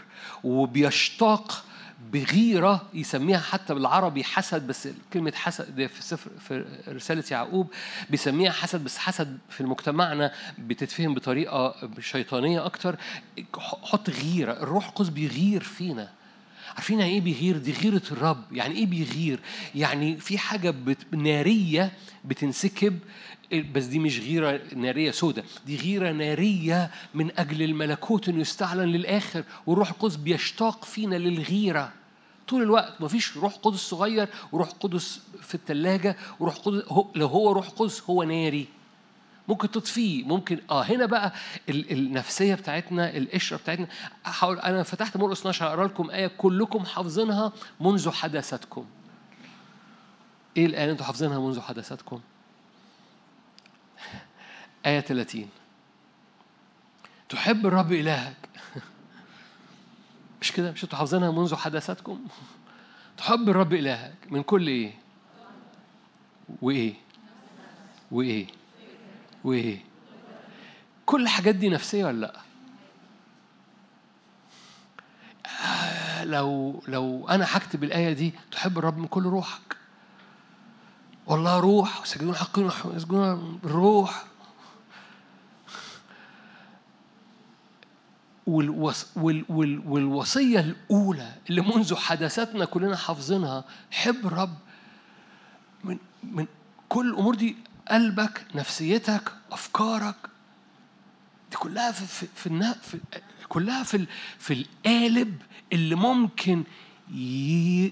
وبيشتاق بغيرة يسميها حتى بالعربي حسد بس كلمة حسد ده في سفر في رسالة يعقوب بيسميها حسد بس حسد في مجتمعنا بتتفهم بطريقة شيطانية أكتر. حط غيرة الروح القدس بيغير فينا. عارفين يعني إيه بيغير؟ دي غيرة الرب. يعني إيه بيغير؟ يعني في حاجة بت... نارية بتنسكب بس دي مش غيرة نارية سودة دي غيرة نارية من أجل الملكوت إنه يستعلن للآخر والروح القدس بيشتاق فينا للغيرة. طول الوقت. مفيش روح قدس صغير وروح قدس في الثلاجة وروح قدس هو لو هو روح قدس هو ناري. ممكن تطفيه. ممكن آه هنا بقى ال- النفسية بتاعتنا القشرة بتاعتنا. حاول أنا فتحت مرقس 12 اقرا لكم آية كلكم حافظينها منذ حداثتكم. إيه الآية اللي أنتوا حافظينها منذ حداثتكم؟ آية 30 تحب الرب إلهك؟ مش كده؟ مش أنتوا حافظينها منذ حداثتكم؟ تحب الرب إلهك من كل إيه؟ وإيه؟ وإيه؟ وإيه؟ كل الحاجات دي نفسية ولا لأ؟ آه، لو لو أنا هكتب الآية دي تحب الرب من كل روحك. والله روح وسجدون حقين ويسجدون بالروح والوص وال وال والوصية الأولى اللي منذ حدثتنا كلنا حافظينها حب الرب من من كل الأمور دي قلبك نفسيتك أفكارك. دي كلها في في, في, في كلها في في القالب اللي ممكن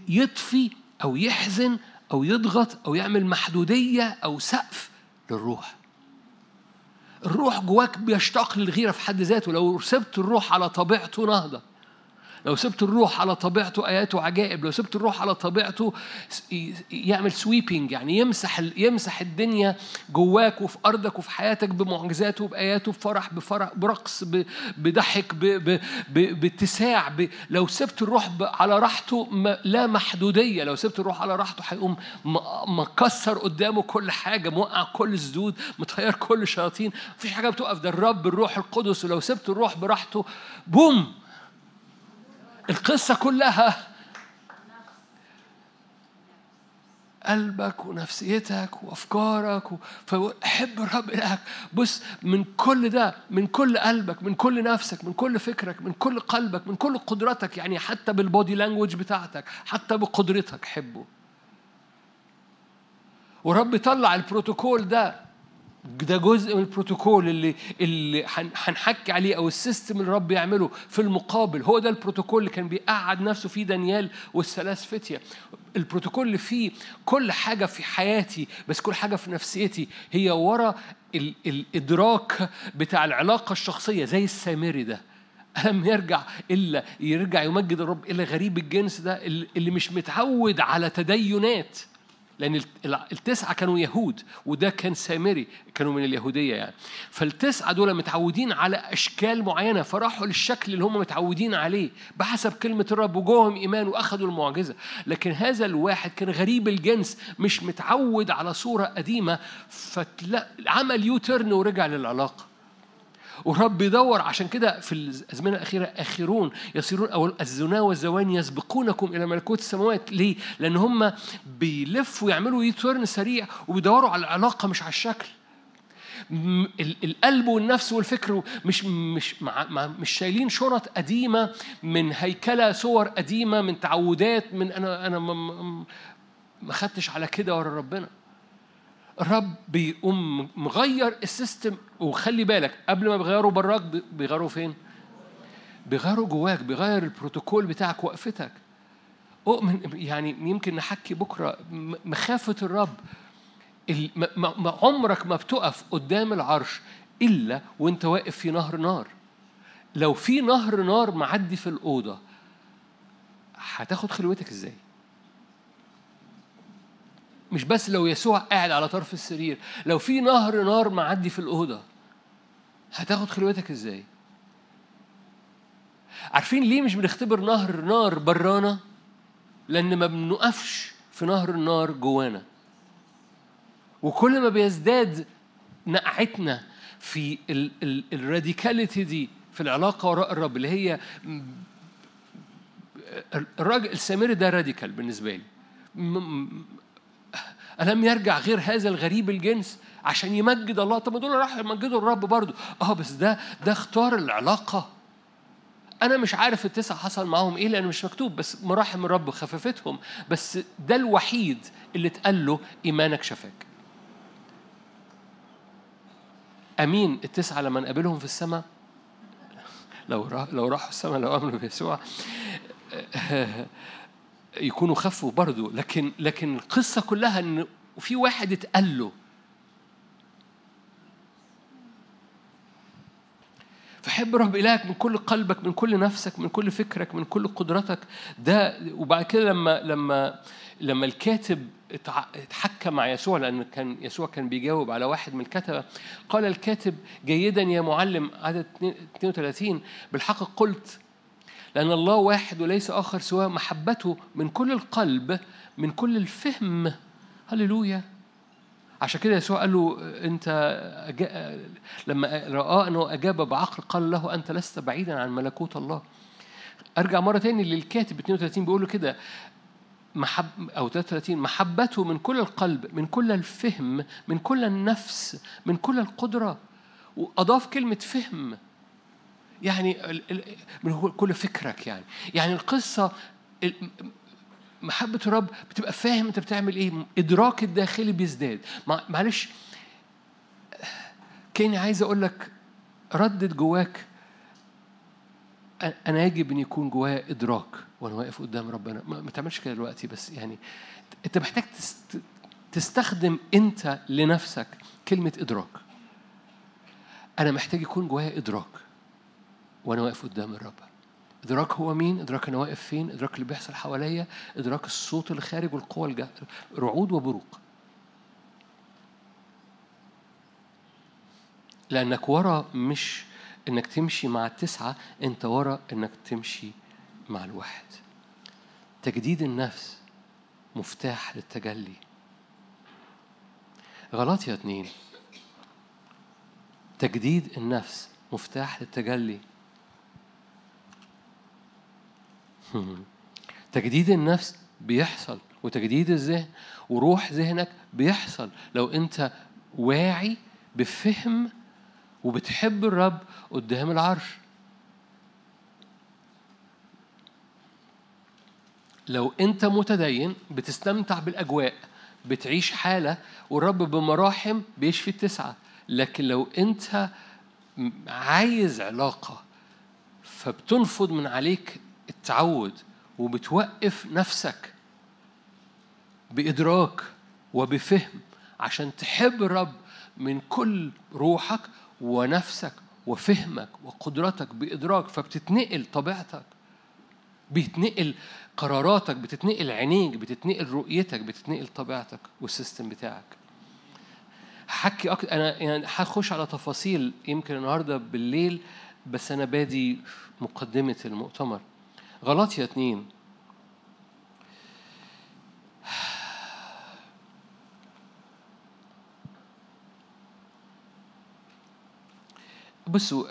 يطفي أو يحزن أو يضغط أو يعمل محدودية أو سقف للروح. الروح جواك بيشتاق للغيرة في حد ذاته. لو سبت الروح على طبيعته نهضة. لو سبت الروح على طبيعته آيات وعجائب لو سبت الروح على طبيعته يعمل سويبنج يعني يمسح يمسح الدنيا جواك وفي أرضك وفي حياتك بمعجزاته بآياته بفرح بفرح برقص بضحك باتساع لو سبت الروح على راحته لا محدودية. لو سبت الروح على راحته هيقوم مكسر قدامه كل حاجة موقع كل السدود مطير كل الشياطين مفيش حاجة بتقف ده الرب الروح القدس. ولو سبت الروح براحته بوم! القصة كلها قلبك ونفسيتك وأفكارك و... فحب الرب إلهك. بص من كل ده من كل قلبك من كل نفسك من كل فكرك من كل قلبك من كل قدرتك يعني حتى بالبودي لانجوج بتاعتك حتى بقدرتك حبه. ورب طلع البروتوكول ده ده جزء من البروتوكول اللي اللي هن- هنحكي عليه أو ال system اللي الرب يعمله في المقابل. هو ده البروتوكول اللي كان بيقعد نفسه فيه دانيال والثلاث فتيه البروتوكول اللي فيه كل حاجة في حياتي بس كل حاجة في نفسيتي هي ورا ال- الادراك بتاع العلاقة الشخصية زي السامري ده. لم يرجع إلا يرجع يمجد الرب الا غريب الجنس ده اللي مش متعود على تدينات. لأن التسعة كانوا يهود وده كان سامري كانوا من اليهودية يعني. فالتسعة دول متعودين على أشكال معينة فراحوا للشكل اللي هم متعودين عليه بحسب كلمة الرب وجوهم إيمان وأخذوا المعجزة. لكن هذا الواحد كان غريب الجنس مش متعود على صورة قديمة فعمل U-turn ورجع للعلاقة. والرب يدور. عشان كده في الأزمنة الأخيرة آخرون يصيرون أو الزنا والزوان يسبقونكم إلى ملكوت السماوات. ليه؟ لأن هم بيلفوا يعملوا U-turn سريع وبيدوروا على العلاقه مش على الشكل. القلب والنفس والفكر مش مش مع مش شايلين شنط قديمة من هيكلة صور قديمة من تعودات من أنا أنا ما خدتش على كده ورا ربنا. الرب بيقوم مغير ال system وخلي بالك قبل ما بيغيروا براك بي- بيغيروا فين؟ بيغيروا جواك بيغير البروتوكول بتاعك وقفتك أؤمن يعني يمكن نحكي بكرة مخافة الرب عمرك ما بتقف قدام العرش إلا وأنت واقف في نهر نار لو في نهر نار معدي في الأوضة هتاخد خلوتك إزاي؟ مش بس لو يسوع قاعد على طرف السرير لو في نهر نار معدي في الأوضة هتاخد خلوتك إزاي؟ عارفين ليه مش بنختبر نهر نار برانا؟ لأن ما بنقفش في نهر النار جوانا. وكل ما بيزداد نقعتنا في الراديكاليتي دي في العلاقة وراء الرب اللي هي الراجل السامري ده راديكال بالنسبة لي. ألم يرجع غير هذا الغريب الجنس عشان يمجد الله؟ طب ما دول راحوا يمجدوا الرب برضه. آه بس ده ده اختار العلاقة. أنا مش عارف التسعه حصل معاهم إيه لأن مش مكتوب بس مراحم الرب خففتهم. بس ده الوحيد اللي اتقال له إيمانك شفاك. أمين التسعة لما نقابلهم في السماء؟ لو راح لو راحوا السماء لو أمنوا بيسوع. يكونوا خفوا برضه لكن لكن القصة كلها إن في واحد اتقال له. فحب رب إلهك من كل قلبك من كل نفسك من كل فكرك من كل قدرتك. ده وبعد كده لما لما لما الكاتب اتحكى مع يسوع لأن كان يسوع كان بيجاوب على واحد من الكتبة. قال الكاتب جيدا يا معلم عدد 32 بالحق قلت لأن الله واحد وليس آخر سواه محبته من كل القلب من كل الفهم. هللويا. عشان كده يسوع قال له أنت. لما رآه أنه أجاب بعقل قال له أنت لست بعيدا عن ملكوت الله. أرجع مرة تاني للكاتب 32 بيقول له كده محب أو 33 محبته من كل القلب من كل الفهم من كل النفس من كل القدرة. وأضاف كلمة فهم. يعني من كل فكرك يعني. يعني القصة ال- محبة الرب بتبقى فاهم انت بتعمل إيه. إدراك الداخلي بيزداد. مع- معلش. كأني عايز أقول لك ردد جواك. أ- أنا يجب أن يكون جوايا إدراك. وأنا واقف قدام ربنا. ما, تعملش كده دلوقتي بس يعني. أنت محتاج تست تستخدم أنت لنفسك كلمة إدراك. أنا محتاج يكون جوايا إدراك. وأنا واقف قدام الرب إدراك هو مين؟ إدراك أنا واقف فين؟ إدراك اللي بيحصل حواليا؟ إدراك الصوت اللي خارج والقوة الجا... رعود وبروق. لأنك ورا مش إنك تمشي مع التسعة أنت ورا إنك تمشي مع الواحد. تجديد النفس مفتاح للتجلي. غلط يا اتنين. تجديد النفس مفتاح للتجلي. تجديد النفس بيحصل وتجديد الذهن وروح ذهنك بيحصل. لو انت واعي بفهم وبتحب الرب قدام العرش. لو انت متدين بتستمتع بالأجواء بتعيش حالة والرب بمراحم بيشفي التسعة. لكن لو انت عايز علاقة فبتنفض من عليك التعود وبتوقف نفسك بإدراك وبفهم عشان تحب الرب من كل روحك ونفسك وفهمك وقدرتك بإدراك فبتتنقل طبيعتك. بيتنقل قراراتك بتتنقل عينيك بتتنقل رؤيتك بتتنقل طبيعتك والسيستم بتاعك. حكي أكتر أنا يعني هخش على تفاصيل يمكن النهارده بالليل بس أنا بادي مقدمة المؤتمر. غلط يا اتنين بصوا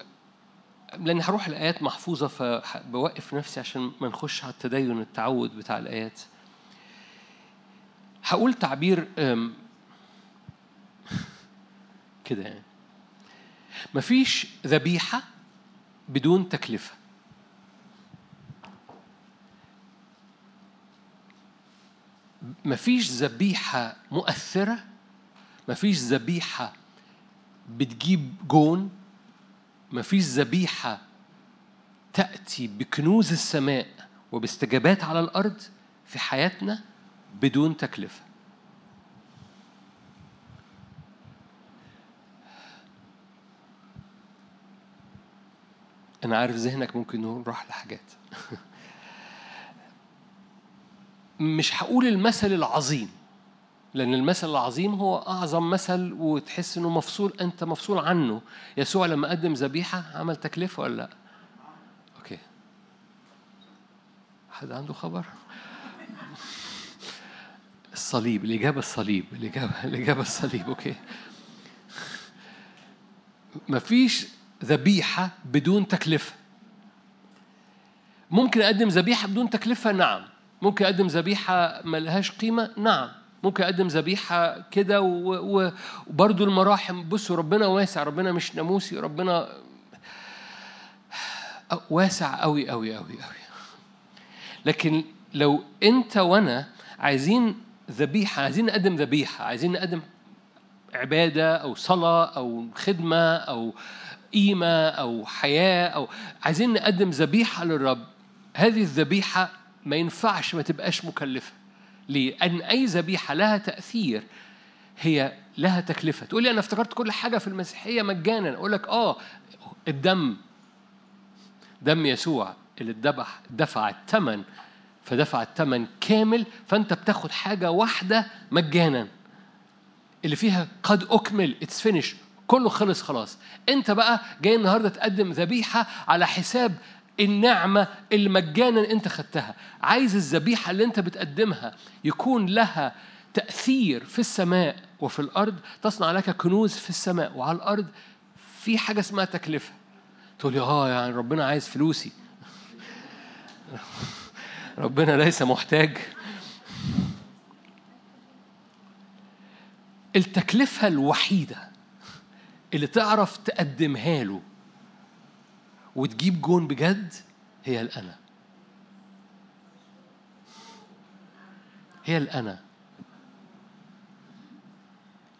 لأن هروح الآيات محفوظة فبوقف نفسي عشان ما نخش على التدين التعود بتاع الآيات. هقول تعبير كده يعني. مفيش ذبيحة بدون تكلفة. مفيش ذبيحة مؤثرة مفيش ذبيحة بتجيب جون مفيش ذبيحة تأتي بكنوز السماء وباستجابات على الأرض في حياتنا بدون تكلفة. أنا عارف ذهنك ممكن نروح لحاجات. مش هقول المثل العظيم لأن المثل العظيم هو أعظم مثل وتحس إنه مفصول أنت مفصول عنه. يسوع لما قدم ذبيحة عمل تكلفة ولا لأ؟ okay. حد عنده خبر؟ الصليب الإجابة الصليب الإجابة الإجابة الصليب okay. مفيش ذبيحة بدون تكلفة. ممكن أقدم ذبيحة بدون تكلفة؟ نعم. ممكن أقدم ذبيحة ملهاش قيمة؟ نعم. ممكن أقدم ذبيحة كده وبرضو المراحم. بصوا ربنا واسع. ربنا مش ناموسي. ربنا واسع قوي قوي قوي قوي لكن لو أنت وأنا عايزين ذبيحة عايزين نقدم ذبيحة عايزين نقدم عبادة أو صلاة أو خدمة أو قيمة أو حياة أو عايزين نقدم ذبيحة للرب هذه الذبيحة ما ينفعش ما تبقاش مكلفة. ليه؟ أن أي ذبيحة لها تأثير هي لها تكلفة. تقول لي أنا افتكرت كل حاجة في المسيحية مجانا. أقول لك آه الدم دم يسوع اللي اتذبح دفع الثمن فدفع الثمن كامل فأنت بتاخد حاجة واحدة مجانا. اللي فيها قد أكمل it's finished كله خلص خلاص. أنت بقى جاي النهارده تقدم ذبيحة على حساب النعمة اللي مجانا انت خدتها. عايز الذبيحة اللي انت بتقدمها يكون لها تأثير في السماء وفي الأرض. تصنع لك كنوز في السماء وعلى الأرض في حاجة اسمها تكلفة. تقول لي آه يعني ربنا عايز فلوسي. ربنا ليس محتاج. التكلفة الوحيدة اللي تعرف تقدمها له وتجيب جون بجد هي الأنا. هي الأنا.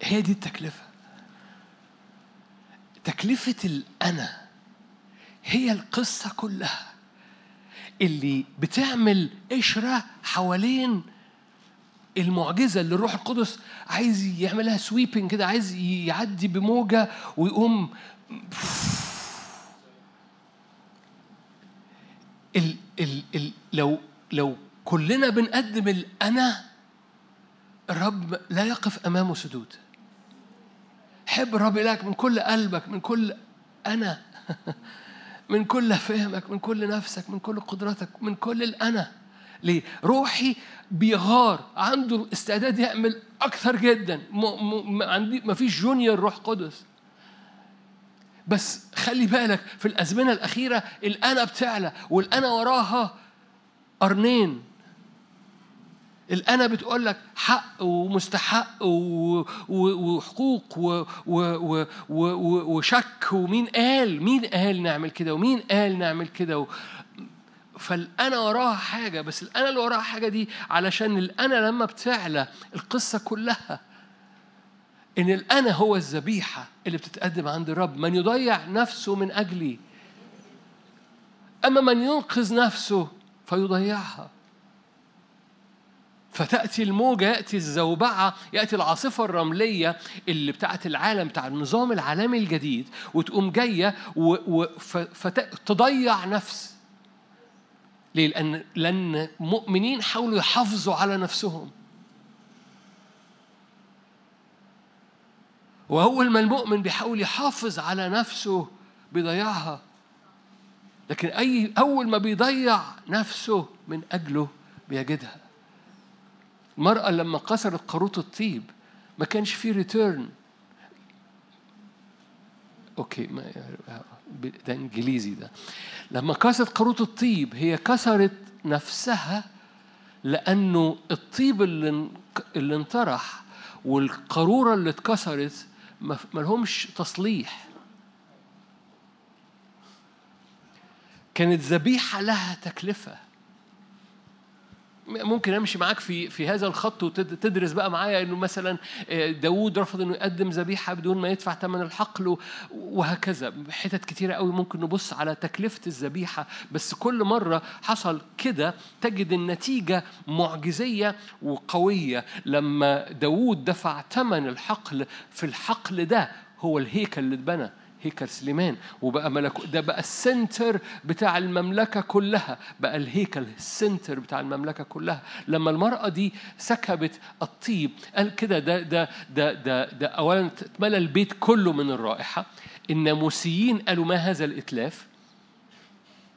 هي دي التكلفة. تكلفة الأنا هي القصة كلها. اللي بتعمل قشرة حوالين المعجزة اللي الروح القدس عايز يعملها سويبنج كده عايز يعدي بموجة ويقوم ال ال لو لو كلنا بنقدم الأنا الرب لا يقف أمامه سدود. حب الرب إلهك من كل قلبك من كل أنا من كل فهمك من كل نفسك من كل قدرتك من كل الأنا. ليه؟ روحي بيغار. عنده استعداد يعمل أكثر جدا. عندي فيش جونيور روح قدس. بس خلي بالك في الأزمنة الأخيرة الأنا بتعلى والأنا وراها قرنين. الأنا بتقول لك حق ومستحق وحقوق وشك ومين قال مين قال نعمل كده ومين قال نعمل كده فالأنا وراها حاجة بس الأنا اللي وراها حاجة دي علشان الأنا لما بتعلى القصة كلها إن الأنا هو الذبيحة اللي بتتقدم عند الرب من يضيع نفسه من أجلي أما من ينقذ نفسه فيضيعها فتأتي الموجة يأتي الزوبعة يأتي العاصفة الرملية اللي بتاعت العالم بتاع النظام العالمي الجديد وتقوم جاية. فتضيع نفس ليه؟ لأن لأن مؤمنين حاولوا يحافظوا على نفسهم وأول ما المؤمن بيحاول يحافظ على نفسه بيضيعها لكن أي أول ما بيضيع نفسه من أجله بيجدها. المرأة لما كسرت قاروط الطيب ما كانش فيه return okay ما ده إنجليزي ده. لما كسرت قارورة الطيب هي كسرت نفسها لأنه الطيب اللي اللي انطرح والقارورة اللي اتكسرت ما ما لهمش تصليح. كانت ذبيحة لها تكلفة. ممكن امشي معاك في في هذا الخط وتدرس بقى معايا إنه مثلا آه، داوود رفض إنه يقدم ذبيحة بدون ما يدفع ثمن الحقل وهكذا. حتت كتيرة قوي ممكن نبص على تكلفة الذبيحة. بس كل مرة حصل كده تجد النتيجة معجزية وقوية. لما داوود دفع ثمن الحقل في الحقل ده هو الهيكل اللي اتبنى. هيكل سليمان. وبقى ملكو ده بقى السنتر بتاع المملكة كلها. بقى الهيكل السنتر بتاع المملكة كلها. لما المرأة دي سكبت الطيب قال كده ده ده ده ده, ده أولا اتملى البيت كله من الرائحة. الناموسيين قالوا ما هذا الإتلاف؟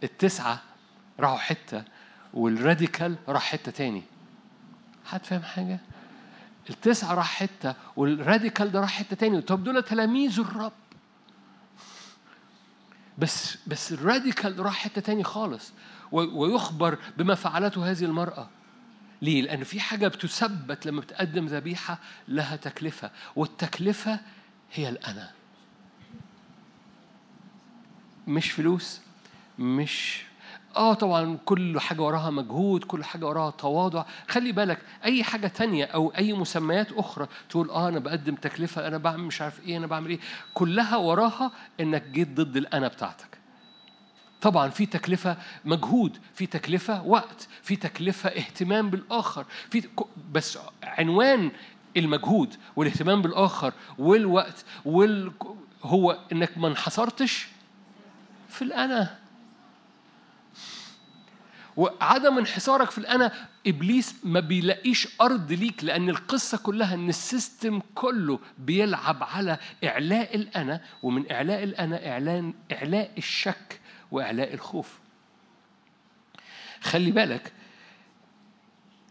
التسعة راحوا حتة والراديكال راح حتة تاني. حد فاهم حاجة؟ التسعة راح حتة والراديكال ده راح حتة تاني. طب دول تلاميذ الرب. بس بس الراديكال راح حتة تاني خالص. ويخبر بما فعلته هذه المرأة. ليه؟ لأن في حاجة بتثبت لما بتقدم ذبيحة لها تكلفة. والتكلفة هي الأنا. مش فلوس مش آه طبعا كل حاجة وراها مجهود كل حاجة وراها تواضع. خلي بالك أي حاجة تانية أو أي مسميات أخرى تقول آه أنا بقدم تكلفة أنا بعمل مش عارف إيه أنا بعمل إيه. كلها وراها إنك جيت ضد الأنا بتاعتك. طبعا في تكلفة مجهود في تكلفة وقت في تكلفة اهتمام بالآخر. في بس عنوان المجهود والاهتمام بالآخر والوقت وال هو إنك ما انحصرتش في الأنا. وعدم انحصارك في الأنا إبليس ما بيلاقيش أرض ليك لأن القصة كلها إن السيستم كله بيلعب على إعلاء الأنا ومن إعلاء الأنا إعلان إعلاء الشك وإعلاء الخوف. خلي بالك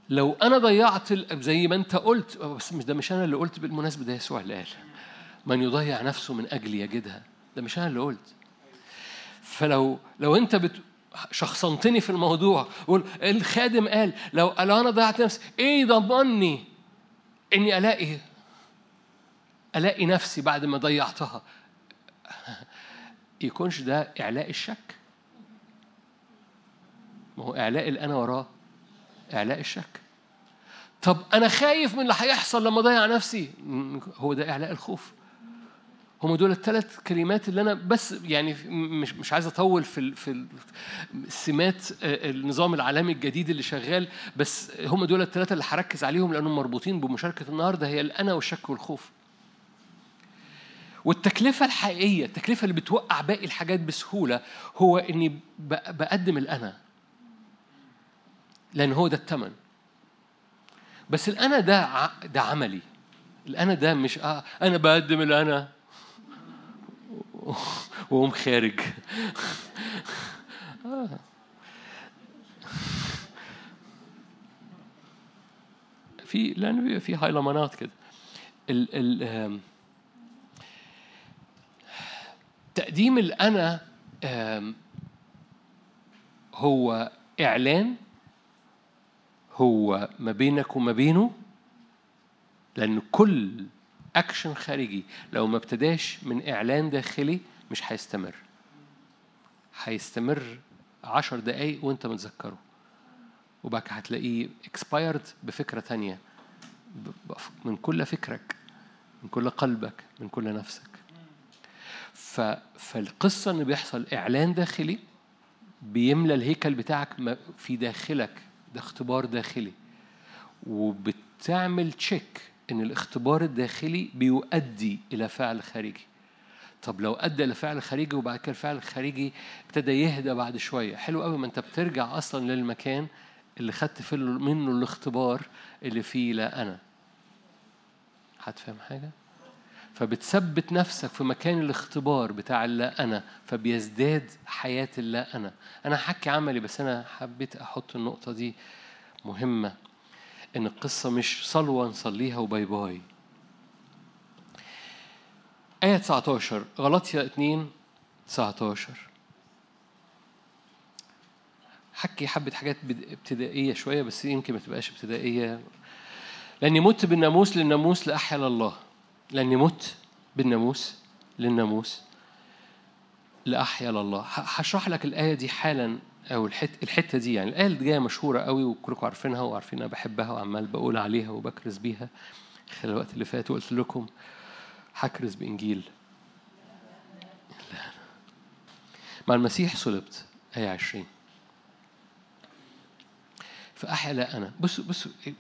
لو أنا ضيعت زي ما أنت قلت بس مش ده مش أنا اللي قلت بالمناسبة ده يسوع اللي قال. من يضيع نفسه من أجلي يجدها. ده مش أنا اللي قلت. فلو لو أنت بت شخصنتني في الموضوع. الخادم قال لو لو أنا ضيعت نفسي إيه ضمني إني الاقي ألاقي نفسي بعد ما ضيعتها. يكونش ده إعلاء الشك؟ ما هو إعلاء الانا وراه إعلاء الشك. طب أنا خايف من اللي هيحصل لما أضيع نفسي. هو ده إعلاء الخوف. هم دول الثلاث كلمات اللي أنا بس يعني مش مش عايز أطول في في سمات آه، النظام العالمي الجديد اللي شغال بس هم دول الثلاثه اللي هركز عليهم لأنهم مربوطين بمشاركة النهارده هي الأنا والشك والخوف. والتكلفة الحقيقية التكلفة اللي بتوقع باقي الحاجات بسهولة هو إني بقدم الأنا. لأن هو ده الثمن. بس الأنا ده ده عملي. الأنا ده مش آه أنا بقدم الأنا وقوم خارج. في لأن بيبقى في هايلمانات كده ال ال تقديم الأنا هو إعلان هو ما بينك وما بينه لأن كل أكشن خارجي. لو ما ابتداش من إعلان داخلي مش هيستمر. هيستمر عشر دقايق وانت متذكره. وبعد كده هتلاقيه expired بفكرة تانية. من كل فكرك من كل قلبك من كل نفسك. ف... فالقصة إن بيحصل إعلان داخلي بيملى الهيكل بتاعك في داخلك ده اختبار داخلي. وبتعمل تشيك إن الاختبار الداخلي بيؤدي إلى فعل خارجي. طب لو أدى إلى فعل خارجي وبعد كده الفعل الخارجي ابتدى يهدى بعد شوية. حلو قوي ما أنت بترجع أصلا للمكان اللي خدت منه الاختبار اللي فيه لا أنا. هتفهم حاجة؟ فبتثبت نفسك في مكان الاختبار بتاع اللا أنا فبيزداد حياة اللا أنا. أنا هحكي عملي بس أنا حبيت أحط النقطة دي مهمة. إن القصة مش صلوة نصليها وباي باي. آية 19 غلطية 2 19 حكي حبة حاجات ابتدائية شوية بس يمكن ما تبقاش ابتدائية. لأني مت بالناموس للناموس لأحيا لله لأني مت بالناموس للناموس لأحيا لله ه- هشرح لك الآية دي حالا. أو الحت الحتة دي يعني الآية اللي جاية مشهورة قوي وكلكم عارفينها وعارفين أنا بحبها وعمال بقول عليها وبكرز بيها. خلال الوقت اللي فات وقلت لكم هكرز بإنجيل. لا. مع المسيح صلبت. آية عشرين. فأحيا لا أنا.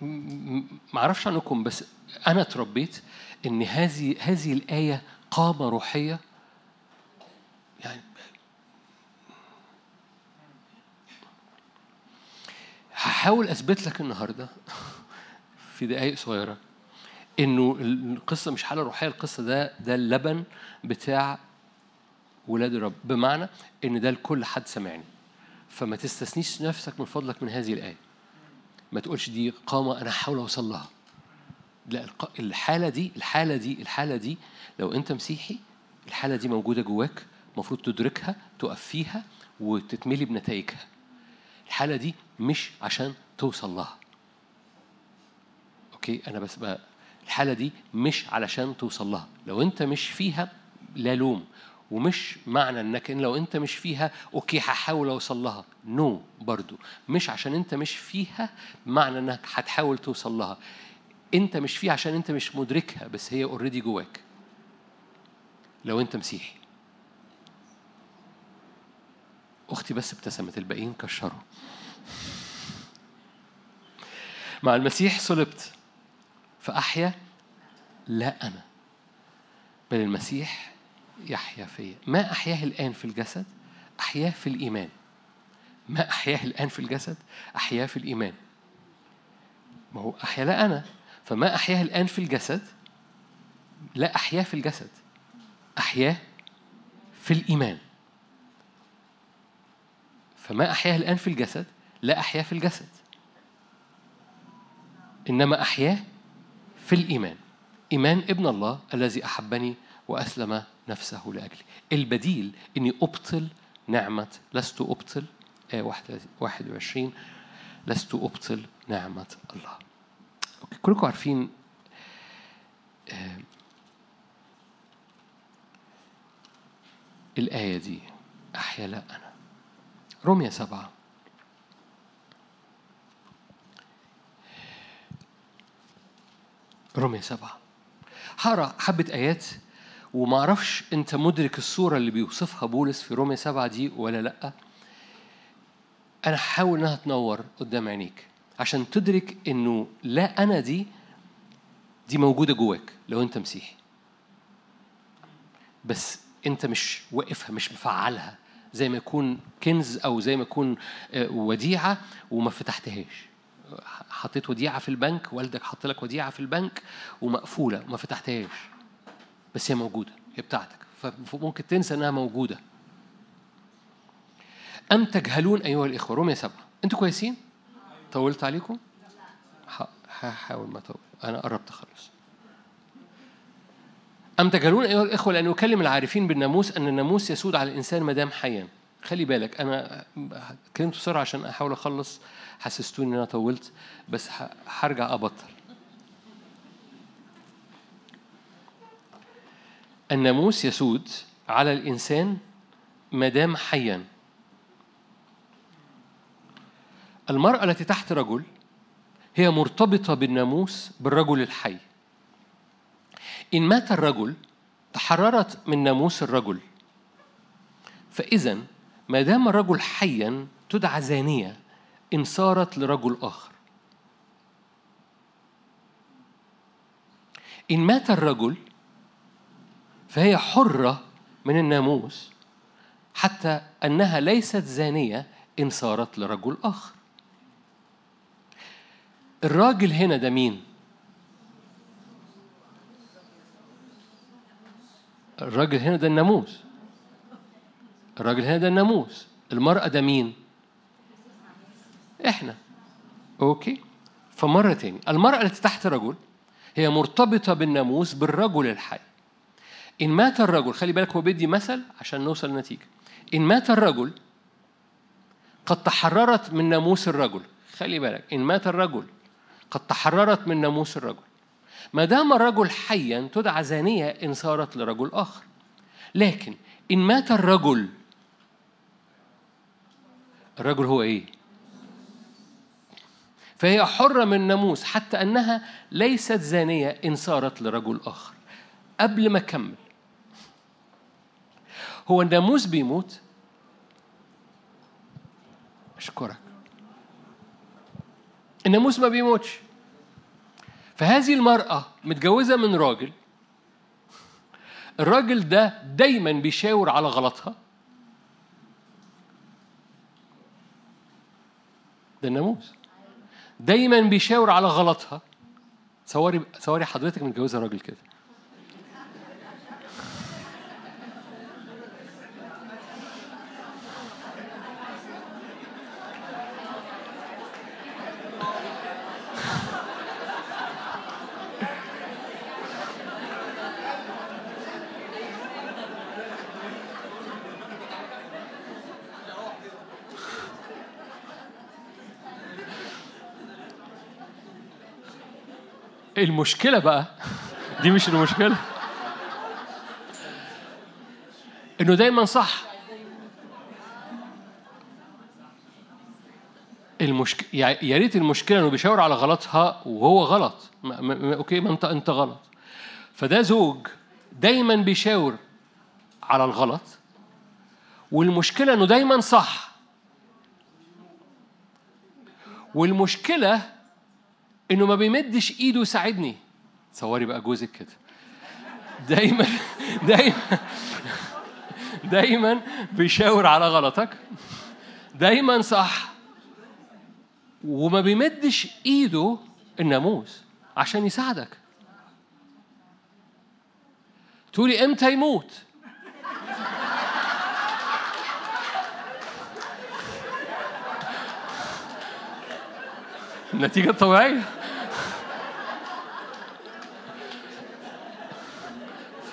م- م- ما أعرفش عنكم بس أنا اتربيت إن هذه هذه الآية قامة روحية يعني هحاول أثبت لك النهاردة في دقايق صغيرة إنه القصة مش حالة روحية القصة ده ده اللبن بتاع ولاد الرب. بمعنى إن ده لكل حد سمعني فما تستثنيش نفسك من فضلك من هذه الآية. ما تقولش دي قامة أنا هحاول أوصل لها. لا الحالة دي الحالة دي الحالة دي لو أنت مسيحي الحالة دي موجودة جواك المفروض تدركها تقف فيها وتتملي بنتائجها. الحالة دي مش عشان توصل لها. okay؟ أنا بس بقى الحالة دي مش علشان توصل لها. لو أنت مش فيها لا لوم. ومش معنى إنك إن لو أنت مش فيها okay هحاول أوصل لها. no no, برضو. مش عشان أنت مش فيها معنى إنك هتحاول توصل لها. أنت مش فيها عشان أنت مش مدركها بس هي already جواك. لو أنت مسيحي. أختي بس ابتسمت الباقيين كشروا. مع المسيح صلبت فأحيا لا أنا. بل المسيح يحيا فيا. ما أحياه الآن في الجسد؟ أحياه في الإيمان. ما أحياه الآن في الجسد؟ أحياه في الإيمان. ما هو أحيا لا أنا. فما أحياه الآن في الجسد؟ لا أحياه في الجسد. أحياه في الإيمان. فما أحياه الآن في الجسد لا أحياه في الجسد. إنما أحياه في الإيمان. إيمان ابن الله الذي أحبني وأسلم نفسه لأجلي. البديل إني أبطل نعمة لست أبطل آية 21 لست أبطل نعمة الله. كلكم عارفين آه، الآية دي أحيا لا أنا. رومية سبعة رومية سبعة هقرا حبة آيات وما أعرفش أنت مدرك الصورة اللي بيوصفها بولس في رومية سبعة دي ولا لأ أنا هحاول إنها تنور قدام عينيك عشان تدرك إنه لا أنا دي دي موجودة جواك لو أنت مسيحي بس أنت مش واقفها مش مفعلها زي ما يكون كنز أو زي ما يكون آه، وديعة وما فتحتهاش. حطيت وديعة في البنك والدك حط لك وديعة في البنك ومقفولة وما فتحتهاش. بس هي موجودة هي بتاعتك. فممكن تنسى إنها موجودة. أم تجهلون أيها الإخوة؟ رومية سبعة. أنتوا كويسين؟ طولت عليكم؟ هحاول ما أطول. أنا قربت أخلص أم تجهلون أيها الإخوة لأن يكلم العارفين بالناموس أن الناموس يسود على الإنسان ما دام حيا؟ خلي بالك أنا اتكلمت بسرعة عشان أحاول أخلص حسستوني إن أنا طولت بس هرجع أبطل. الناموس يسود على الإنسان ما دام حيا. المرأة التي تحت رجل هي مرتبطة بالناموس بالرجل الحي. إن مات الرجل تحررت من ناموس الرجل. فإذا ما دام الرجل حيا تدعى زانية إن صارت لرجل آخر. إن مات الرجل فهي حرة من الناموس حتى أنها ليست زانية إن صارت لرجل آخر. الراجل هنا ده مين؟ الراجل هنا ده الناموس. الراجل هنا ده الناموس. المرأة ده مين؟ إحنا. أوكي. فمرة تاني. المرأة التي تحت رجل هي مرتبطة بالناموس بالرجل الحي. إن مات الرجل خلي بالك هو بيدي مثل عشان نوصل لنتيجة. إن مات الرجل قد تحررت من ناموس الرجل. خلي بالك. إن مات الرجل قد تحررت من ناموس الرجل. ما دام الرجل حيا تدعى زانية إن صارت لرجل آخر. لكن إن مات الرجل الرجل هو إيه؟ فهي حرة من الناموس حتى أنها ليست زانية إن صارت لرجل آخر. قبل ما أكمل هو الناموس بيموت. أشكرك. الناموس ما بيموتش. فهذه المرأة متجوزة من راجل. الراجل ده دايما بيشاور على غلطها. ده الناموس. دايما بيشاور على غلطها. تصوري تصوري حضرتك متجوزة راجل كده. المشكلة بقى؟ دي مش المشكلة. إنه دايما صح. المشك... يا ريت المشكلة إنه بيشاور على غلطها وهو غلط. ما... ما... okay ما انت أنت غلط. فده زوج دايما بيشاور على الغلط والمشكلة إنه دايما صح. والمشكلة إنه ما بيمدش إيده يساعدني. تصوري بقى جوزك كده. دايما دايما دايما بيشاور على غلطك. دايما صح. وما بيمدش إيده الناموس عشان يساعدك. تقولي إمتى يموت؟ النتيجة الطبيعية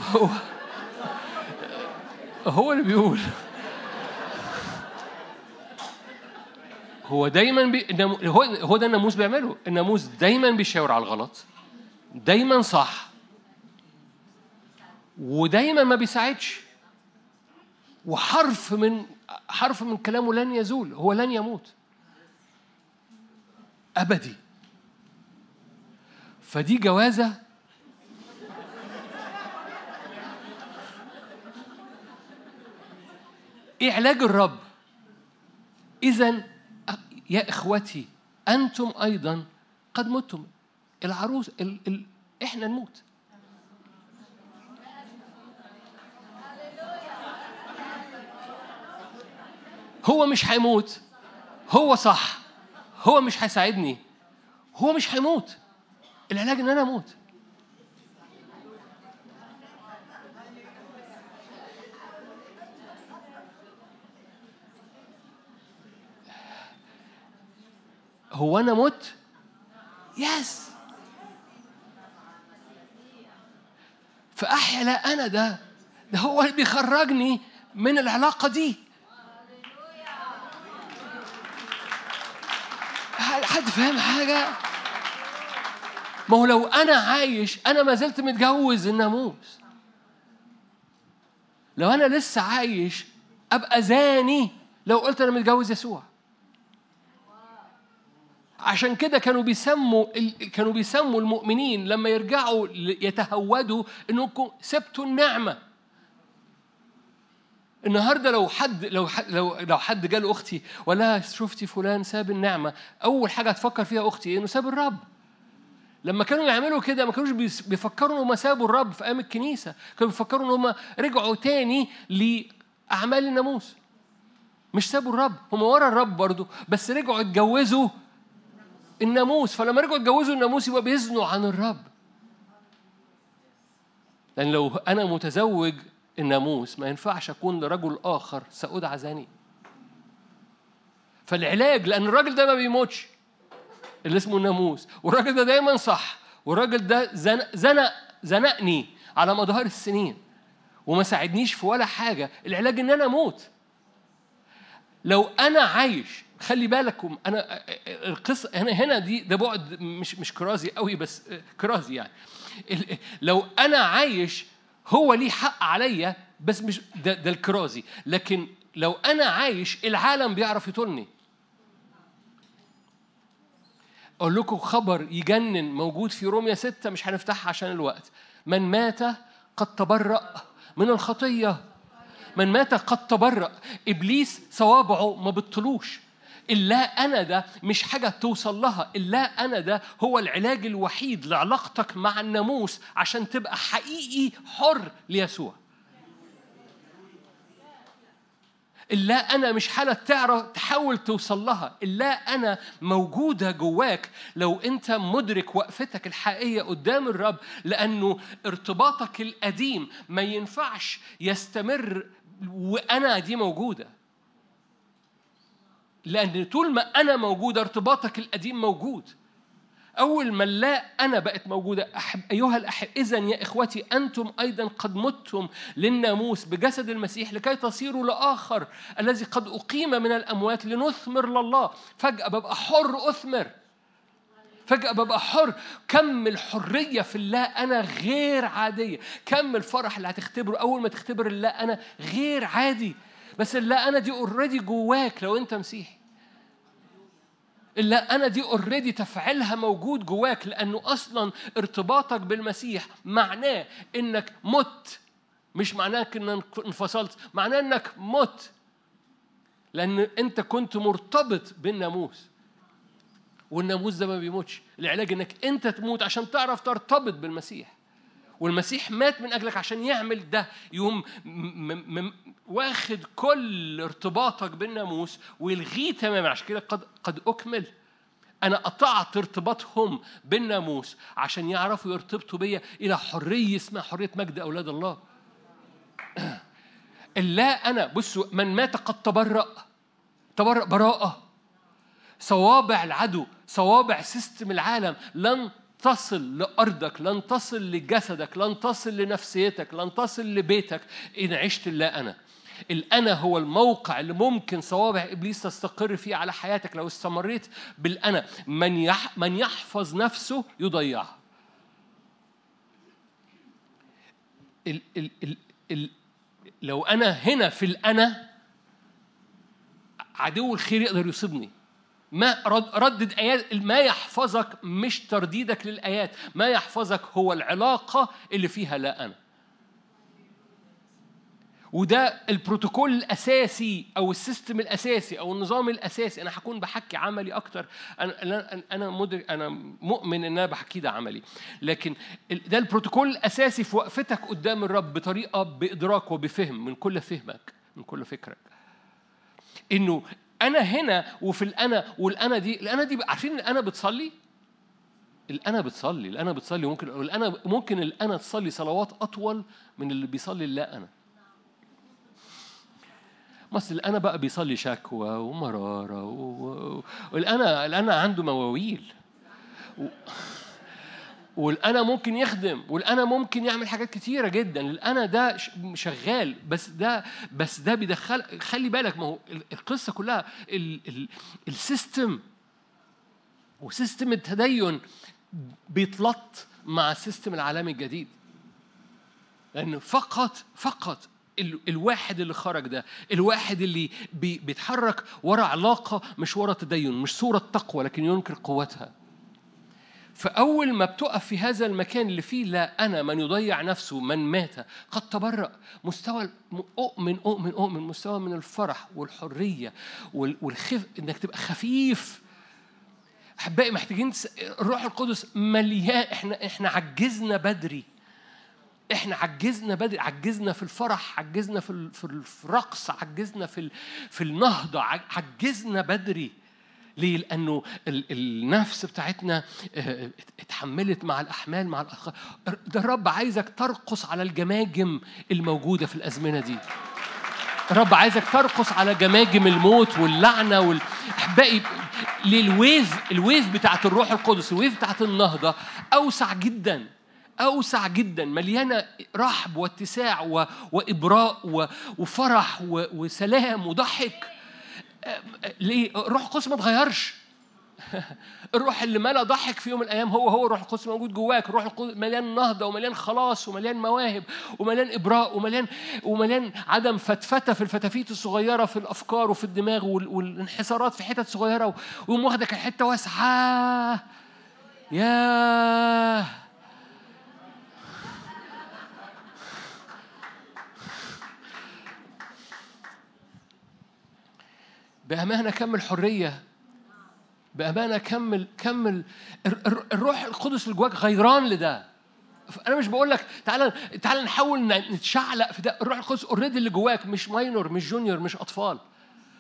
هو هو اللي بيقول. هو دايما بي... هو هو ده الناموس بيعمله. الناموس دايما بيشاور على الغلط. دايما صح. ودايما ما بيساعدش. وحرف من حرف من كلامه لن يزول. هو لن يموت. أبدي. فدي جوازة إيه علاج الرب. اذا يا إخوتي أنتم أيضا قد متم. العروس ال ال إحنا نموت. هو مش هيموت. هو صح. هو مش هيساعدني. هو مش هيموت. العلاج إن أنا أموت. هو أنا مت؟ يس فاحيا لا أنا ده ده هو اللي بيخرجني من العلاقة دي. حد فاهم حاجة؟ ما هو لو أنا عايش أنا ما زلت متجوز الناموس. لو أنا لسه عايش أبقى زاني لو قلت أنا متجوز يسوع. عشان كده كانوا بيسموا كانوا بيسموا المؤمنين لما يرجعوا يتهودوا إنكم سبتوا النعمة. النهارده لو حد لو حد لو لو حد جال أختي ولا شفتي فلان ساب النعمة. أول حاجة هتفكر فيها أختي؟ إنه ساب الرب. لما كانوا يعملوا كده ما كانوش بيفكروا إن هم سابوا الرب في أيام الكنيسة. كانوا بيفكروا إن هم رجعوا تاني لأعمال الناموس. مش سابوا الرب هم ورا الرب برضو بس رجعوا اتجوزوا الناموس فلما رجعوا اتجوزوا الناموس يبقى بيزنوا عن الرب. لأن لو أنا متزوج الناموس ما ينفعش أكون لرجل آخر سأدعى زاني فالعلاج لأن الراجل ده ما بيموتش اللي اسمه الناموس. والراجل ده دايما صح. والراجل ده زن... زنق زنقني على مدار السنين وما ساعدنيش في ولا حاجة. العلاج إن أنا أموت. لو أنا عايش خلي بالكم أنا القصة هنا هنا دي ده بعد مش مش كرازي قوي بس كرازي يعني. لو أنا عايش هو ليه حق عليا بس مش ده, ده الكرازي. لكن لو أنا عايش العالم بيعرف يطولني. أقول لكم خبر يجنن موجود في روميا ستة مش هنفتحها عشان الوقت. من مات قد تبرأ من الخطية. من مات قد تبرأ. إبليس صوابعه ما بتطلوش. إلا أنا ده مش حاجة توصل لها إلا أنا ده هو العلاج الوحيد لعلاقتك مع الناموس عشان تبقى حقيقي حر ليسوع. إلا أنا مش حالة تعرف تحاول توصل لها إلا أنا موجودة جواك. لو أنت مدرك وقفتك الحقيقية قدام الرب لأنه ارتباطك القديم ما ينفعش يستمر وأنا دي موجودة. لأن طول ما أنا موجودة ارتباطك القديم موجود. أول ما لا أنا بقت موجودة. أحب أيها الأحب إذا يا إخوتي أنتم أيضا قد متم للناموس بجسد المسيح لكي تصيروا لآخر الذي قد أقيم من الأموات لنثمر لله. فجأة ببقى حر أثمر. فجأة ببقى حر. كم الحرية في الله أنا غير عادية. كم الفرح اللي هتختبره أول ما تختبر الله أنا غير عادي. بس اللا أنا دي already جواك لو أنت مسيحي. اللا أنا دي already تفعيلها موجود جواك لأنه أصلا ارتباطك بالمسيح معناه إنك مت. مش معناه إنك انفصلت معناه إنك مت. لأن أنت كنت مرتبط بالناموس. والناموس ده ما بيموتش. العلاج إنك أنت تموت عشان تعرف ترتبط بالمسيح. والمسيح مات من أجلك عشان يعمل ده. يوم م- م- م- واخد كل ارتباطك بالناموس ويلغيه تماما. عشان كده قد قد أكمل. أنا قطعت ارتباطهم بالناموس عشان يعرفوا يرتبطوا بيا إلى حرية اسمها حرية مجد أولاد الله. اللا أنا بصوا من مات قد تبرأ. تبرأ براءة. صوابع العدو صوابع سيستم العالم لن تصل لأرضك لن تصل لجسدك لن تصل لنفسيتك لن تصل لبيتك إن عشت اللا أنا. الأنا هو الموقع اللي ممكن صوابع إبليس تستقر فيه على حياتك لو استمريت بالأنا. من يح من يحفظ نفسه يضيعها. ال ال ال ال لو أنا هنا في الأنا عدو الخير يقدر يصيبني. ما رد ردد ايات ما يحفظك مش ترديدك للآيات. ما يحفظك هو العلاقة اللي فيها لا أنا. وده البروتوكول الأساسي أو ال system الأساسي أو النظام الأساسي. أنا هكون بحكي عملي أكتر. أنا أنا مدرك أنا مؤمن إن أنا بحكي ده عملي. لكن ده البروتوكول الأساسي في وقفتك قدام الرب بطريقة بإدراك وبفهم من كل فهمك من كل فكرك. إنه أنا هنا وفي الأنا والأنا دي الأنا دي عارفين الأنا بتصلي؟ الأنا بتصلي الأنا بتصلي ممكن الأنا ممكن الأنا تصلي صلوات أطول من اللي بيصلي اللا أنا. بس الأنا بقى بيصلي شكوى ومرارة و... و- والانا الأنا عنده مواويل. و... والأنا ممكن يخدم والأنا ممكن يعمل حاجات كتيرة جدا. الأنا ده شغال بس ده بس ده بيدخل خلي بالك ما هو ال- القصة كلها ال... ال... ال system و system التدين بيتلط مع ال system العالمي الجديد. لأن فقط فقط ال- الواحد اللي خرج ده الواحد اللي بي بيتحرك ورا علاقة مش ورا تدين مش صورة تقوى لكن ينكر قوتها. فأول ما بتقف في هذا المكان اللي فيه لا أنا من يضيع نفسه من مات. قد تبرأ. مستوى أؤمن أؤمن أؤمن. مستوى من الفرح والحرية وال- والخف إنك تبقى خفيف. أحبائي محتاجين الروح القدس مليان. إحنا إحنا عجزنا بدري. إحنا عجزنا بدري. عجزنا في الفرح عجزنا في ال- في ال- في الرقص عجزنا في في النهضة عج- عجزنا بدري. ليه؟ لأنه ال- النفس بتاعتنا آه، اتحملت مع الأحمال مع الأخ ده الرب عايزك ترقص على الجماجم الموجودة في الأزمنة دي الرب عايزك ترقص على جماجم الموت واللعنة وال... لل wave ال wave بتاعت الروح القدس ال wave بتاعت النهضة أوسع جدا أوسع جدا مليانة رحب واتساع و... وإبراء و... وفرح و... وسلام وضحك ليه؟ الروح القدس ما اتغيرش الروح اللي ملا ضحك في يوم من الأيام هو هو الروح القدس موجود جواك. الروح القدس مليان نهضة ومليان خلاص ومليان مواهب ومليان إبراء ومليان ومليان عدم فتفتة في الفتافيت الصغيرة في الأفكار وفي الدماغ وال- والانحسارات في حتت صغيرة ويقوم واخدك الحته واسعة. ياه. بأمانة كمل حرية بأمانة كمل كمل الر- الر- الروح القدس اللي جواك غيران لده. أنا مش بقول لك تعالى تعالى نحاول نتشعلق في ده. الروح القدس already اللي جواك مش minor مش junior مش أطفال.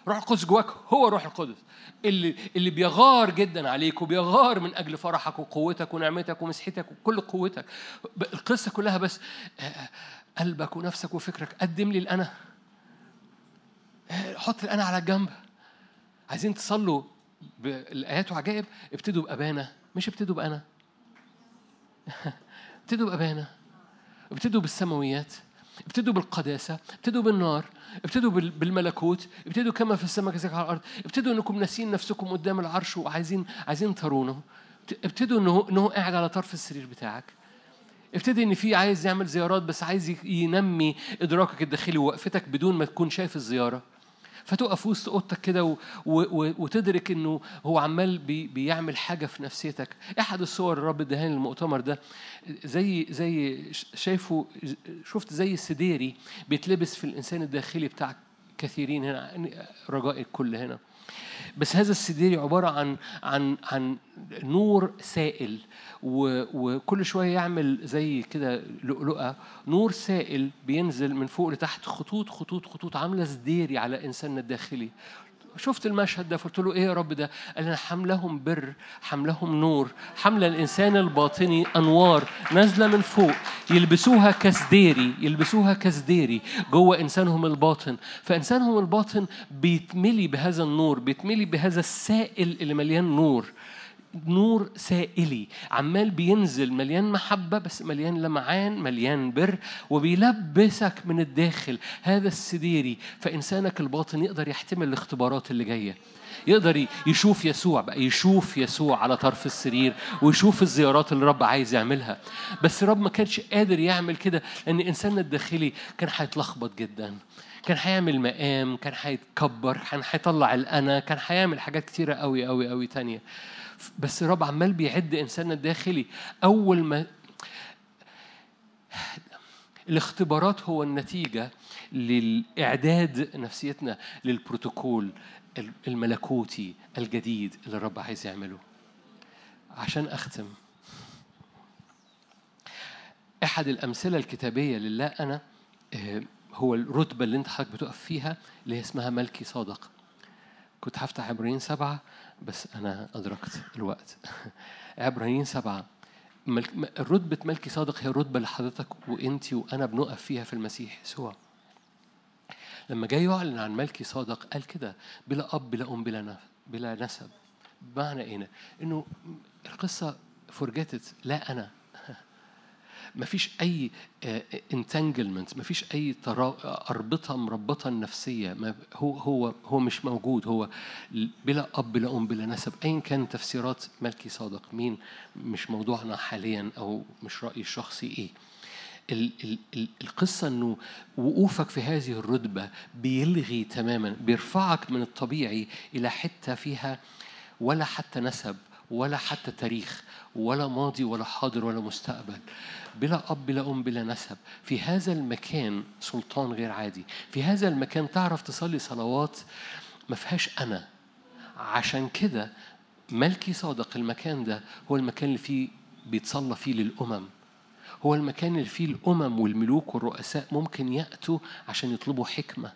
الروح القدس جواك هو الروح القدس. اللي اللي بيغار جدا عليك وبيغار من أجل فرحك وقوتك ونعمتك ومسحتك وكل قوتك. القصة كلها بس قلبك ونفسك وفكرك. قدم لي الأنا. حط الأنا على الجنب. عايزين تصلوا بالايات وعجائب ابتدوا بأبانا مش ابتدوا بأنا. ابتدوا بأبانا. ابتدوا بالسماويات ابتدوا بالقداسة ابتدوا بالنار ابتدوا بال- بالملكوت ابتدوا كما في السماء كذلك على الأرض. ابتدوا إنكم ناسين نفسكم قدام العرش وعايزين عايزين ترونه ابتدوا انه إنه قاعد على طرف السرير بتاعك. ابتدي إن في عايز يعمل زيارات بس عايز ينمي إدراكك الداخلي ووقفتك بدون ما تكون شايف الزيارة. فتقف وسط أوضتك كده و... و... وتدرك إنه هو عمال بي... بيعمل حاجة في نفسيتك. احد الصور الرب لي المؤتمر ده زي زي شايفه شفت زي السديري بيتلبس في الإنسان الداخلي بتاع كثيرين هنا رجاء الكل هنا. بس هذا السديري عبارة عن عن عن نور سائل. وكل شوية يعمل زي كده لؤلؤة. نور سائل بينزل من فوق لتحت خطوط خطوط خطوط عاملة سديري على إنساننا الداخلي. شفت المشهد ده؟ فقلت له إيه يا رب ده؟ قال أنا حملهم بر، حملهم نور، حمل الإنسان الباطني أنوار نازلة من فوق. يلبسوها كسديري، يلبسوها كسديري جوه إنسانهم الباطن، فإنسانهم الباطن بيتملي بهذا النور، بيتملي بهذا السائل اللي مليان نور. نور سائلي. عمال بينزل مليان محبة بس مليان لمعان مليان بر وبيلبسك من الداخل. هذا السديري فإنسانك الباطن يقدر يحتمل الاختبارات اللي جاية. يقدر يشوف يسوع بقى يشوف يسوع على طرف السرير ويشوف الزيارات اللي الرب عايز يعملها. بس الرب ما كانش قادر يعمل كده لأن إنساننا الداخلي كان هيتلخبط جدا. كان هيعمل مقام كان هيتكبر كان هيطلع الأنا كان هيعمل حاجات كتيرة قوي قوي قوي تانية. بس الرب عمال بيعد انساننا الداخلي أول ما الاختبارات هو النتيجة للإعداد نفسيتنا للبروتوكول الملكوتي الجديد اللي الرب عايز يعمله. عشان أختم. أحد الأمثلة الكتابية لله أنا آه، هو الرتبة اللي أنت حضرتك بتقف فيها اللي هي اسمها ملكي صادق. كنت هفتح عبرانيين سبعة بس أنا أدركت الوقت. عبرانيين سبعة. رتبة ملكي صادق هي الرتبة اللي حضرتك وأنت وأنا بنقف فيها في المسيح يسوع لما جاي يعلن عن ملكي صادق قال كده بلا أب بلا أم بلا. بلا نسب. بمعنى إيه؟ إنه القصة فرجتت لا أنا. مفيش أي انتانجلمنت مفيش أي ترا- أربطة مربطة النفسية ما هو هو هو مش موجود هو بلا أب بلا أم بلا نسب ايا كان تفسيرات ملكي صادق مين مش موضوعنا حاليا أو مش رأيي الشخصي ال- ال- ال- القصة أنه وقوفك في هذه الرتبة بيلغي تماما بيرفعك من الطبيعي إلى حتة فيها ولا حتى نسب ولا حتى تاريخ ولا ماضي ولا حاضر ولا مستقبل. بلا أب بلا أم بلا نسب. في هذا المكان سلطان غير عادي. في هذا المكان تعرف تصلي صلوات ما فيهاش أنا. عشان كده ملكي صادق المكان ده هو المكان اللي فيه بيتصلى فيه للأمم. هو المكان اللي فيه الأمم والملوك والرؤساء ممكن يأتوا عشان يطلبوا حكمة.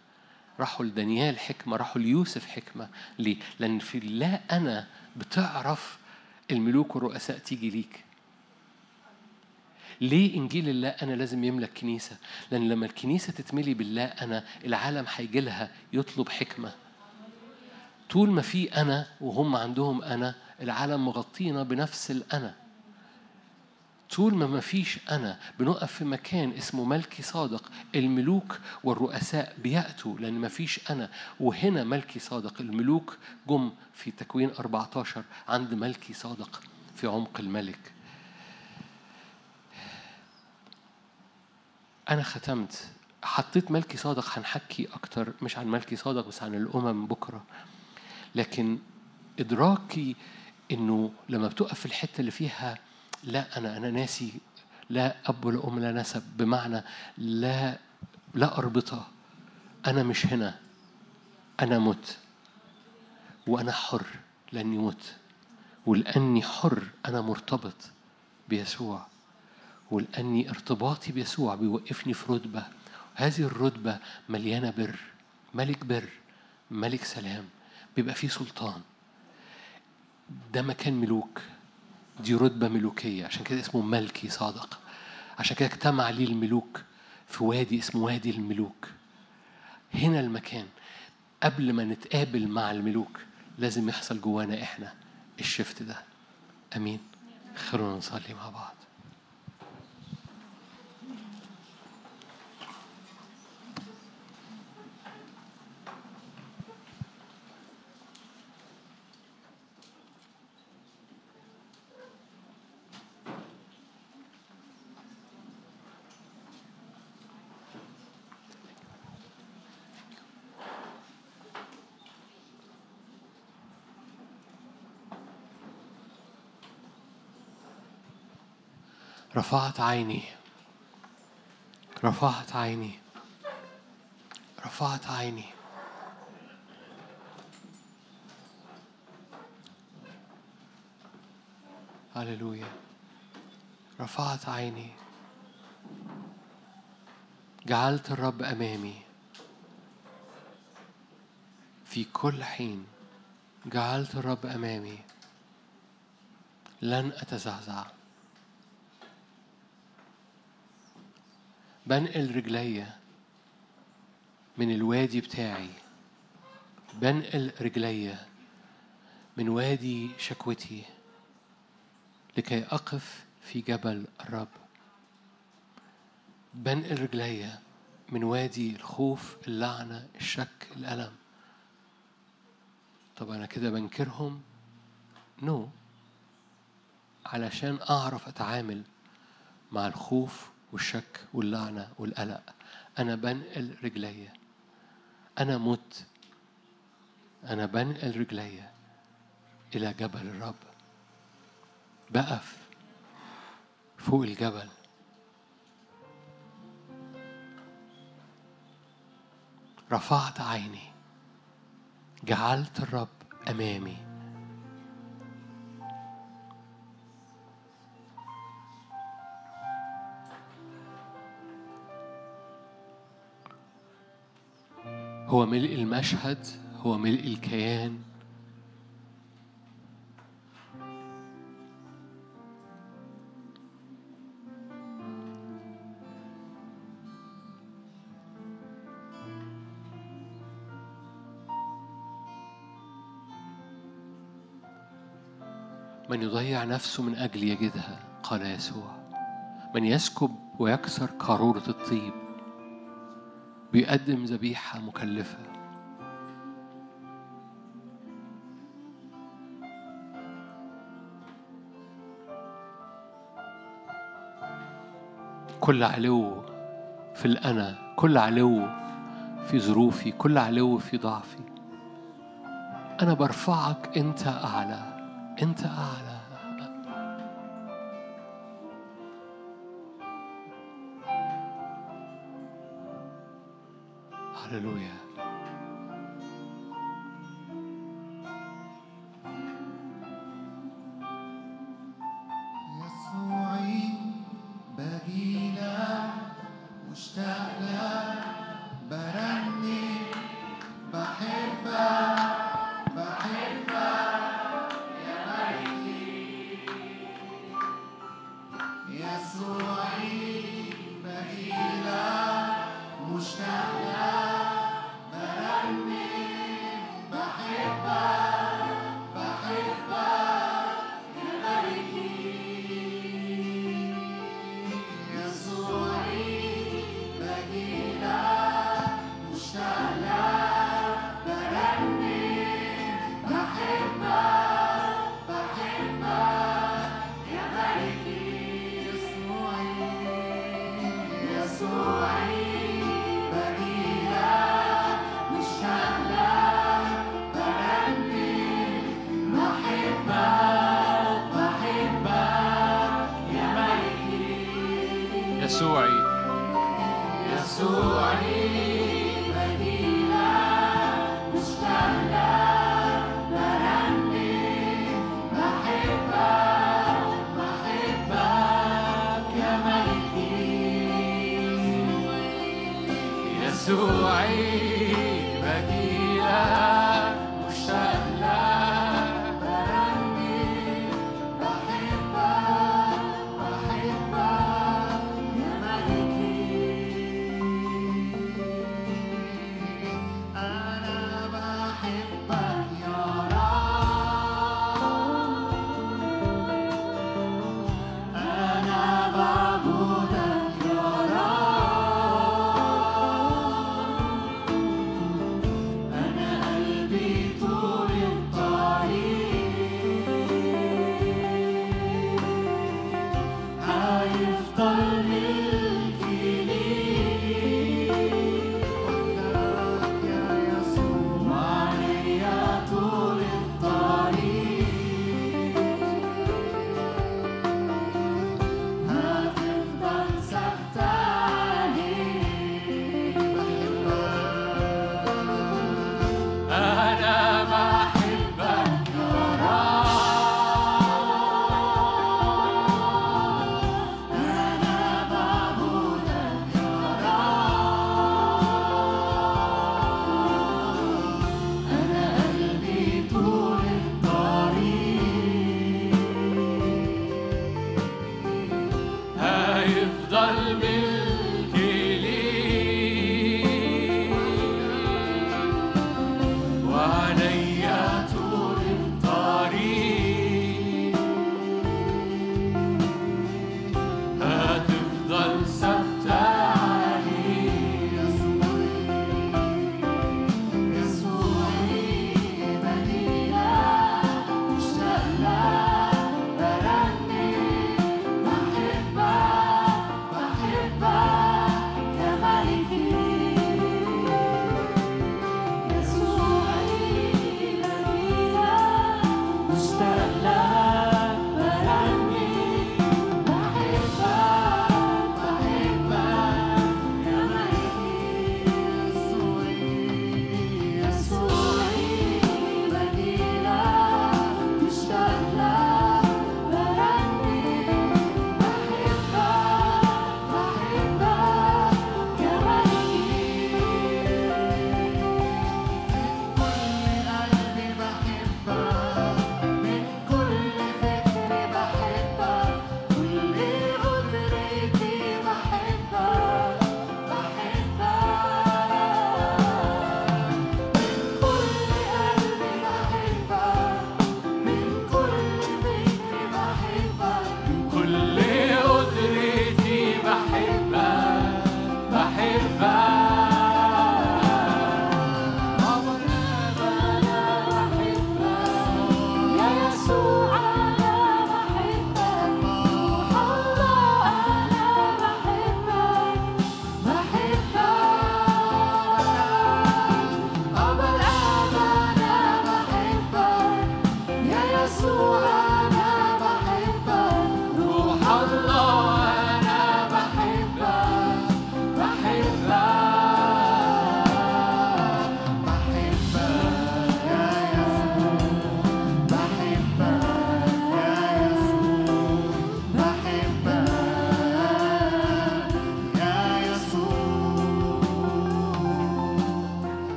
راحوا لدانيال حكمة راحوا ليوسف حكمة. ليه؟ لأن في لا أنا بتعرف الملوك والرؤساء تيجي ليك. ليه إنجيل الله أنا لازم يملك كنيسة؟ لأن لما الكنيسة تتملي بالله أنا العالم هيجي لها يطلب حكمة. طول ما في أنا وهم عندهم أنا العالم مغطينا بنفس الأنا. طول ما ما فيش أنا بنقف في مكان اسمه ملكي صادق الملوك والرؤساء بيأتوا لأن ما فيش أنا. وهنا ملكي صادق الملوك جم في تكوين 14 عند ملكي صادق في عمق الملك. أنا ختمت. حطيت ملكي صادق هنحكي أكتر مش عن ملكي صادق بس عن الأمم بكرة. لكن إدراكي إنه لما بتقف في الحتة اللي فيها لا أنا أنا ناسي. لا أب ولا أم لا نسب. بمعنى لا لا أربطة. أنا مش هنا. أنا مت. وأنا حر لأني مت. ولأني حر أنا مرتبط بيسوع. ولأني ارتباطي بيسوع بيوقفني في رتبة. هذه الرتبة مليانة بر. ملك بر. ملك سلام. بيبقى فيه سلطان. ده مكان ملوك. دي رتبة ملوكية عشان كده اسمه ملكي صادق. عشان كده اجتمع ليه الملوك في وادي اسمه وادي الملوك. هنا المكان قبل ما نتقابل مع الملوك لازم يحصل جوانا إحنا الشفت ده. أمين. خلونا نصلي مع بعض. رفعت عيني. رفعت عيني. رفعت عيني. هللويا. رفعت عيني. جعلت الرب أمامي. في كل حين جعلت الرب أمامي. لن أتزعزع. بنقل رجليا من الوادي بتاعي. بنقل رجليا من وادي شكوتي لكي أقف في جبل الرب. بنقل رجليا من وادي الخوف اللعنة الشك الألم. طب أنا كده بنكرهم؟ نو no. علشان أعرف أتعامل مع الخوف والشك واللعنة والقلق. أنا بنقل رجليا. أنا مت. أنا بنقل رجليا إلى جبل الرب. بقف فوق الجبل. رفعت عيني. جعلت الرب أمامي. هو ملء المشهد هو ملء الكيان. من يضيع نفسه من أجل يجدها قال يسوع. من يسكب ويكسر قارورة الطيب. بيقدم ذبيحة مكلفة. كل علو في الأنا كل علو في ظروفي كل علو في ضعفي. أنا برفعك أنت أعلى أنت أعلى. هللويا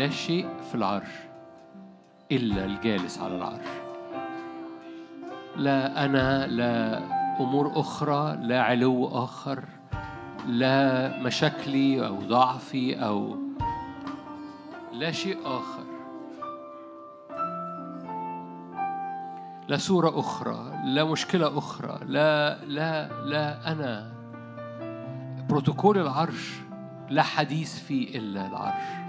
لا شيء في العرش إلا الجالس على العرش. لا أنا لا أمور أخرى لا علو آخر لا مشاكلي أو ضعفي أو لا شيء آخر. لا صورة أخرى لا مشكلة أخرى لا لا لا أنا. بروتوكول العرش لا حديث فيه إلا العرش.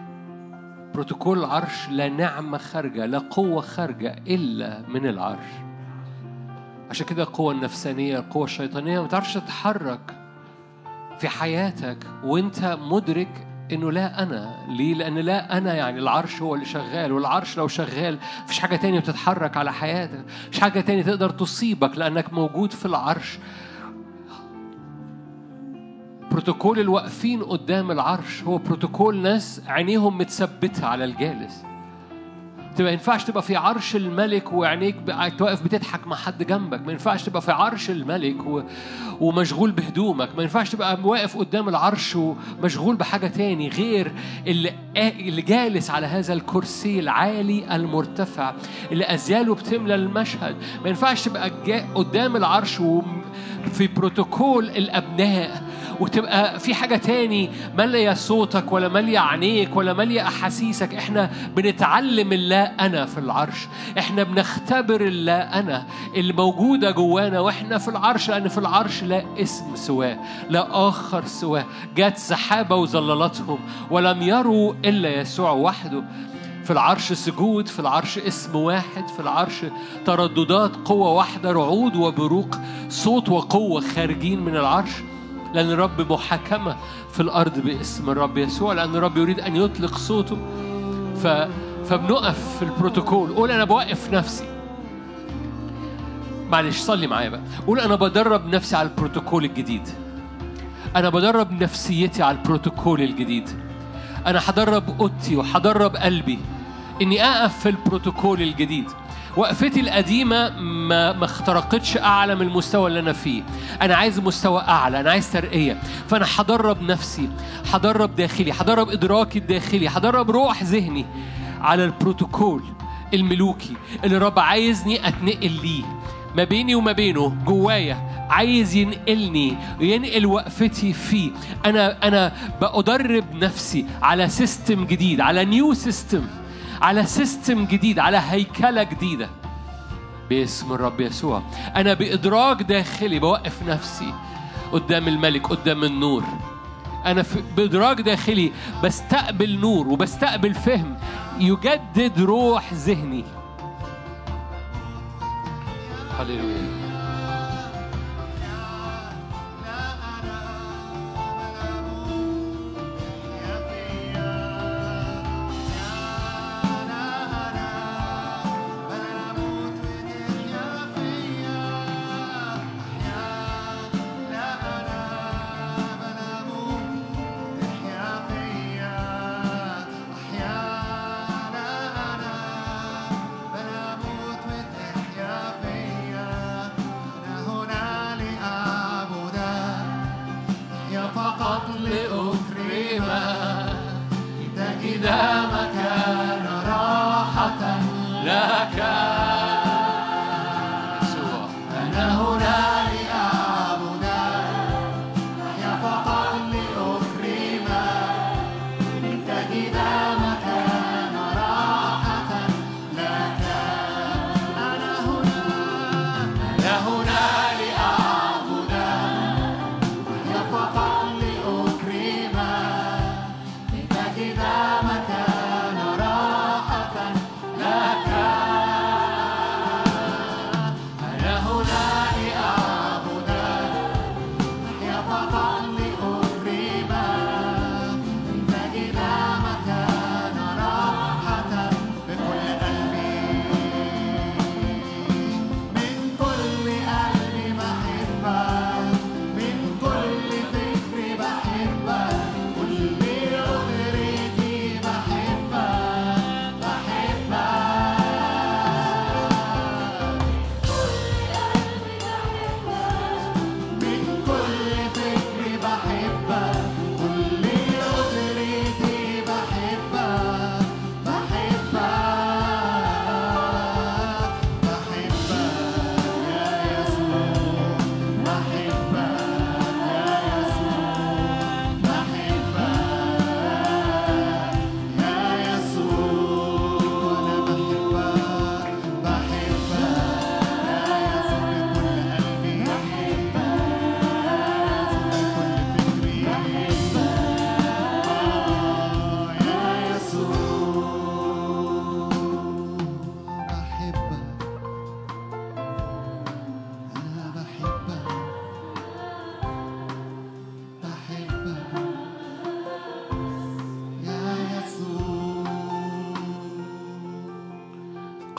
بروتوكول العرش لا نعمة خارجة لا قوة خارجة إلا من العرش. عشان كده القوة النفسانية القوة الشيطانية ما تعرفش تتحرك في حياتك وانت مدرك إنه لا أنا. ليه؟ لأن لا أنا يعني العرش هو اللي شغال والعرش لو شغال مفيش حاجة تانية بتتحرك على حياتك مفيش حاجة تانية تقدر تصيبك لأنك موجود في العرش. بروتوكول الواقفين قدام العرش هو بروتوكول ناس عينيهم متثبتة على الجالس. انت ما ينفعش تبقى في عرش الملك وعينيك واقف بتضحك مع حد جنبك. ما ينفعش تبقى في عرش الملك و... ومشغول بهدومك. ما ينفعش تبقى واقف قدام العرش ومشغول بحاجة تاني غير اللي, اللي جالس على هذا الكرسي العالي المرتفع اللي أزياله بتملى المشهد. ما ينفعش تبقى. قدام العرش وفي بروتوكول الأبناء وتبقى في حاجة تاني مالية صوتك ولا مالية عينيك ولا مالية أحاسيسك. إحنا بنتعلم اللا أنا في العرش. إحنا بنختبر اللا أنا اللي موجودة جوانا وإحنا في العرش لأن في العرش لا اسم سواه لا آخر سواه. جت سحابة وظللتهم ولم يروا إلا يسوع وحده. في العرش سجود في العرش اسم واحد في العرش ترددات قوة واحدة رعود وبروق صوت وقوة خارجين من العرش. لأن الرب محاكمة في الأرض باسم الرب يسوع لأن الرب يريد أن يطلق صوته. ف... فبنقف في البروتوكول. قول أنا بوقف نفسي. معلش صلي معايا بقى. قول أنا بدرب نفسي على البروتوكول الجديد. أنا بدرب نفسيتي على البروتوكول الجديد. أنا هدرب أوضتي وهدرب قلبي. إني أقف في البروتوكول الجديد. وقفتي القديمة ما ما اخترقتش أعلى من المستوى اللي أنا فيه. أنا عايز مستوى أعلى أنا عايز ترقية. فأنا هدرب نفسي هدرب داخلي هدرب إدراكي الداخلي هدرب روح ذهني على البروتوكول الملوكي اللي الرب عايزني أتنقل ليه. ما بيني وما بينه جوايا عايز ينقلني وينقل وقفتي فيه. أنا أنا بأدرب نفسي على system جديد على new system على system جديد على هيكلة جديدة. باسم الرب يسوع. أنا بإدراك داخلي بوقف نفسي قدام الملك قدام النور. أنا في بإدراك داخلي بستقبل نور وبستقبل فهم يجدد روح ذهني. هللويا.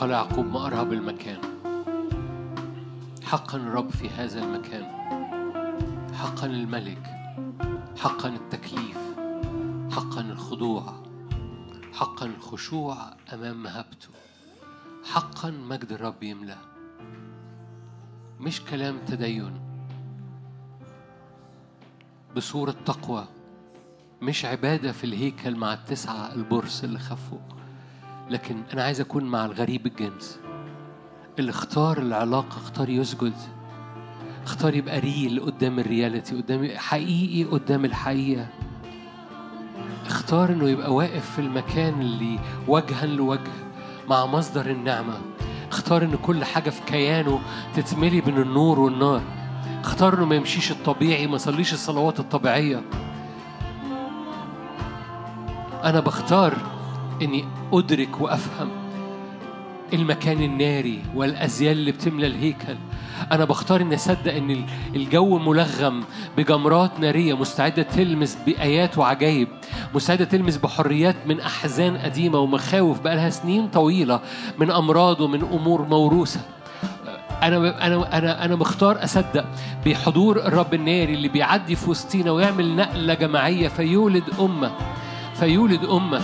قال يعقوب ما أرهب المكان. حقا الرب في هذا المكان. حقا الملك. حقا التكليف. حقا الخضوع. حقا الخشوع أمام مهابته. حقا مجد الرب يملأ مش كلام تدين. بصورة تقوى. مش عبادة في الهيكل مع التسعة البرص اللي خفوا لكن أنا عايز أكون مع الغريب الجنس. اللي اختار العلاقة اختار يسجد. اختار يبقى ريل قدام الرياليتي قدام حقيقي قدام الحقيقة. اختار إنه يبقى واقف في المكان اللي وجها لوجه مع مصدر النعمة. اختار إن كل حاجة في كيانه تتملي بين النور والنار. اختار إنه ما يمشيش الطبيعي ما يصليش الصلوات الطبيعية. أنا بختار إني أدرك وأفهم المكان الناري والأزيال اللي بتملى الهيكل. أنا بختار إني أصدق إن الجو ملغم بجمرات نارية مستعدة تلمس بآيات وعجائب مستعدة تلمس بحريات من أحزان قديمة ومخاوف بقالها سنين طويلة من أمراض ومن أمور موروثة. أنا أنا أنا أنا مختار أصدق بحضور الرب الناري اللي بيعدي في وسطينا ويعمل نقلة جماعية فيولد أمة فيولد أمة.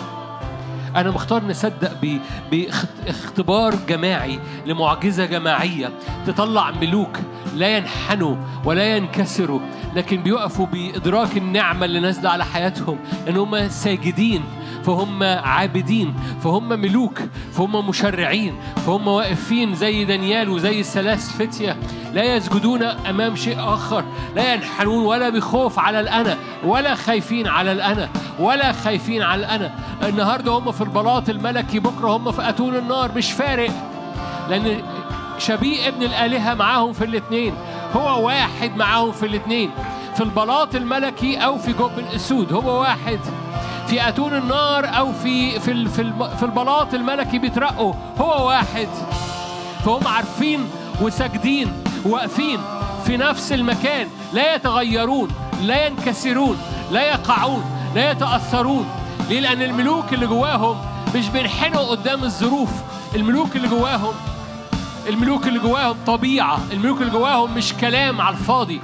أنا مختار نصدق باختبار جماعي لمعجزة جماعية تطلع ملوك لا ينحنوا ولا ينكسروا لكن بيقفوا بإدراك النعمة اللي نازلة على حياتهم إن هم ساجدين. فهم عابدين فهم ملوك فهم مشرعين فهم واقفين زي دانيال وزي الثلاث فتية لا يسجدون أمام شيء آخر لا ينحنون ولا بخوف على الأنا ولا خايفين على الأنا ولا خايفين على الأنا. النهاردة هم في البلاط الملكي بكرة هم في أتون النار. مش فارق لأن شبيه ابن الآلهة معاهم في الاثنين هو واحد معاهم في الاثنين في البلاط الملكي أو في جب الأسود هو واحد. في أتون النار أو في في في البلاط الملكي بيترقوا. هو واحد. فهم عارفين وساجدين واقفين في نفس المكان. لا يتغيرون لا ينكسرون لا يقعون لا يتأثرون. ليه؟ لأن الملوك اللي جواهم مش بينحنوا قدام الظروف. الملوك اللي جواهم الملوك اللي جواهم طبيعة. الملوك اللي جواهم مش كلام على الفاضي.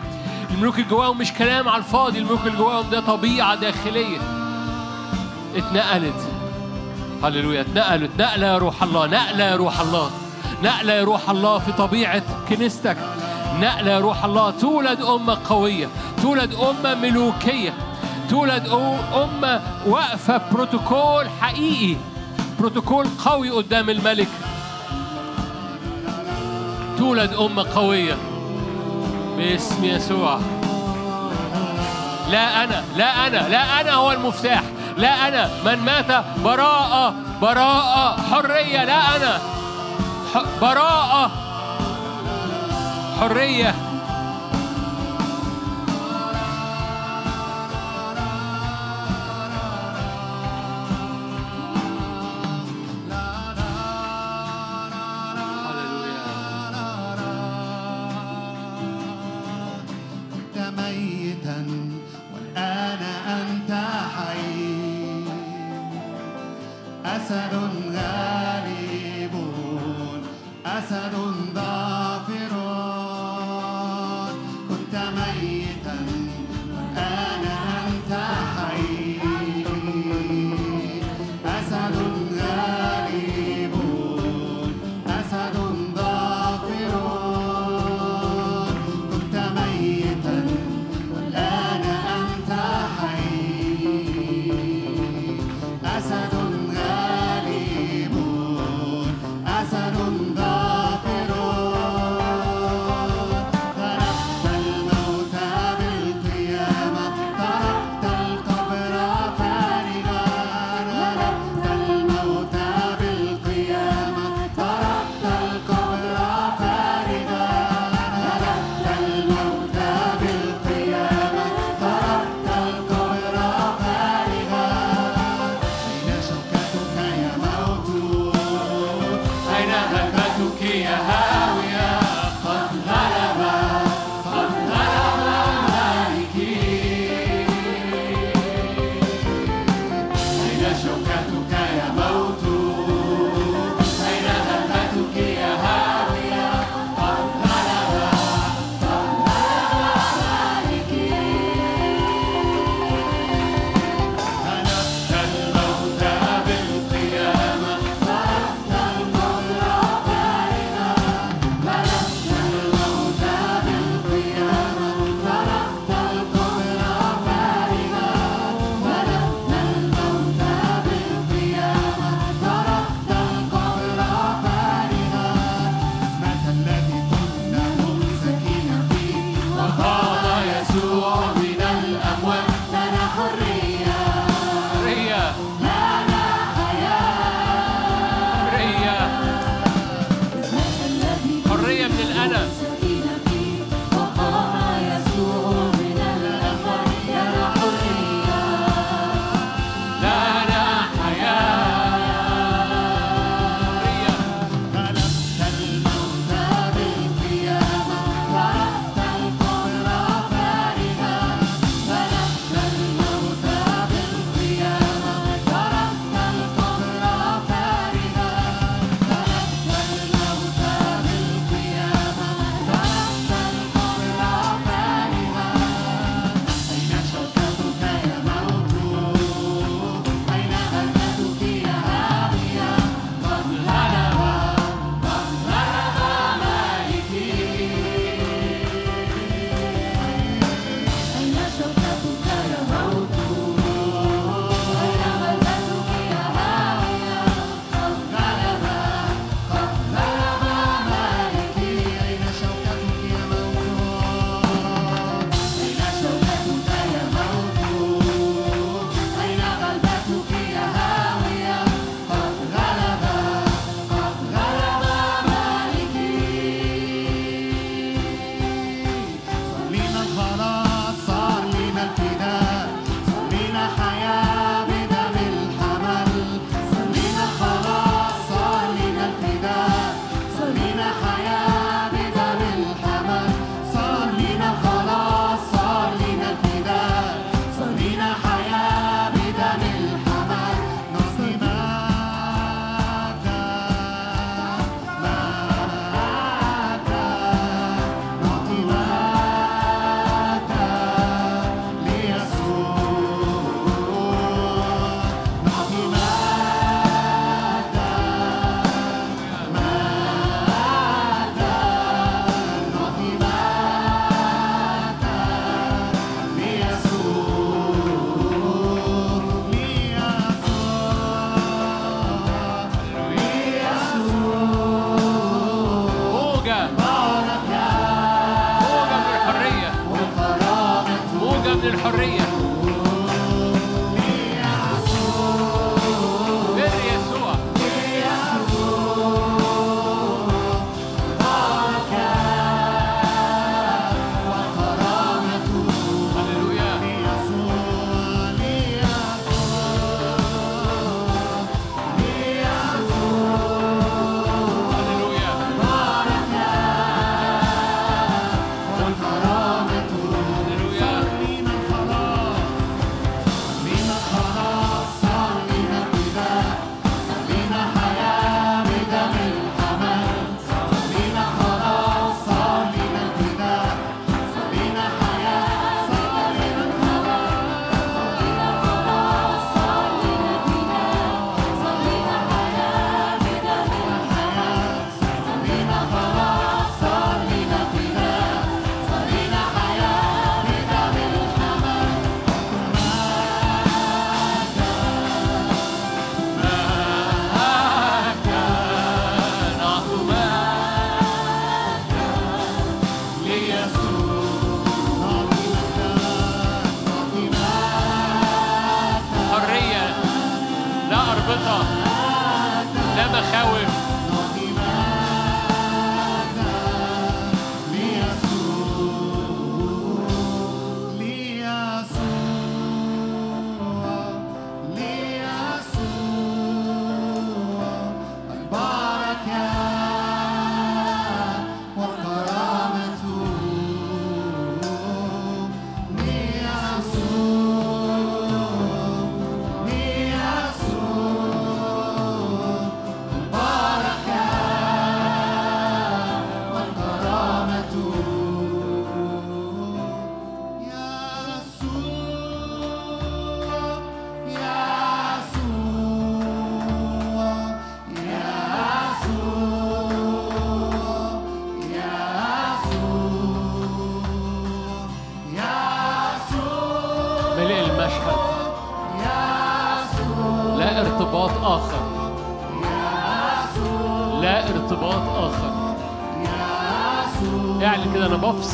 الملوك اللي جواهم مش كلام على الفاضي. الملوك اللي جواهم ده طبيعة داخلية. اتنقلت. هللويا. اتنقلت. نقلة يا روح الله. نقلة يا روح الله. نقلة يا روح الله في طبيعة كنيستك. نقلة يا روح الله. تولد أمة قوية. تولد أمة ملوكية. تولد أمة واقفة بروتوكول حقيقي. بروتوكول قوي قدام الملك. تولد أمة قوية. باسم يسوع. لا أنا. لا أنا. لا أنا هو المفتاح. لا أنا. من مات براءة. براءة حرية. لا أنا. براءة. حرية. أسد غالب أسد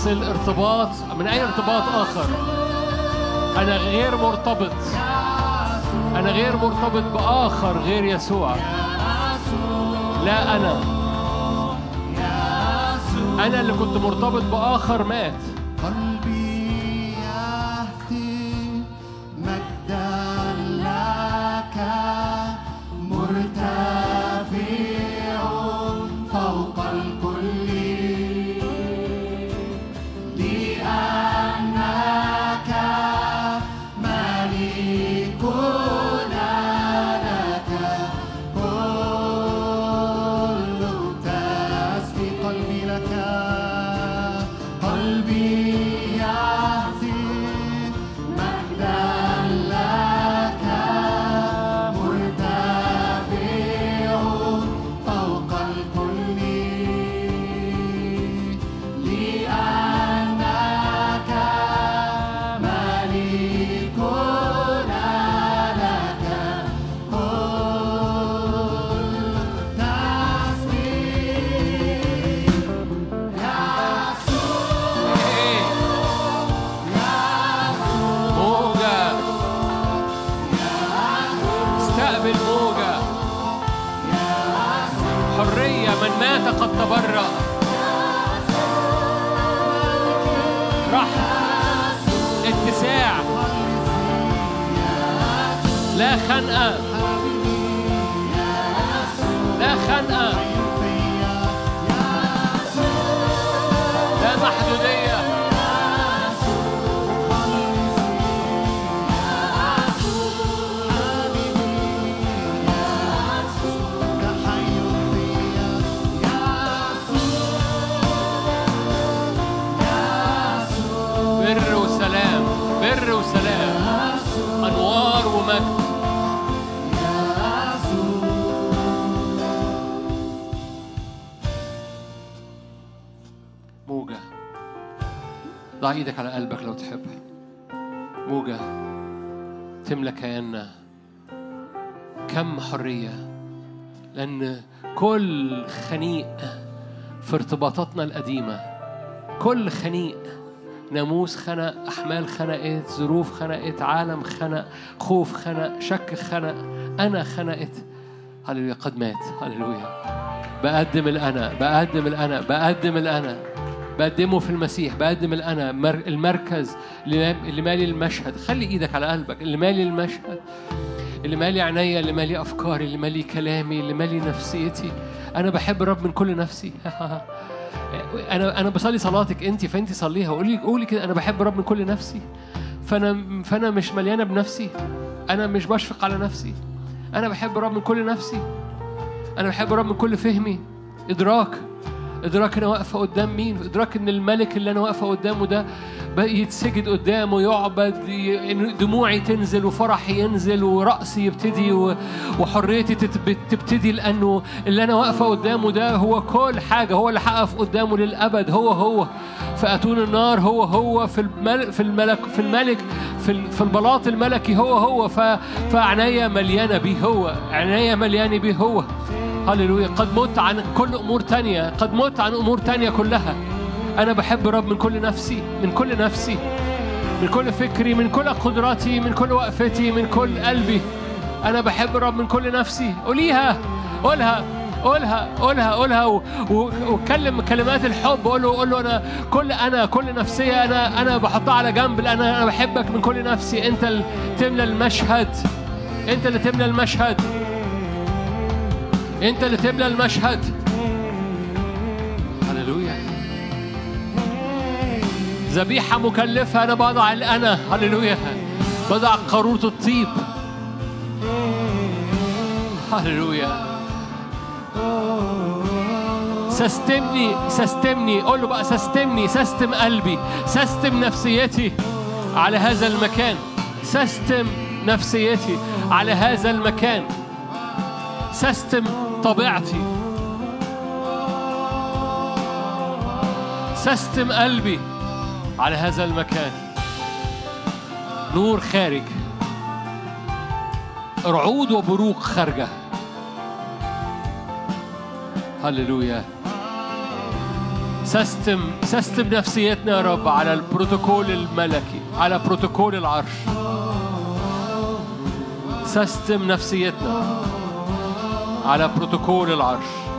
يمثل ارتباط من أي ارتباط آخر؟ أنا غير مرتبط. أنا غير مرتبط بآخر غير يسوع. لا أنا. أنا اللي كنت مرتبط بآخر مات. في ارتباطاتنا القديمة. كل خنيق ناموس خنق أحمال خنقت ظروف خنقت عالم خنق خوف خنق شك خنق أنا خنقت. هللويا قد مات. هللويا. بقدم الأنا بقدم الأنا بقدم الأنا. بقدمه في المسيح بقدم الأنا. المركز اللي مالي المشهد. خلي إيدك على قلبك. اللي مالي المشهد اللي مالي عينيا اللي مالي أفكاري اللي مالي كلامي اللي مالي نفسيتي. أنا بحب الرب من كل نفسي. أنا أنا بصلي صلاتك انت فانت صليها. قولي قولي كده أنا بحب الرب من كل نفسي. فأنا فأنا مش مليانة بنفسي. أنا مش بشفق على نفسي. أنا بحب الرب من كل نفسي. أنا بحب الرب من كل فهمي. إدراك. إدراك أنا واقفة قدام مين؟ إدراك إن الملك اللي أنا واقفة قدامه ده يتسجد قدامه يعبد دموعي تنزل وفرحي ينزل ورأسي يبتدي وحريتي تبتدي لأنه اللي أنا واقفة قدامه ده هو كل حاجة هو اللي هقف قدامه للأبد هو هو. في اتون النار هو هو. في الملك في الملك في الملك في ال- في البلاط الملكي هو هو. فعناية مليانة بيه هو عناية مليانة بيه هو. هللويا. قد مت عن كل أمور تانية قد مت عن أمور تانية كلها. أنا بحب الرب من كل نفسي من كل نفسي من كل فكري من كل قدراتي من كل وقفتي من كل قلبي. أنا بحب الرب من كل نفسي. قوليها قولها قولها قولها قولها واتكلم كلمات الحب. قول له قول له أنا كل أنا كل نفسية أنا أنا بحطها على جنب لأن أنا بحبك من كل نفسي. أنت اللي تملى المشهد أنت اللي تملى المشهد أنت اللي تملى المشهد. ذبيحة مكلفة أنا بضع الأنا. هللويا. بضع قارورة الطيب؟ هللويا. سستمني سستمني قول له بقى سستمني سستم قلبي سستم نفسيتي على هذا المكان. سستم نفسيتي على هذا المكان. سستم طبيعتي. سستم قلبي. على هذا المكان. نور خارج. رعود وبروق خارجة. هللويا. سستم سستم نفسيتنا يا رب على البروتوكول الملكي على بروتوكول العرش. سستم نفسيتنا على بروتوكول العرش.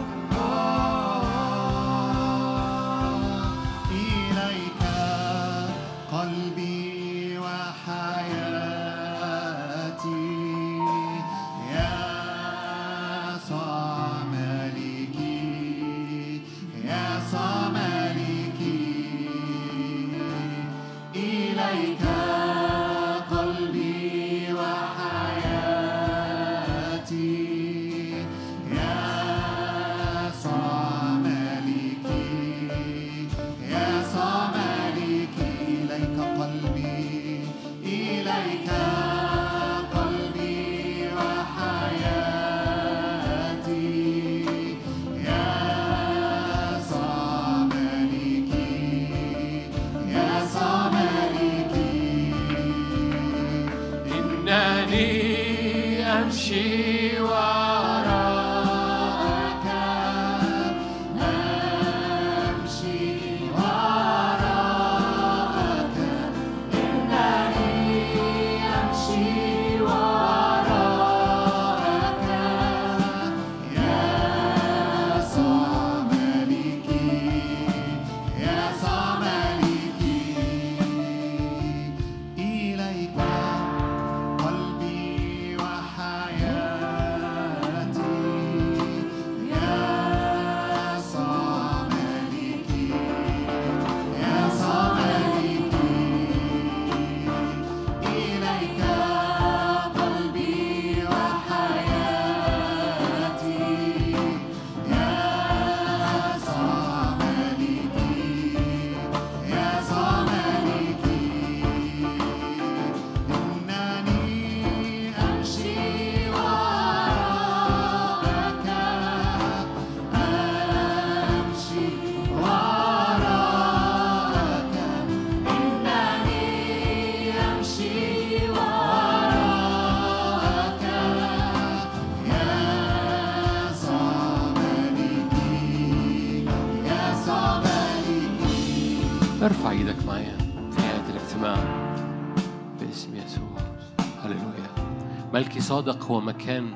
صادق هو مكان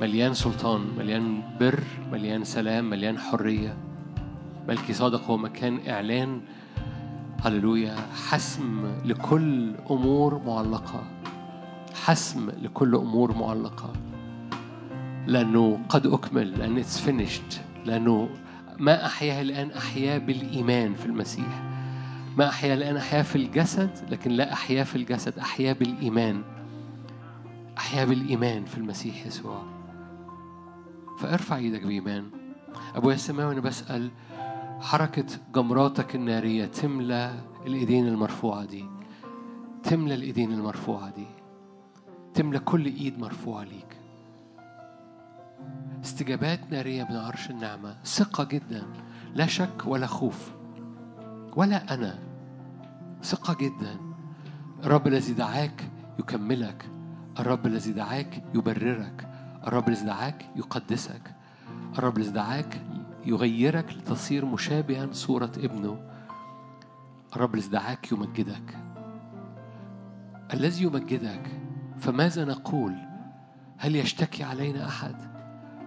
مليان سلطان مليان بر مليان سلام مليان حرية. ملكي صادق هو مكان إعلان. هللويا. حسم لكل أمور معلقة. حسم لكل أمور معلقة. لأنه قد أكمل لأن it's finished. لأنه ما أحياه الآن أحياه بالإيمان في المسيح. ما أحياه الآن أحياه في الجسد لكن لا أحياه في الجسد أحياه بالإيمان. أحياه بالإيمان في المسيح يسوع. فارفع إيدك بإيمان. أبويا السماوي أنا بسأل حركة جمراتك النارية تملى الإيدين المرفوعة دي. تملى الإيدين المرفوعة دي. تملى كل إيد مرفوعة ليك. استجابات نارية من عرش النعمة. ثقة جدا. لا شك ولا خوف. ولا أنا. ثقة جدا. الرب الذي دعاك يكملك. الرب الذي دعاك يبررك الرب الذي دعاك يقدسك الرب الذي دعاك يغيرك لتصير مشابها صورة ابنه. الرب الذي دعاك يمجدك. الذي يمجدك فماذا نقول؟ هل يشتكي علينا أحد؟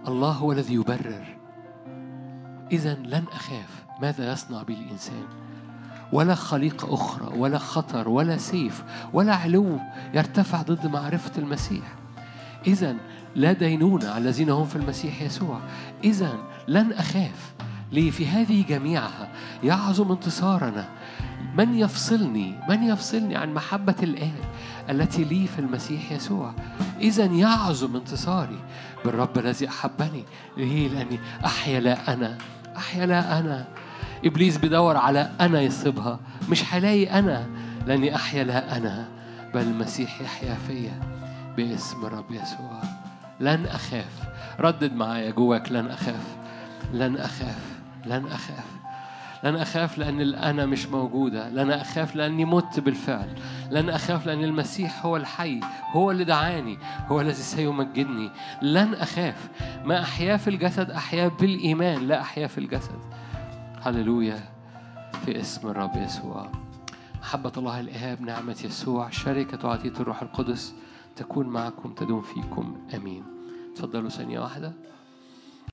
الله هو الذي يبرر. إذا لن أخاف. ماذا يصنع بي الإنسان؟ ولا خليقة أخرى ولا خطر ولا سيف ولا علو يرتفع ضد معرفة المسيح. إذا لا دينونة على الذين هم في المسيح يسوع. إذا لن أخاف. ليه في هذه جميعها يعظم انتصارنا. من يفصلني من يفصلني عن محبة الآب التي لي في المسيح يسوع؟ إذا يعظم انتصاري. بالرب الذي أحبني ليه لأني أحيا لا أنا أحيا لا أنا. إبليس بيدور على أنا يصيبها. مش هلاقي أنا لأني أحيا لا أنا بل المسيح يحيا فيا باسم الرب يسوع. لن أخاف. ردد معايا جواك لن أخاف. لن أخاف. لن أخاف. لن أخاف لأن الأنا مش موجودة. لن أخاف لأني مت بالفعل. لن أخاف لأن المسيح هو الحي هو اللي دعاني هو الذي سيمجدني. لن أخاف. ما أحياه في الجسد أحياه بالإيمان لا أحياه في الجسد. هللويا في اسم الرب يسوع. محبة الله الإهاب نعمة يسوع شركة وعطية الروح القدس تكون معكم تدوم فيكم. آمين. تفضلوا ثانية واحدة.